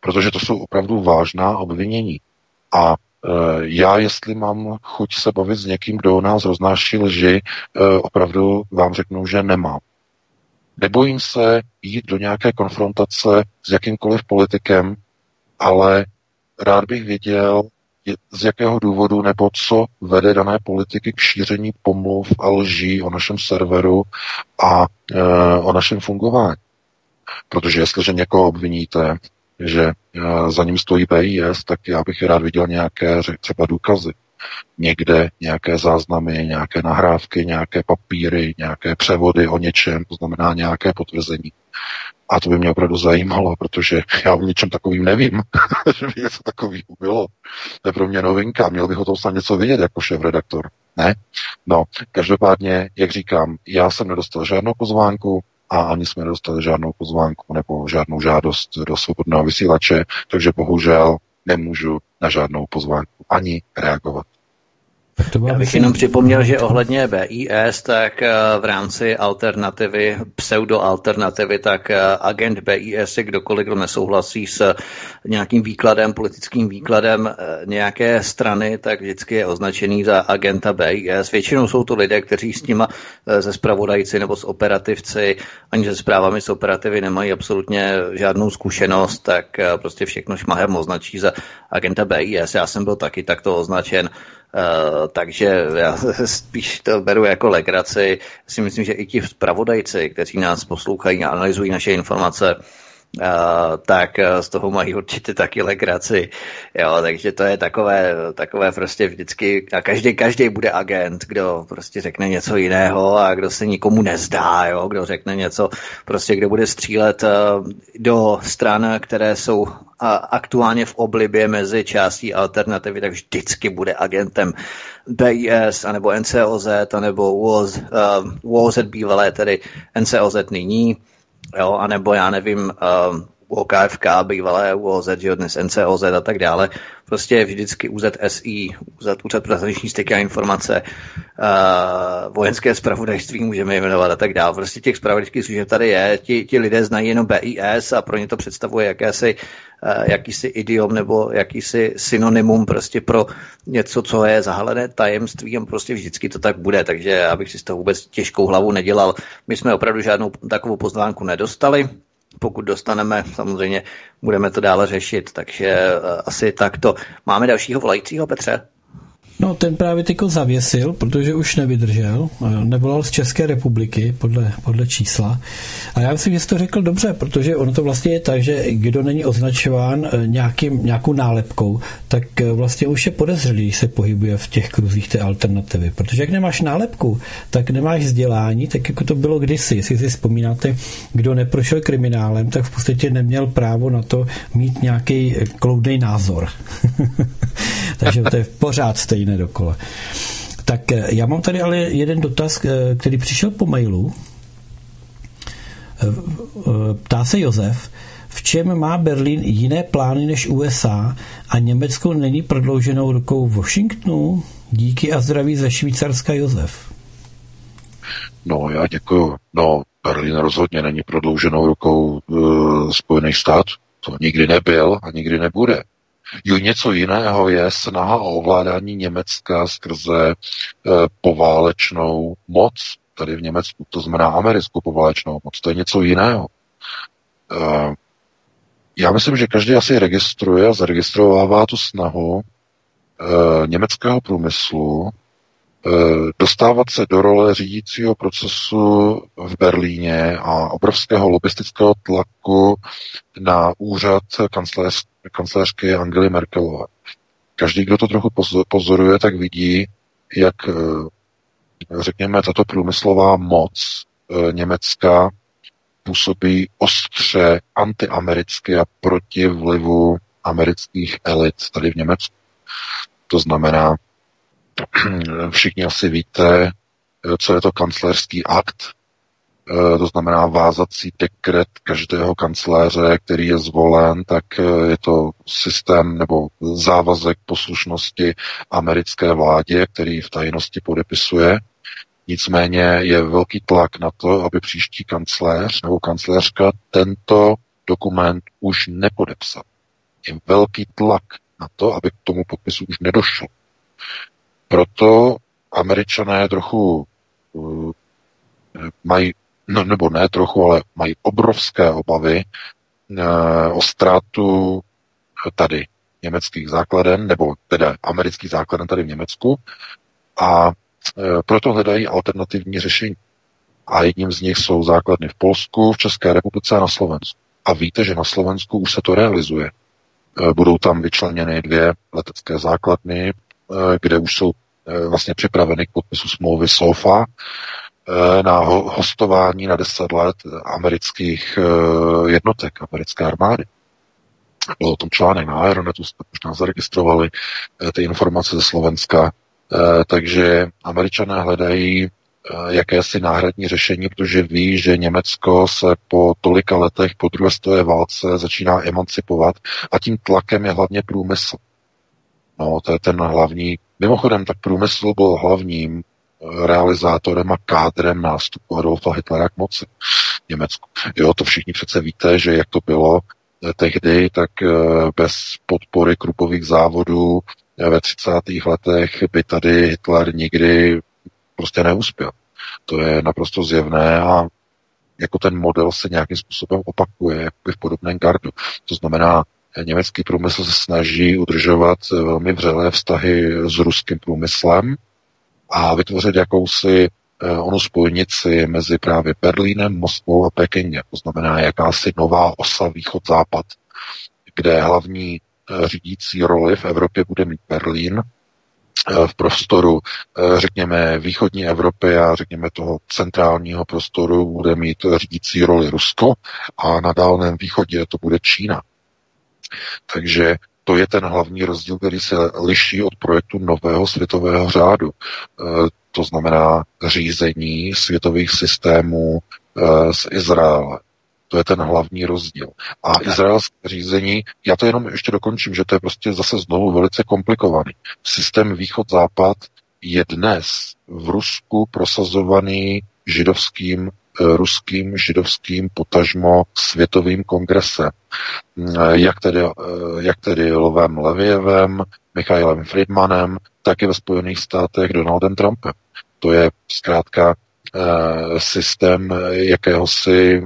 Speaker 5: Protože to jsou opravdu vážná obvinění. A Eh, já, jestli mám chuť se bavit s někým, kdo o nás roznáší lži, eh, opravdu vám řeknu, že nemám. Nebojím se jít do nějaké konfrontace s jakýmkoliv politikem, ale rád bych věděl, z jakého důvodu nebo co vede dané politiky k šíření pomluv a lží o našem serveru a e, o našem fungování. Protože jestliže někoho obviníte, že eh, za ním stojí BIS, tak já bych rád viděl nějaké třeba důkazy. Někde nějaké záznamy, nějaké nahrávky, nějaké papíry, nějaké převody o něčem, to znamená nějaké potvrzení. A to by mě opravdu zajímalo, protože já o něčem takovým nevím, že by něco takového bylo. To je pro mě novinka, měl bych o tom snad něco vidět jako šéf redaktor. Ne? No, každopádně, jak říkám, já jsem nedostal žádnou pozvánku, a ani jsme nedostali žádnou pozvánku nebo žádnou žádost do svobodného vysílače, takže bohužel nemůžu na žádnou pozvánku ani reagovat.
Speaker 1: Já bych jenom připomněl, že ohledně BIS, tak eh, v rámci alternativy, pseudo-alternativy, tak eh, agent BIS je kdokoliv, kdo nesouhlasí s nějakým výkladem, politickým výkladem eh, nějaké strany, tak vždycky je označený za agenta BIS. Většinou jsou to lidé, kteří s nima ze spravodajci nebo s operativci, ani se zprávami z operativy nemají absolutně žádnou zkušenost, tak prostě všechno šmahem označí za agenta BIS. Já jsem byl taky takto označen Uh, takže já spíš to beru jako legraci. Si myslím, že i ti zpravodajci, kteří nás poslouchají a analyzují naše informace, tak z toho mají určitě taky legraci. Jo, takže to je takové, takové prostě vždycky, a každý, každý bude agent, kdo prostě řekne něco jiného a kdo se nikomu nezdá, jo, kdo řekne něco, prostě kdo bude střílet do stran, které jsou aktuálně v oblibě mezi částí alternativy, tak vždycky bude agentem BIS, anebo NCOZ, anebo WOZ, uh, WOZ bývalé, tedy NCOZ nyní, jo, anebo já nevím, uh, OKFK, bývalé UOZ, že dnes NCOZ a tak dále, prostě vždycky UZSI, UZ, Úřad pro zahraniční styky a informace, uh, vojenské spravodajství můžeme jmenovat a tak dále. Prostě těch spravodajských služeb tady je, ti, ti lidé znají jenom BIS a pro ně to představuje jakési, jakýsi idiom nebo jakýsi synonymum prostě pro něco, co je zahalené tajemství a prostě vždycky to tak bude, takže já bych si z toho vůbec těžkou hlavu nedělal. My jsme opravdu žádnou takovou pozvánku nedostali, pokud dostaneme, samozřejmě budeme to dále řešit, takže eh, asi takto. Máme dalšího volajícího, Petře?
Speaker 3: No, ten právě tyko zavěsil, protože už nevydržel. Nevolal z České republiky podle, podle čísla. A já myslím, že jsi to řekl dobře, protože ono to vlastně je tak, že kdo není označován eh, nějakým, nějakou nálepkou, tak eh, vlastně už je podezřelý, když se pohybuje v těch kruzích té alternativy. Protože jak nemáš nálepku, tak nemáš vzdělání, tak jako to bylo kdysi. Jestli si vzpomínáte, kdo neprošel kriminálem, tak v podstatě neměl právo na to mít nějaký eh, kloudný názor. Takže to je pořád stejné dokola. Tak eh, já mám tady ale jeden dotaz, eh, který přišel po mailu. Eh, ptá se Josef, v čem má Berlín jiné plány než USA a Německo není prodlouženou rukou Washingtonu? Díky a zdraví ze Švýcarska Josef.
Speaker 5: No, já děkuji. No, Berlín rozhodně není prodlouženou rukou uh, Spojených států. To nikdy nebyl a nikdy nebude. Jo, něco jiného je snaha o ovládání Německa skrze e, poválečnou moc, tady v Německu, to znamená americkou poválečnou moc, to je něco jiného. E, já myslím, že každý asi registruje a zaregistrovává tu snahu e, německého průmyslu e, dostávat se do role řídícího procesu v Berlíně a obrovského lobistického tlaku na úřad kancléř, kancléřky Angely Merkelové. Každý, kdo to trochu pozoruje, tak vidí, jak, eh, řekněme, tato průmyslová moc eh, Německa působí ostře antiamericky a proti vlivu amerických elit tady v Německu. To znamená, všichni asi víte, eh, co je to kanclerský akt. Eh, to znamená vázací dekret každého kancléře, který je zvolen, tak eh, je to systém nebo závazek poslušnosti americké vládě, který v tajnosti podepisuje. Nicméně je velký tlak na to, aby příští kancléř nebo kancléřka tento dokument už nepodepsal. Je velký tlak na to, aby k tomu podpisu už nedošlo. Proto američané trochu uh, mají no nebo ne trochu, ale mají obrovské obavy e, o ztrátu tady německých základen, nebo teda amerických základen tady v Německu a e, proto hledají alternativní řešení. A jedním z nich jsou základny v Polsku, v České republice a na Slovensku. A víte, že na Slovensku už se to realizuje. E, budou tam vyčleněny dvě letecké základny, e, kde už jsou vlastně připraveny k podpisu smlouvy SOFA Eh, na hostování na 10 let amerických eh, jednotek, americké armády. Byl o tom článek na Aeronetu, jste možná zaregistrovali eh, ty informace ze Slovenska. Takže američané hledají jakési náhradní řešení, protože ví, že Německo se po tolika letech po druhé světové válce začíná emancipovat a tím tlakem je hlavně průmysl. No, to je ten hlavní. Mimochodem, tak průmysl byl hlavním realizátorem a kádrem nástupu Adolfa Hitlera k moci v Německu. Jo, to všichni přece víte, že jak to bylo eh, tehdy, tak eh, bez podpory krupových závodů eh, ve 30. letech by tady Hitler nikdy prostě neuspěl. To je naprosto zjevné a jako ten model se nějakým způsobem opakuje, jako v podobném gardu. To znamená, německý průmysl se snaží udržovat velmi vřelé vztahy s ruským průmyslem, a vytvořit jakousi eh, onu spojnici mezi právě Berlínem, Moskvou a Pekingem. To znamená jakási nová osa východ-západ, kde hlavní eh, řídící roli v Evropě bude mít Berlín, eh, v prostoru, řekněme, východní Evropy a řekněme toho centrálního prostoru bude mít řídící roli Rusko a na Dálném východě to bude Čína. Takže to je ten hlavní rozdíl, který se liší od projektu nového světového řádu. E, to znamená řízení světových systémů e, z Izraele. To je ten hlavní rozdíl. A izraelské řízení, já to jenom ještě dokončím, že to je prostě zase znovu velice komplikovaný. Systém východ-západ je dnes v Rusku prosazovaný židovským ruským židovským potažmo světovým kongresem. Eh, jak tedy, eh, jak tedy Lovem Levievem, Michailem Friedmanem, tak i ve Spojených státech Donaldem Trumpem. To je zkrátka systém jakéhosi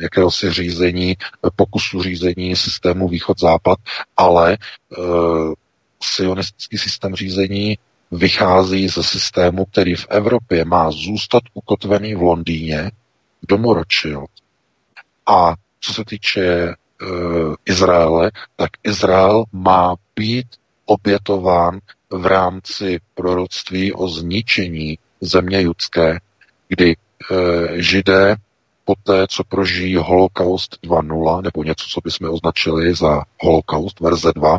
Speaker 5: jakéhosi řízení, pokusu řízení systému východ-západ, ale sionistický systém řízení vychází ze systému, který v Evropě má zůstat ukotvený v Londýně, domu. A co se týče e, Izraele, tak Izrael má být obětován v rámci proroctví o zničení země judské, kdy e, židé poté, co prožijí holokaust 2.0, nebo něco, co bychom označili za holokaust verze 2, e,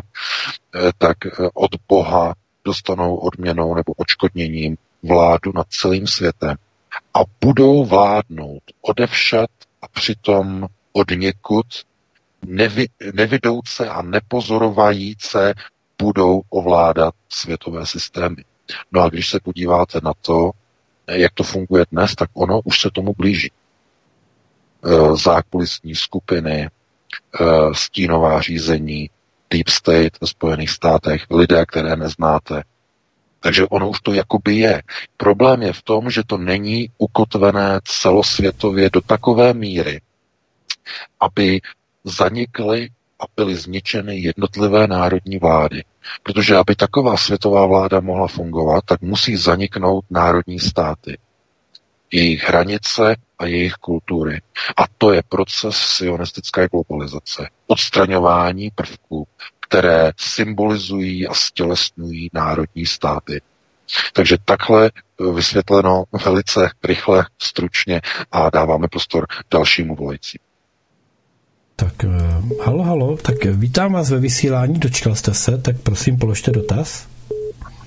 Speaker 5: tak od Boha dostanou odměnou nebo očkodněním vládu nad celým světem a budou vládnout odevšat a přitom od někud nevy, nevidouce a nepozorovajíce budou ovládat světové systémy. No a když se podíváte na to, jak to funguje dnes, tak ono už se tomu blíží. E, zákulisní skupiny, e, stínová řízení, Deep State ve Spojených státech, lidé, které neznáte. Takže ono už to jakoby je. Problém je v tom, že to není ukotvené celosvětově do takové míry, aby zanikly a byly zničeny jednotlivé národní vlády. Protože aby taková světová vláda mohla fungovat, tak musí zaniknout národní státy jejich hranice a jejich kultury. A to je proces sionistické globalizace. Odstraňování prvků, které symbolizují a stělesňují národní státy. Takže takhle vysvětleno velice rychle, stručně a dáváme prostor dalšímu volající.
Speaker 3: Tak uh, halo, halo, tak vítám vás ve vysílání, dočkal jste se, tak prosím položte dotaz.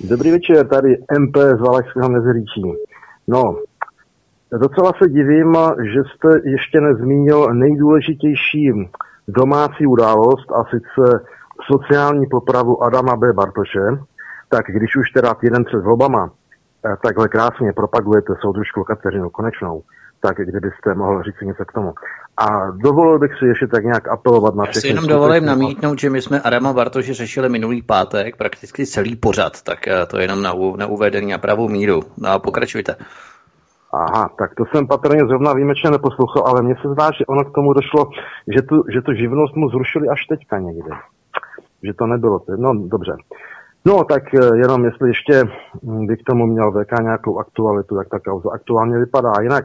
Speaker 8: Dobrý večer, tady MP z Valašského Meziříčí. No, Docela se divím, že jste ještě nezmínil nejdůležitější domácí událost, a sice sociální popravu Adama B. Bartoše, tak když už teda týden před volbama eh, takhle krásně propagujete soudružku Kateřinu Konečnou, tak kdybyste mohl říct něco k tomu. A dovolil bych si ještě tak nějak apelovat na
Speaker 1: všechny. Já si jenom dovolím namítnout, že my jsme Adama Bartoše řešili minulý pátek, prakticky celý pořad, tak eh, to je jenom na, na uvedení a pravou míru. No a pokračujte.
Speaker 8: Aha, tak to jsem patrně zrovna výjimečně neposlouchal, ale mně se zdá, že ono k tomu došlo, že tu, že tu živnost mu zrušili až teďka někde. Že to nebylo. No, dobře. No, tak eh, jenom jestli ještě hm, by k tomu měl VK nějakou aktualitu, jak ta kauza aktuálně vypadá. Jinak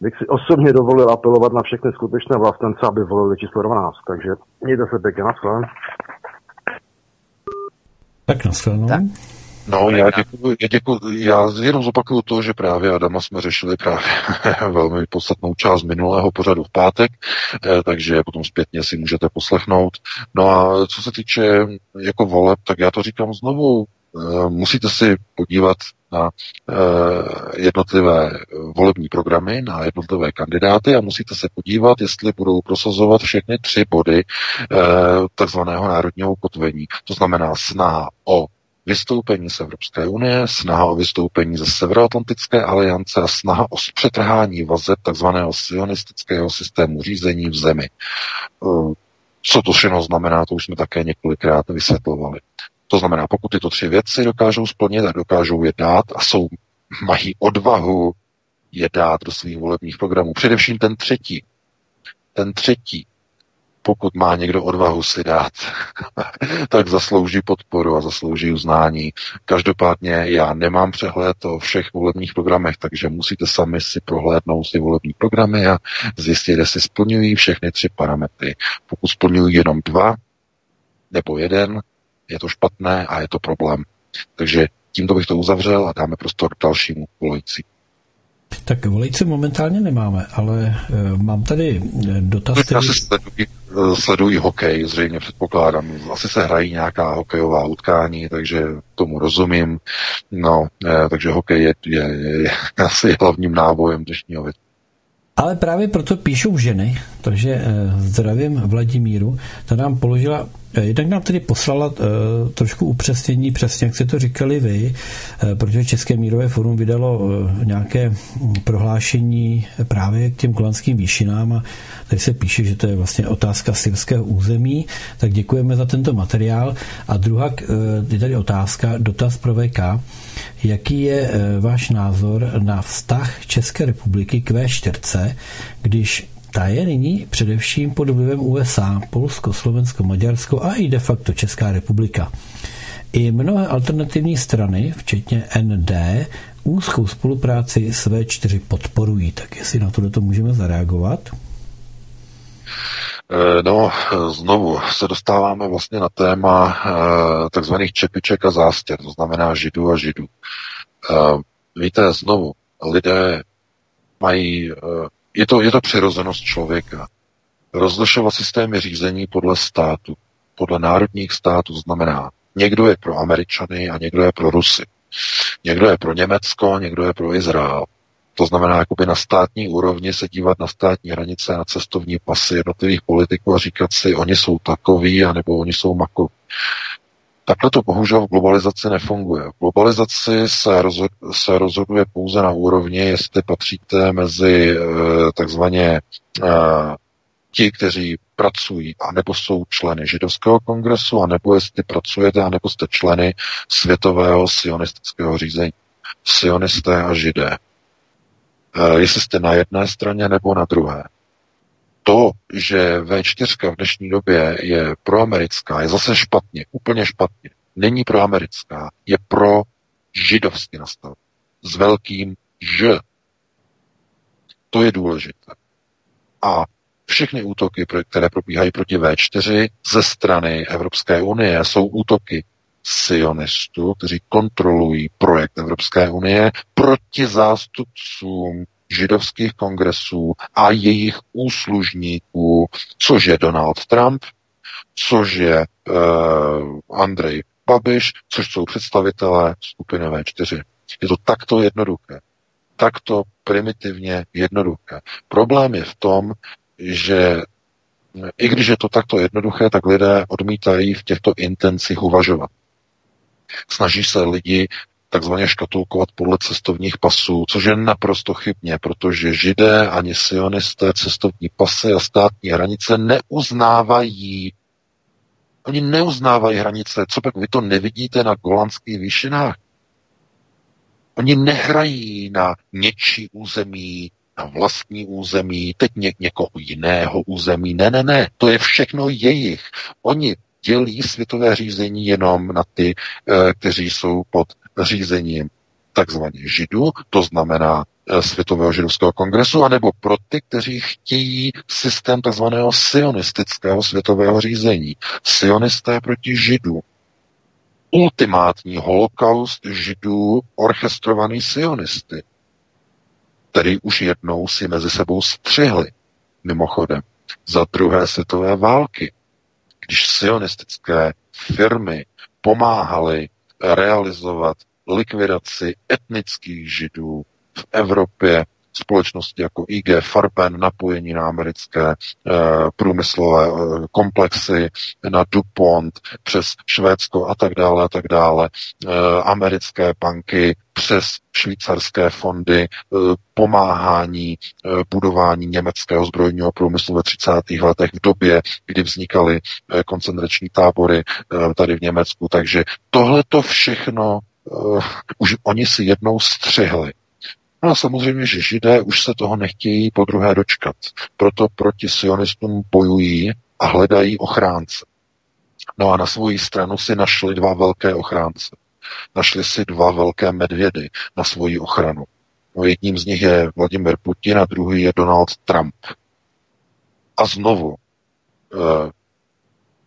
Speaker 8: bych si osobně dovolil apelovat na všechny skutečné vlastence, aby volili číslo 12. Takže mějte se pěkně, na
Speaker 3: Tak na Tak.
Speaker 5: No, já děkuji, já děkuji, já jenom zopakuju to, že právě Adama jsme řešili právě velmi podstatnou část minulého pořadu v pátek, eh, takže potom zpětně si můžete poslechnout. No a co se týče jako voleb, tak já to říkám znovu, eh, musíte si podívat na eh, jednotlivé volební programy, na jednotlivé kandidáty a musíte se podívat, jestli budou prosazovat všechny tři body takzvaného národního ukotvení. To znamená snaha o vystoupení z Evropské unie, snaha o vystoupení ze Severoatlantické aliance a snaha o přetrhání vazeb tzv. sionistického systému řízení v zemi. Eh, co to všechno znamená, to už jsme také několikrát vysvětlovali. To znamená, pokud tyto tři věci dokážou splnit a dokážou je dát a jsou, mají odvahu je dát do svých volebních programů. Především ten třetí. Ten třetí pokud má někdo odvahu si dát, tak zaslouží podporu a zaslouží uznání. Každopádně já nemám přehled o všech volebních programech, takže musíte sami si prohlédnout ty volební programy a zjistit, jestli splňují všechny tři parametry. Pokud splňují jenom dva nebo jeden, je to špatné a je to problém. Takže tímto bych to uzavřel a dáme prostor dalšímu volající.
Speaker 3: Tak volejce momentálně nemáme, ale uh, mám tady eh, dotaz.
Speaker 5: Který... Asi sledují, eh, sledují hokej, zřejmě předpokládám. Asi se hrají nějaká hokejová utkání, takže tomu rozumím. No, takže hokej je, je, je asi hlavním nábojem dnešního.
Speaker 3: Ale právě proto píšou ženy, takže eh, zdravím Vladimíru, ta nám položila, eh, jednak nám tedy poslala eh, trošku upřesnění, přesně jak jste to říkali vy, protože České mírové forum vydalo nějaké hm, prohlášení právě k těm kolanským výšinám a tady se píše, že to je vlastně otázka syrského území, tak děkujeme za tento materiál. A druhá je tady otázka, dotaz pro VK, jaký je váš názor na vztah České republiky k V4, když ta je nyní především pod vlivem USA, Polsko, Slovensko, Maďarsko a i de facto Česká republika. I mnohé alternativní strany, včetně ND, úzkou spolupráci s V4 podporují. Tak jestli na to můžeme zareagovat?
Speaker 5: Eh, no, znovu se dostáváme vlastně na téma eh, takzvaných čepiček a zástěr, to znamená židů a židů. Eh, víte, znovu, lidé mají je to, je to přirozenost člověka. Rozlišovat systémy řízení podle státu, podle národních států znamená, někdo je pro Američany a někdo je pro Rusy. Někdo je pro Německo, někdo je pro Izrael. To znamená, jakoby na státní úrovni se dívat na státní hranice, na cestovní pasy jednotlivých politiků a říkat si, oni jsou takoví, anebo oni jsou makoví. Takhle to bohužel v globalizaci nefunguje. V globalizaci se, rozhod, se rozhoduje pouze na úrovni, jestli patříte mezi e, takzvaně e, ti, kteří pracují, anebo jsou členy židovského kongresu, anebo jestli pracujete, anebo jste členy světového sionistického řízení. Sionisté a židé. E, jestli jste na jedné straně nebo na druhé to, že V4 v dnešní době je proamerická, je zase špatně, úplně špatně. Není proamerická, je pro židovsky nastav. S velkým Ž. To je důležité. A všechny útoky, které probíhají proti V4 ze strany Evropské unie, jsou útoky sionistů, kteří kontrolují projekt Evropské unie proti zástupcům židovských kongresů a jejich úslužníků, což je Donald Trump, což je uh, Andrej Babiš, což jsou představitelé skupiny V4. Je to takto jednoduché. takto primitivně jednoduché. Problém je v tom, že i když je to takto jednoduché, tak lidé odmítají v těchto intencích uvažovat. Snaží se lidi takzvaně škatulkovat podle cestovních pasů, což je naprosto chybně, protože židé ani sionisté cestovní pasy a státní hranice neuznávají. Oni neuznávají hranice. Co pak vy to nevidíte na golandských výšinách? Oni nehrají na něčí území, na vlastní území, teď ně, někoho jiného území. Ne, ne, ne, to je všechno jejich. Oni dělí světové řízení jenom na ty, eh, kteří jsou pod řízením takzvaně židů, to znamená eh, Světového židovského kongresu, anebo pro ty, kteří chtějí systém takzvaného sionistického světového řízení. Sionisté proti židů. Ultimátní holokaust židů orchestrovaný sionisty, který už jednou si mezi sebou střihli, mimochodem, za druhé světové války, když sionistické firmy pomáhaly realizovat likvidaci etnických židů v Evropě, společnosti jako IG Farben, napojení na americké e, průmyslové e, komplexy, na DuPont, přes Švédsko a tak dále a tak dále, e, americké banky, přes švýcarské fondy, pomáhání budování německého zbrojního průmyslu ve 30. letech v době, kdy vznikaly koncentrační tábory tady v Německu. Takže tohle to všechno už oni si jednou střihli. No a samozřejmě, že židé už se toho nechtějí po druhé dočkat. Proto proti sionistům bojují a hledají ochránce. No a na svoji stranu si našli dva velké ochránce. Našli si dva velké medvědy na svoji ochranu. No jedním z nich je Vladimir Putin a druhý je Donald Trump. A znovu, eh,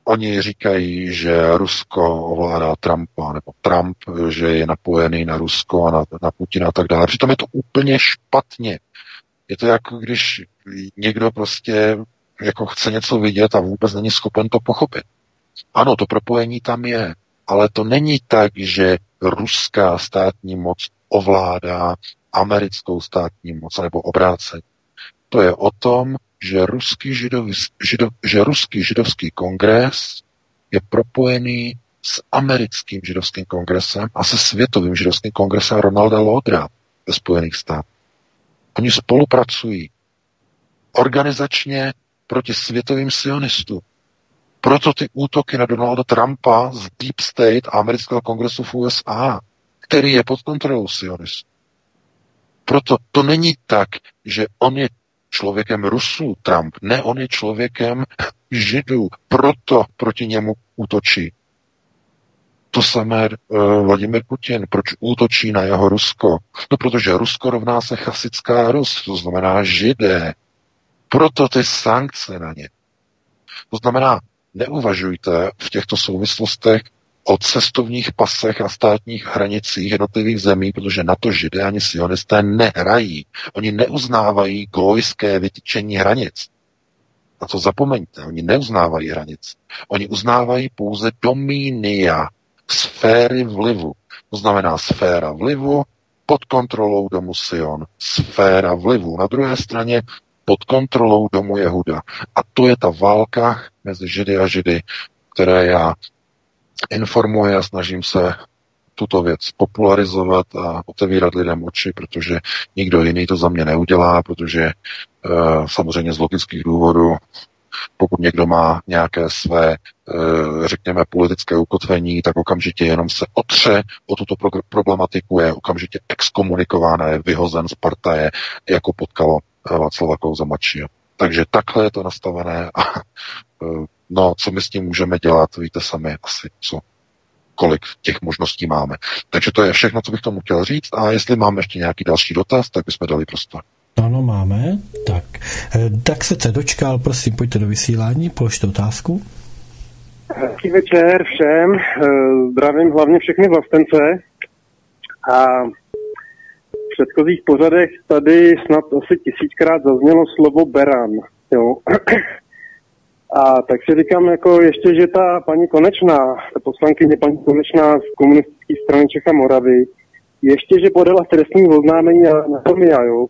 Speaker 5: Oni říkají, že Rusko ovládá Trumpa, nebo Trump, že je napojený na Rusko a na, na Putina a tak dále. Přitom je to úplně špatně. Je to jako když někdo prostě jako chce něco vidět a vůbec není schopen to pochopit. Ano, to propojení tam je, ale to není tak, že ruská státní moc ovládá americkou státní moc, nebo obráceně. To je o tom, že ruský, židov, židov, že ruský židovský kongres je propojený s americkým židovským kongresem a se světovým židovským kongresem Ronalda Lodra ve Spojených státech. Oni spolupracují organizačně proti světovým sionistům. Proto ty útoky na Donalda Trumpa z Deep State a amerického kongresu v USA, který je pod kontrolou sionistů. Proto to není tak, že on je člověkem Rusů, Trump. Ne, on je člověkem Židů, proto proti němu útočí. To samé uh, Vladimir Putin. Proč útočí na jeho Rusko? No, protože Rusko rovná se chasická Rus, to znamená Židé. Proto ty sankce na ně. To znamená, neuvažujte v těchto souvislostech o cestovních pasech a státních hranicích jednotlivých zemí, protože na to židé ani sionisté nehrají. Oni neuznávají gojské vytyčení hranic. Na to zapomeňte, oni neuznávají hranic. Oni uznávají pouze domínia, sféry vlivu. To znamená sféra vlivu pod kontrolou domu Sion. Sféra vlivu. Na druhé straně pod kontrolou domu Jehuda. A to je ta válka mezi Židy a Židy, které já informuji a snažím se tuto věc popularizovat a otevírat lidem oči, protože nikdo jiný to za mě neudělá, protože e, samozřejmě z logických důvodů, pokud někdo má nějaké své, e, řekněme, politické ukotvení, tak okamžitě jenom se otře o tuto pro- problematiku, je okamžitě exkomunikována, je vyhozen z partaje, jako potkalo eh, Václava Kouza mladšího. Takže takhle je to nastavené a No, co my s tím můžeme dělat, víte sami asi, co kolik těch možností máme. Takže to je všechno, co bych tomu chtěl říct a jestli máme ještě nějaký další dotaz, tak bychom dali prostor.
Speaker 3: Ano, máme. Tak, eh, tak se te dočkal, prosím, pojďte do vysílání, položte otázku.
Speaker 9: Hezký večer všem, eh, zdravím hlavně všechny vlastence a v předchozích pořadech tady snad asi tisíckrát zaznělo slovo beran. Jo. Tak si říkám jako ještě, že ta paní Konečná, ta poslankyně paní Konečná z komunistické strany Čech a Moravy, ještě, že podala trestní oznámení na, na Tomia, jo,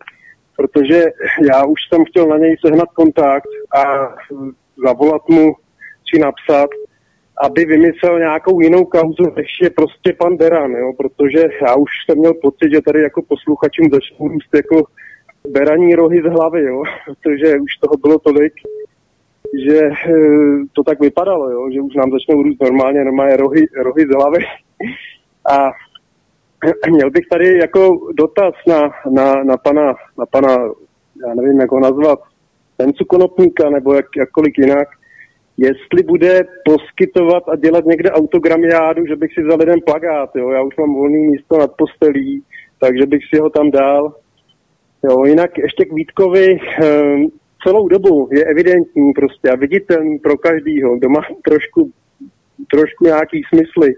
Speaker 9: protože já už jsem chtěl na něj sehnat kontakt a zavolat mu či napsat, aby vymyslel nějakou jinou kauzu, než je prostě pan Beran, jo, protože já už jsem měl pocit, že tady jako posluchačům začnou růst jako beraní rohy z hlavy, jo, protože už toho bylo tolik, že e, to tak vypadalo, jo, že už nám začnou růst normálně, normálně rohy, rohy z hlavy. A měl bych tady jako dotaz na, na, na, pana, na pana, já nevím, jak ho nazvat, Pencu Konopníka, nebo jak, jakkoliv jinak, jestli bude poskytovat a dělat někde autogramiádu, že bych si vzal jeden plagát, jo, já už mám volný místo nad postelí, takže bych si ho tam dal. Jo, jinak ještě k Vítkovi, um, celou dobu je evidentní prostě a viditelný pro každýho, kdo má trošku, trošku nějaký smysly,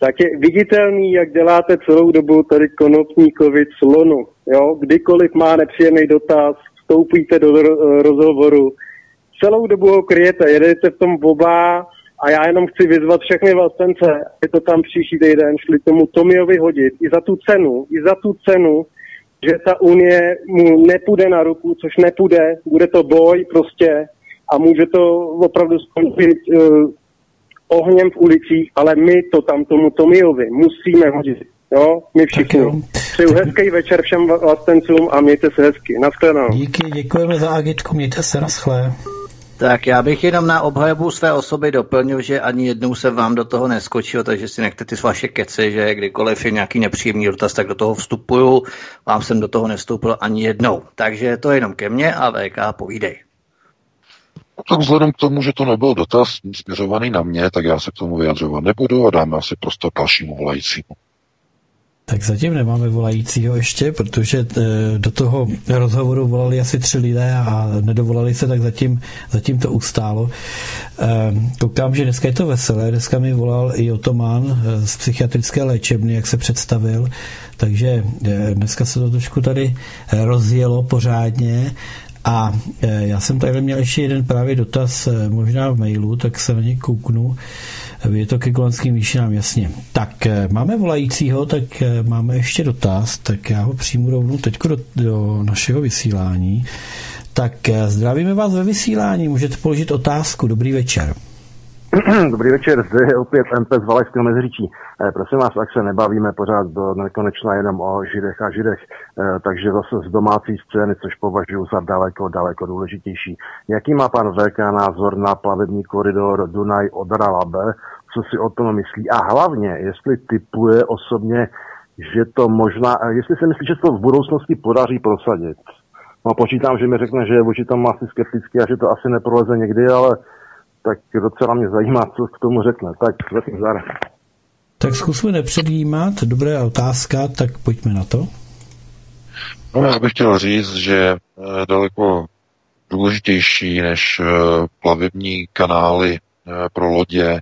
Speaker 9: tak je viditelný, jak děláte celou dobu tady konopníkovi slonu. Jo? Kdykoliv má nepříjemný dotaz, vstoupíte do rozhovoru, celou dobu ho kryjete, jedete v tom oba a já jenom chci vyzvat všechny vlastence, aby to tam příští týden šli tomu Tomiovi hodit i za tu cenu, i za tu cenu, že ta unie mu nepůjde na ruku, což nepůjde, bude to boj prostě a může to opravdu skončit uh, ohněm v ulicích, ale my to tam tomu Tomiovi musíme hodit. Jo, my všichni. Přeju hezký večer všem vlastencům a mějte se hezky. Naschledanou.
Speaker 3: Díky, děkujeme za agitku, mějte se, naschle.
Speaker 1: Tak já bych jenom na obhajobu své osoby doplnil, že ani jednou se vám do toho neskočil, takže si nechte ty vaše keci, že kdykoliv je nějaký nepříjemný dotaz, tak do toho vstupuju. Vám jsem do toho nevstoupil ani jednou. Takže to je jenom ke mně a VK povídej.
Speaker 5: Tak vzhledem k tomu, že to nebyl dotaz směřovaný na mě, tak já se k tomu vyjadřovat nebudu a dáme asi prostor dalšímu volajícímu.
Speaker 3: Tak zatím nemáme volajícího ještě, protože eh, do toho rozhovoru volali asi tři lidé a nedovolali se, tak zatím, zatím to ustálo. Eh, koukám, že dneska je to veselé, dneska mi volal i Otoman eh, z psychiatrické léčebny, jak se představil, takže dneska se to trošku tady rozjelo pořádně a já jsem tady měl ještě jeden právě dotaz, možná v mailu, tak se na něj kouknu. Je to ke golanským výšinám, jasně. Tak eh, máme volajícího, tak eh, máme ještě dotaz, tak já ho přijmu rovnou teď do, do našeho vysílání. Tak eh, zdravíme vás ve vysílání, můžete položit otázku. Dobrý večer.
Speaker 8: Dobrý večer, zde je opět MP z Valašského Meziříčí. Eh, prosím vás, tak se nebavíme pořád do nekonečna jenom o židech a židech, eh, takže zase z domácí scény, což považuji za daleko, daleko důležitější. Jaký má pan VK názor na plavební koridor Dunaj Odra Labe, co si o tom myslí a hlavně, jestli typuje osobně, že to možná, eh, jestli si myslí, že to v budoucnosti podaří prosadit. No počítám, že mi řekne, že je vůči tomu asi skeptický a že to asi neproleze někdy, ale tak docela mě zajímá, co k tomu řekne. Tak zatím zar.
Speaker 3: Tak zkusme nepředjímat, dobrá otázka, tak pojďme na to.
Speaker 5: No, já bych chtěl říct, že eh, daleko důležitější než eh, plavební kanály eh, pro lodě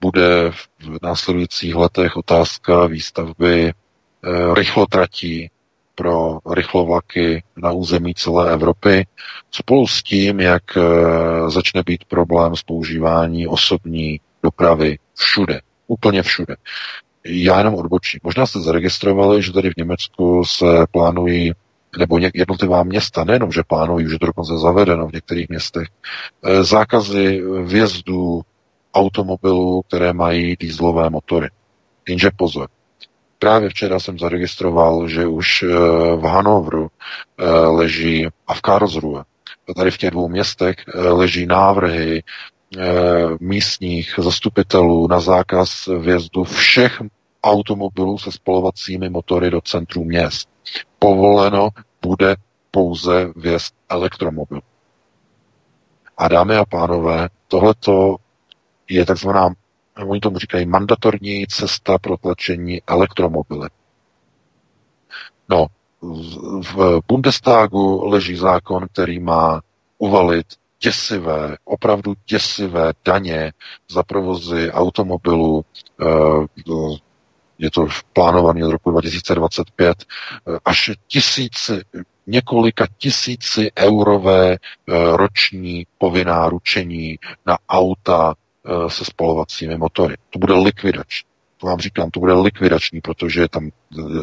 Speaker 5: bude v následujících letech otázka výstavby rychlotratí pro rychlovlaky na území celé Evropy, spolu s tím, jak eh, začne být problém s používání osobní dopravy všude, úplně všude. Já jenom odbočím. Možná jste zaregistrovali, že tady v Německu se plánují nebo jednotlivá města, nejenom, že plánují, že to dokonce zavedeno v některých městech, eh, zákazy vjezdu automobilů, které mají dýzlové motory. Jenže pozor, Právě včera jsem zaregistroval, že už eh, v Hanovru eh, leží a v Karlsruhe, tady v těch dvou městech eh, leží návrhy místních zastupitelů na zákaz vjezdu všech automobilů se spolovacími motory do centru měst. Povoleno bude pouze vjezd elektromobil. A dámy a pánové, tohleto je takzvaná oni tomu říkají mandatorní cesta pro tlačení elektromobily. No, v Bundestagu leží zákon, který má uvalit děsivé, opravdu děsivé daně za provozy automobilů. Eh, je to plánované od roku 2025 eh, až tisíci, několika tisíci eurové eh, roční povinná ručení na auta se spalovacími motory. To bude likvidační. To vám říkám, to bude likvidační, protože tam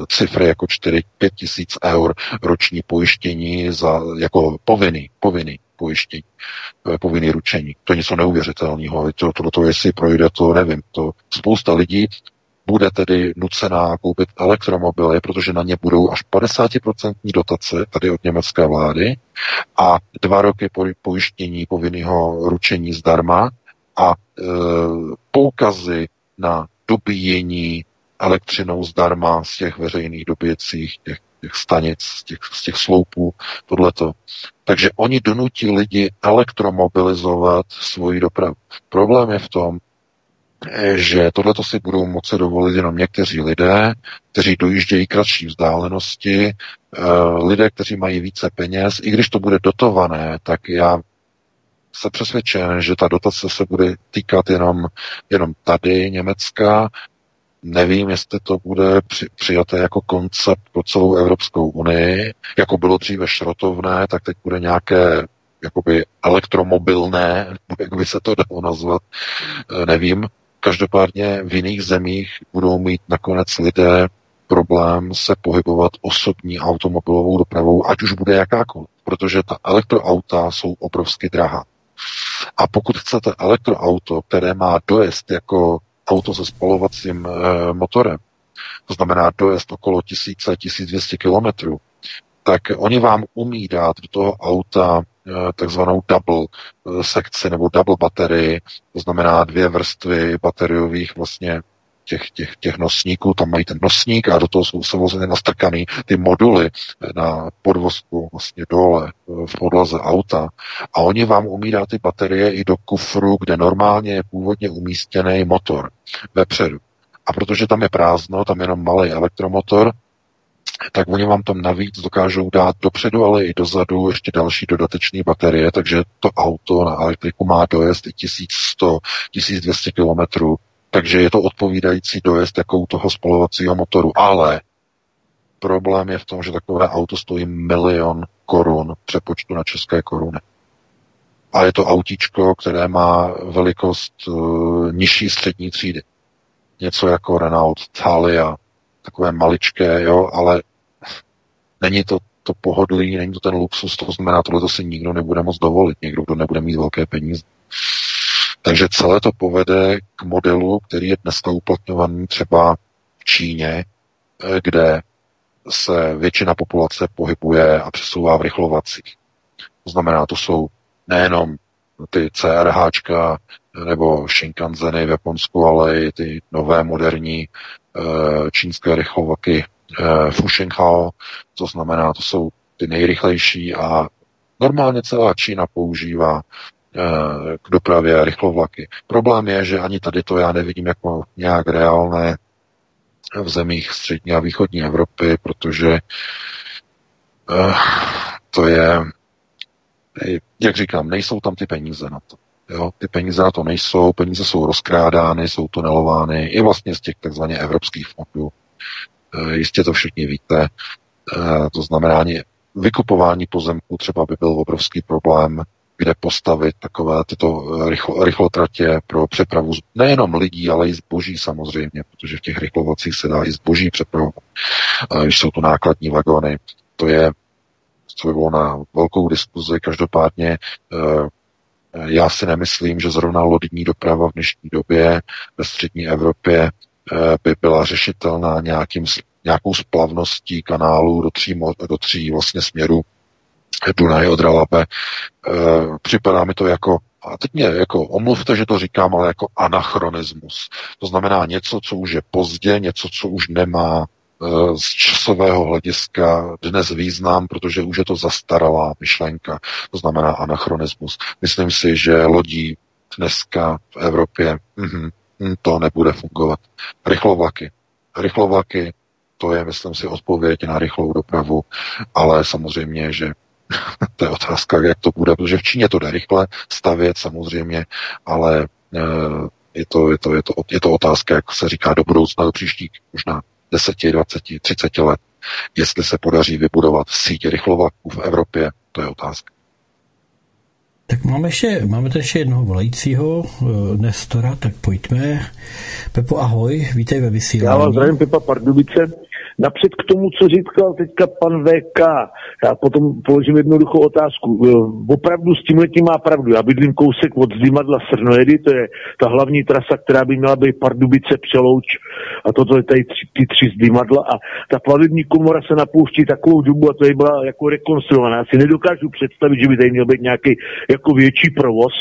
Speaker 5: cifry jako 4-5 tisíc eur roční pojištění za, jako povinný, povinný pojištění, povinný ručení. To je něco neuvěřitelného. To, to, to, jestli projde, to nevím. To spousta lidí bude tedy nucená koupit elektromobily, protože na ně budou až 50% dotace tady od německé vlády a dva roky pojištění povinného ručení zdarma a e, poukazy na dobíjení elektřinou zdarma z těch veřejných dobíjecích, těch, těch stanic, z těch, z těch sloupů, tohleto. Takže oni donutí lidi elektromobilizovat svoji dopravu. Problém je v tom, že tohleto si budou moci dovolit jenom někteří lidé, kteří dojíždějí kratší vzdálenosti, eh, lidé, kteří mají více peněz, i když to bude dotované, tak já se přesvědčen, že ta dotace se bude týkat jenom, jenom tady Německa. Nevím, jestli to bude při, přijaté jako koncept pro celou Evropskou unii. Jako bylo dříve šrotovné, tak teď bude nějaké jakoby elektromobilné, jak by se to dalo nazvat, eh, nevím. Každopádně v jiných zemích budou mít nakonec lidé problém se pohybovat osobní automobilovou dopravou, ať už bude jakákoliv, protože ta elektroauta jsou obrovsky drahá. A pokud chcete elektroauto, které má dojezd jako auto se spalovacím e, motorem, to znamená dojezd okolo 1000-1200 kilometrů, tak oni vám umí dát do toho auta eh, takzvanou double eh, sekci nebo double baterii, to znamená dvě vrstvy bateriových vlastně těch, těch, těch nosníků, tam mají ten nosník a do toho jsou samozřejmě nastrkaný ty moduly na podvozku vlastně dole v podlaze auta a oni vám umí dát ty baterie i do kufru, kde normálně je původně umístěný motor vepředu. A protože tam je prázdno, tam je jenom malý elektromotor, tak oni vám tam navíc dokážou dát dopředu, ale i dozadu ještě další dodatečné baterie, takže to auto na elektriku má dojezd i 1100, 1200 kilometrů, takže je to odpovídající dojezd jako u toho spalovacího motoru. Ale problém je v tom, že takové auto stojí milion korun přepočtu na české koruny. A je to autíčko, které má velikost uh, nižší střední třídy. Něco jako Renault Thalia, takové maličké, jo, ale není to to pohodlí, není to ten luxus, to znamená, tohle to si nikdo nebude moc dovolit, někdo, kdo nebude mít velké peníze. Takže celé to povede k modelu, který je dneska uplatňovaný třeba v Číně, eh, kde se většina populace pohybuje a přesouvá v rychlovacích. To znamená, to jsou nejenom ty CRHčka nebo Shinkanzeny v Japonsku, ale i ty nové moderní eh, čínské rychlovaky eh, Fushenhao, to znamená, to jsou ty nejrychlejší a normálně celá Čína používá Eh, k dopravě rychlovlaky. Problém je, že ani tady to já nevidím jako nějak reálné v zemích střední a východní Evropy, protože uh, to je, jak říkám, nejsou tam ty peníze na to. Jo, ty peníze na to nejsou, peníze jsou rozkrádány, jsou tunelovány i vlastně z těch takzvaně evropských fondů. E, jistě to všichni víte. To znamená, vykupování pozemků třeba by byl obrovský problém kde postavit takové tyto eh, rychlo, rychlotratě pro přepravu nejenom lidí, ale i zboží samozřejmě, protože v těch rychlovacích se dá i zboží přepravovat. Když jsou to nákladní vagony, to je bylo na velkou diskuzi. Každopádně eh, já si nemyslím, že zrovna lodní doprava v dnešní době ve střední Evropě eh, by byla řešitelná nějakým, nějakou splavností kanálu do tří, do tří vlastně směrů Dunaj od Ralape. E, připadá mi to jako, a teď mě jako omluvte, že to říkám, ale jako anachronismus. To znamená něco, co už je pozdě, něco, co už nemá e, z časového hlediska dnes význam, protože už je to zastaralá myšlenka. To znamená anachronismus. Myslím si, že lodí dneska v Evropě mm, to nebude fungovat. Rychlovlaky. Rychlovlaky, to je, myslím si, odpověď na rychlou dopravu, ale samozřejmě, že to je otázka, jak to bude, protože v Číně to jde rychle stavět samozřejmě, ale eh, je to, je, to, je, to, je to otázka, jak se říká, do budoucna, do příštích možná 10, 20, 30 let. Jestli se podaří vybudovat sítě rychlovaků v Evropě, to je otázka.
Speaker 3: Tak máme, ještě, máme tady ještě jednoho volajícího, uh, Nestora, tak pojďme. Pepo, ahoj, vítej ve vysílání.
Speaker 10: Já vás zdravím, Pepa Pardubice. Napřed k tomu, co říkal teďka pan VK, já potom položím jednoduchou otázku. Eh, opravdu s tím letím má pravdu. Já bydlím kousek od Zdimadla Srnojedy, to je ta hlavní trasa, která by měla být Pardubice, Přelouč a toto je tady tři, ty tři Zdimadla a ta plavební komora se napouští takovou dobu a to je byla jako rekonstruovaná. Já si nedokážu představit, že by tady měl být nějaký jako větší provoz,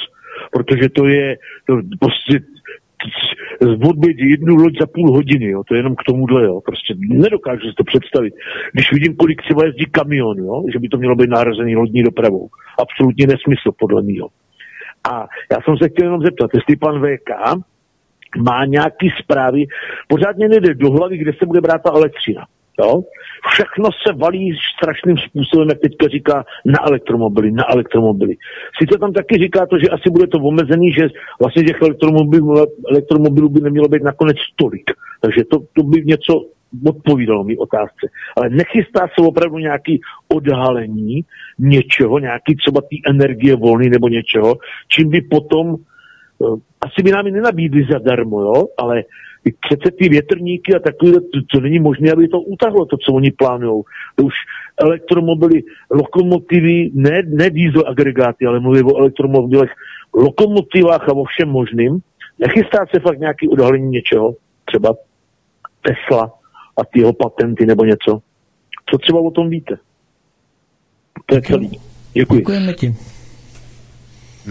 Speaker 10: protože to je to prostě odbět jednu loď za půl hodiny, jo, to je jenom k tomuhle, jo, prostě nedokážu si to představit. Když vidím, kolik třeba jezdí kamion, jo, že by to mělo být nárazený lodní dopravou. Absolutně nesmysl, podle mého. A já jsem se chtěl jenom zeptat, jestli pan VK má nějaký zprávy, pořádně nejde do hlavy, kde se bude brát ta elektřina. Jo? Všechno se valí strašným způsobem, jak teďka říká, na elektromobily, na elektromobily. Sice tam taky říká to, že asi bude to omezený, že vlastně těch elektromobilů, elektromobilů by nemělo být nakonec tolik. Takže to, to by něco odpovídalo mi otázce. Ale nechystá se opravdu nějaký odhalení něčeho, nějaký třeba té energie volný nebo něčeho, čím by potom, eh, asi by nám ji nenabídli zadarmo, jo, ale přece ty větrníky a takové, to, to není možné, aby to utahlo, to, co oni plánují. To už elektromobily, lokomotivy, ne, ne diesel agregáty, ale mluvím o elektromobilech, lokomotivách a o všem možným. Nechystá se fakt nějaký odhalení něčeho, třeba Tesla a ty jeho patenty nebo něco. Co třeba o tom víte? To je celý. Děkuji.
Speaker 3: Děkujeme ti.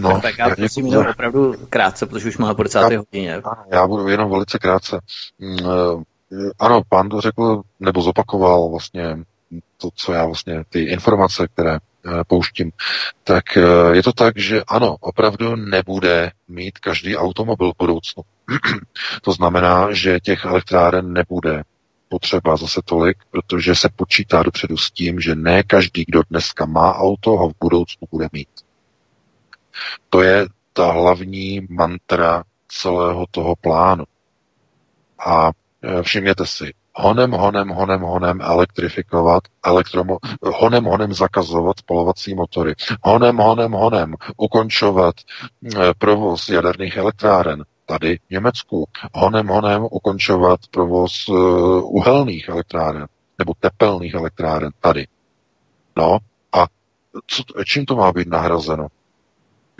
Speaker 1: No, tak já prosím jenom opravdu krátce, protože už máme po 10. Já, hodině.
Speaker 5: Já budu jenom velice krátce. Mm, eh, ano, pán to řekl, nebo zopakoval vlastně to, co já vlastně, ty informace, které eh, pouštím, tak eh, je to tak, že ano, opravdu nebude mít každý automobil v budoucnu. to znamená, že těch elektráren nebude potřeba zase tolik, protože se počítá dopředu s tím, že ne každý, kdo dneska má auto, ho v budoucnu bude mít. To je ta hlavní mantra celého toho plánu. A e, všimněte si, honem, honem, honem, honem elektrifikovat, elektromo, honem, honem zakazovat spalovací motory, honem, honem, honem ukončovat e, provoz jaderných elektráren tady v Německu, honem, honem ukončovat provoz uh, uhelných elektráren nebo tepelných elektráren tady. No a co, čím to má být nahrazeno?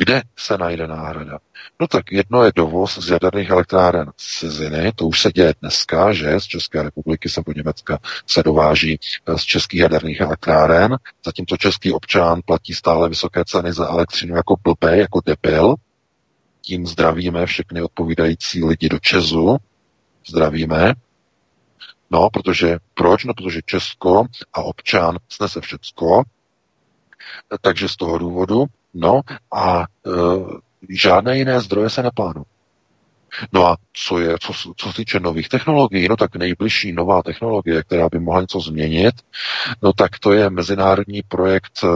Speaker 5: Kde se najde náhrada? No tak jedno je dovoz z jaderných elektráren z ciziny, to už se děje dneska, že z České republiky se do Německa se dováží eh, z českých jaderných elektráren, zatímco český občan platí stále vysoké ceny za elektřinu jako blbé, jako debil. Tím zdravíme všechny odpovídající lidi do Česu, zdravíme. No, protože proč? No, protože Česko a občan snese všecko, takže z toho důvodu No a e, žádné jiné zdroje se neplánují. No a co je, co, co se týče nových technologií, no tak nejbližší nová technologie, která by mohla něco změnit, no tak to je mezinárodní projekt e,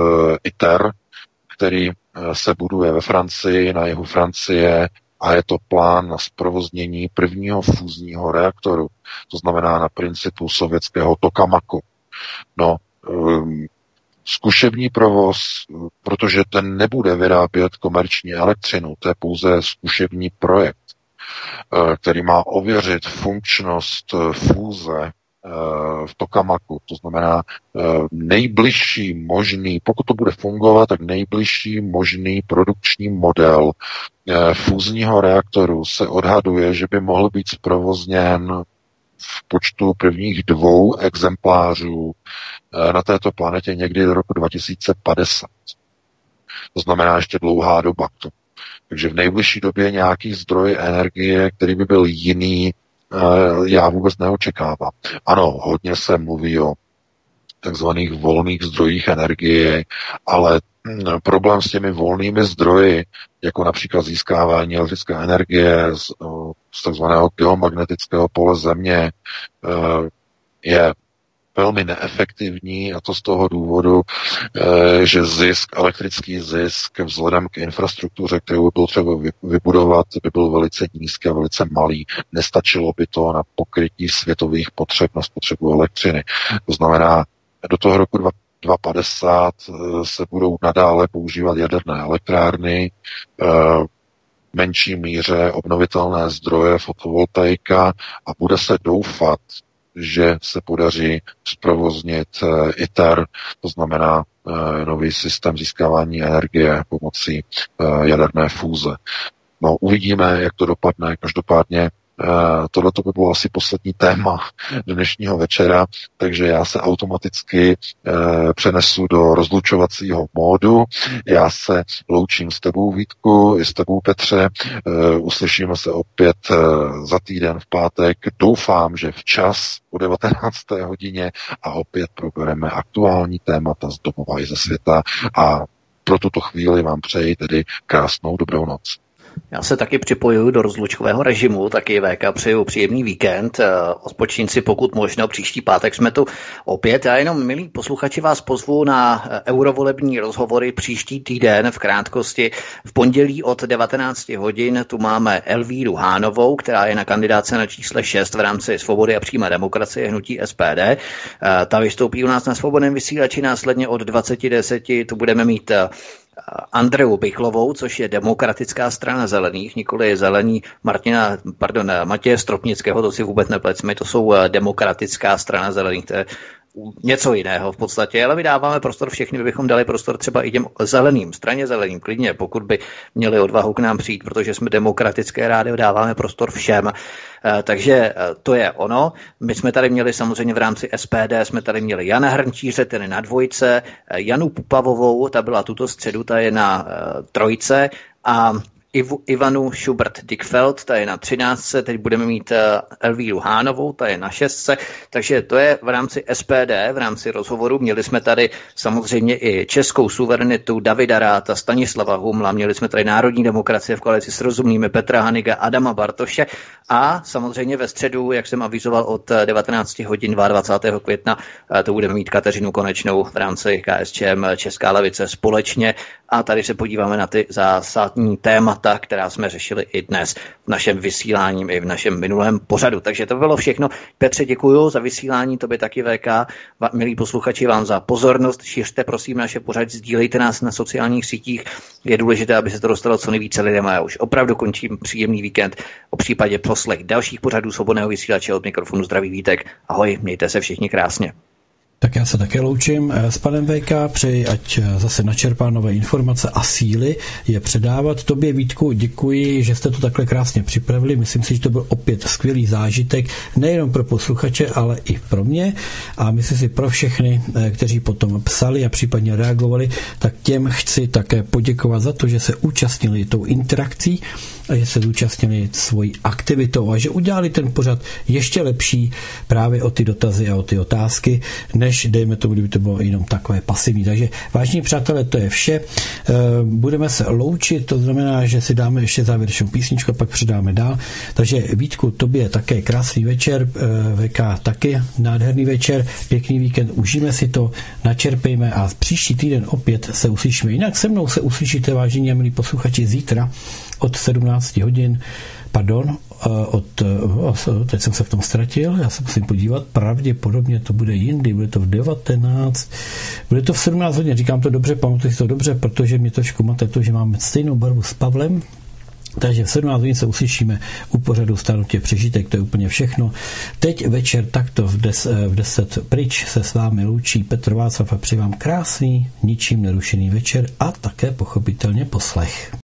Speaker 5: ITER, který e, se buduje ve Francii, na jihu Francie a je to plán na zprovoznění prvního fúzního reaktoru. To znamená na principu sovětského tokamaku. No, e, zkušební provoz, protože ten nebude vyrábět komerční elektřinu, to je pouze zkušební projekt, eh, který má ověřit funkčnost eh, fúze eh, v Tokamaku. To znamená nejbližší možný, pokud to bude fungovat, tak nejbližší možný produkční model fúzního reaktoru se odhaduje, že by mohl být zprovozněn v počtu prvních dvou exemplářů eh, na této planetě někdy do roku 2050. To znamená ještě dlouhá doba. Takže v nejbližší době nějaký zdroj energie, který by byl jiný, eh, já vůbec neočekávám. Ano, hodně se mluví o takzvaných volných zdrojích energie, ale hm, problém s těmi volnými zdroji, jako například získávání elektrické energie z, z takzvaného geomagnetického pole Země, e, je velmi neefektivní a to z toho důvodu, e, že zisk, elektrický zisk vzhledem k infrastruktuře, kterou by bylo třeba vybudovat, by byl velice nízký a velice malý. Nestačilo by to na pokrytí světových potřeb na spotřebu elektřiny. To znamená, do toho roku 2050 se budou nadále používat jaderné elektrárny, menší míře obnovitelné zdroje, fotovoltaika a bude se doufat, že se podaří zprovoznit ITER, to znamená nový systém získávání energie pomocí jaderné fúze. No, uvidíme, jak to dopadne. Každopádně Eh, Tohle to by bylo asi poslední téma dnešního večera, takže já se automaticky eh, přenesu do rozlučovacího módu. Já se loučím s tebou Vítku i s tebou Petře. Eh, uslyšíme se opět za týden v pátek. Doufám, že včas o 19. hodině a opět probereme aktuální témata z domova i ze světa a pro tuto chvíli vám přeji tedy krásnou dobrou noc.
Speaker 1: Já se taky připojuju do rozlučkového režimu, taky VK přeju příjemný víkend. Eh, Odpočín si pokud možno, příští pátek jsme tu opět. Já jenom, milí posluchači, vás pozvu na eh, eurovolební rozhovory příští týden v krátkosti. V pondělí od 19 hodin tu máme Elvíru Hánovou, která je na kandidáce na čísle 6 v rámci Svobody a přímé demokracie hnutí SPD. Eh, ta vystoupí u nás na svobodném vysílači, následně od 20.10 tu budeme mít Andreu Bychlovou, což je demokratická strana zelených, nikoli zelení. Martina, pardon, Matěje Stropnického, to si vůbec neplecme, to jsou eh, demokratická strana zelených, to je něco jiného v podstatě, ale vydáváme prostor všechny, bychom dali prostor třeba i těm zeleným, straně zeleným, klidně, pokud by měli odvahu k nám přijít, protože jsme demokratické rádio, dáváme prostor všem. Eh, takže eh, to je ono. My jsme tady měli samozřejmě v rámci SPD, jsme tady měli Jana Hrnčíře, ten na dvojce, eh, Janu Pupavovou, ta byla tuto středu, ta je na trojce a Iv, Ivanu Schubert Dickfeld, ta je na 13, teď budeme mít uh, Elvíru Hánovou, ta je na 6, takže to je v rámci SPD, v rámci rozhovoru. Měli jsme tady samozřejmě i českou suverenitu Davida Ráta, Stanislava Humla, měli jsme tady Národní demokracie v koalici s rozumnými Petra Haniga, Adama Bartoše a samozřejmě ve středu, jak jsem avizoval od 19 hodin 22. května, uh, to budeme mít Kateřinu Konečnou v rámci KSČM Česká levice společně a tady se podíváme na ty zásadní témata, která jsme řešili i dnes v našem vysílání, i v našem minulém pořadu. Takže to bylo všechno. Petře, děkuji za vysílání, to by taky VK. Milí posluchači, vám za pozornost. Šiřte prosím naše pořady, sdílejte nás na sociálních sítích. Je důležité, aby se to dostalo co nejvíce lidem. A já už opravdu končím příjemný víkend. O případě poslech dalších pořadů svobodného vysílače od mikrofonu zdraví Vítek. Ahoj, mějte se všichni krásně.
Speaker 3: Tak já se také loučím eh, s panem VK, přeji, ať eh, zase načerpá nové informace a síly je předávat. Tobě Vítku děkuji, že jste to takhle krásně připravili. Myslím si, že to byl opět skvělý zážitek, nejenom pro posluchače, ale i pro mě. A myslím si pro všechny, eh, kteří potom psali a případně reagovali, tak těm chci také poděkovat za to, že se účastnili tou interakcí a že se zúčastnili svojí aktivitou a že udělali ten pořad ještě lepší právě o ty dotazy a o ty otázky, než dejme tomu, kdyby to bylo jenom takové pasivní. Takže vážní přátelé, to je vše. Eh, budeme se loučit, to znamená, že si dáme ještě závěrečnou písničku a pak předáme dál. Takže Vítku, tobě také krásný večer, eh, VK taky nádherný večer, pěkný víkend, užijeme si to, načerpejme a příští týden opět se uslyšíme. Jinak se mnou se uslyšíte, vážení a milí posluchači, zítra od 17 hodin, pardon, eh, od, eh, teď jsem se v tom ztratil, já se musím podívat, pravděpodobně to bude jindy, bude to v 19, bude to v 17 hodin, říkám to dobře, pamatuji si to dobře, protože mě trošku máte to, že máme stejnou barvu s Pavlem, takže v 17 hodin se uslyšíme u pořadu Stanutě přežitek, to je úplně všechno. Teď večer takto v, des, eh, v 10 pryč se s vámi loučí Petr Václav a přeji vám krásný, ničím nerušený večer a také pochopitelně poslech.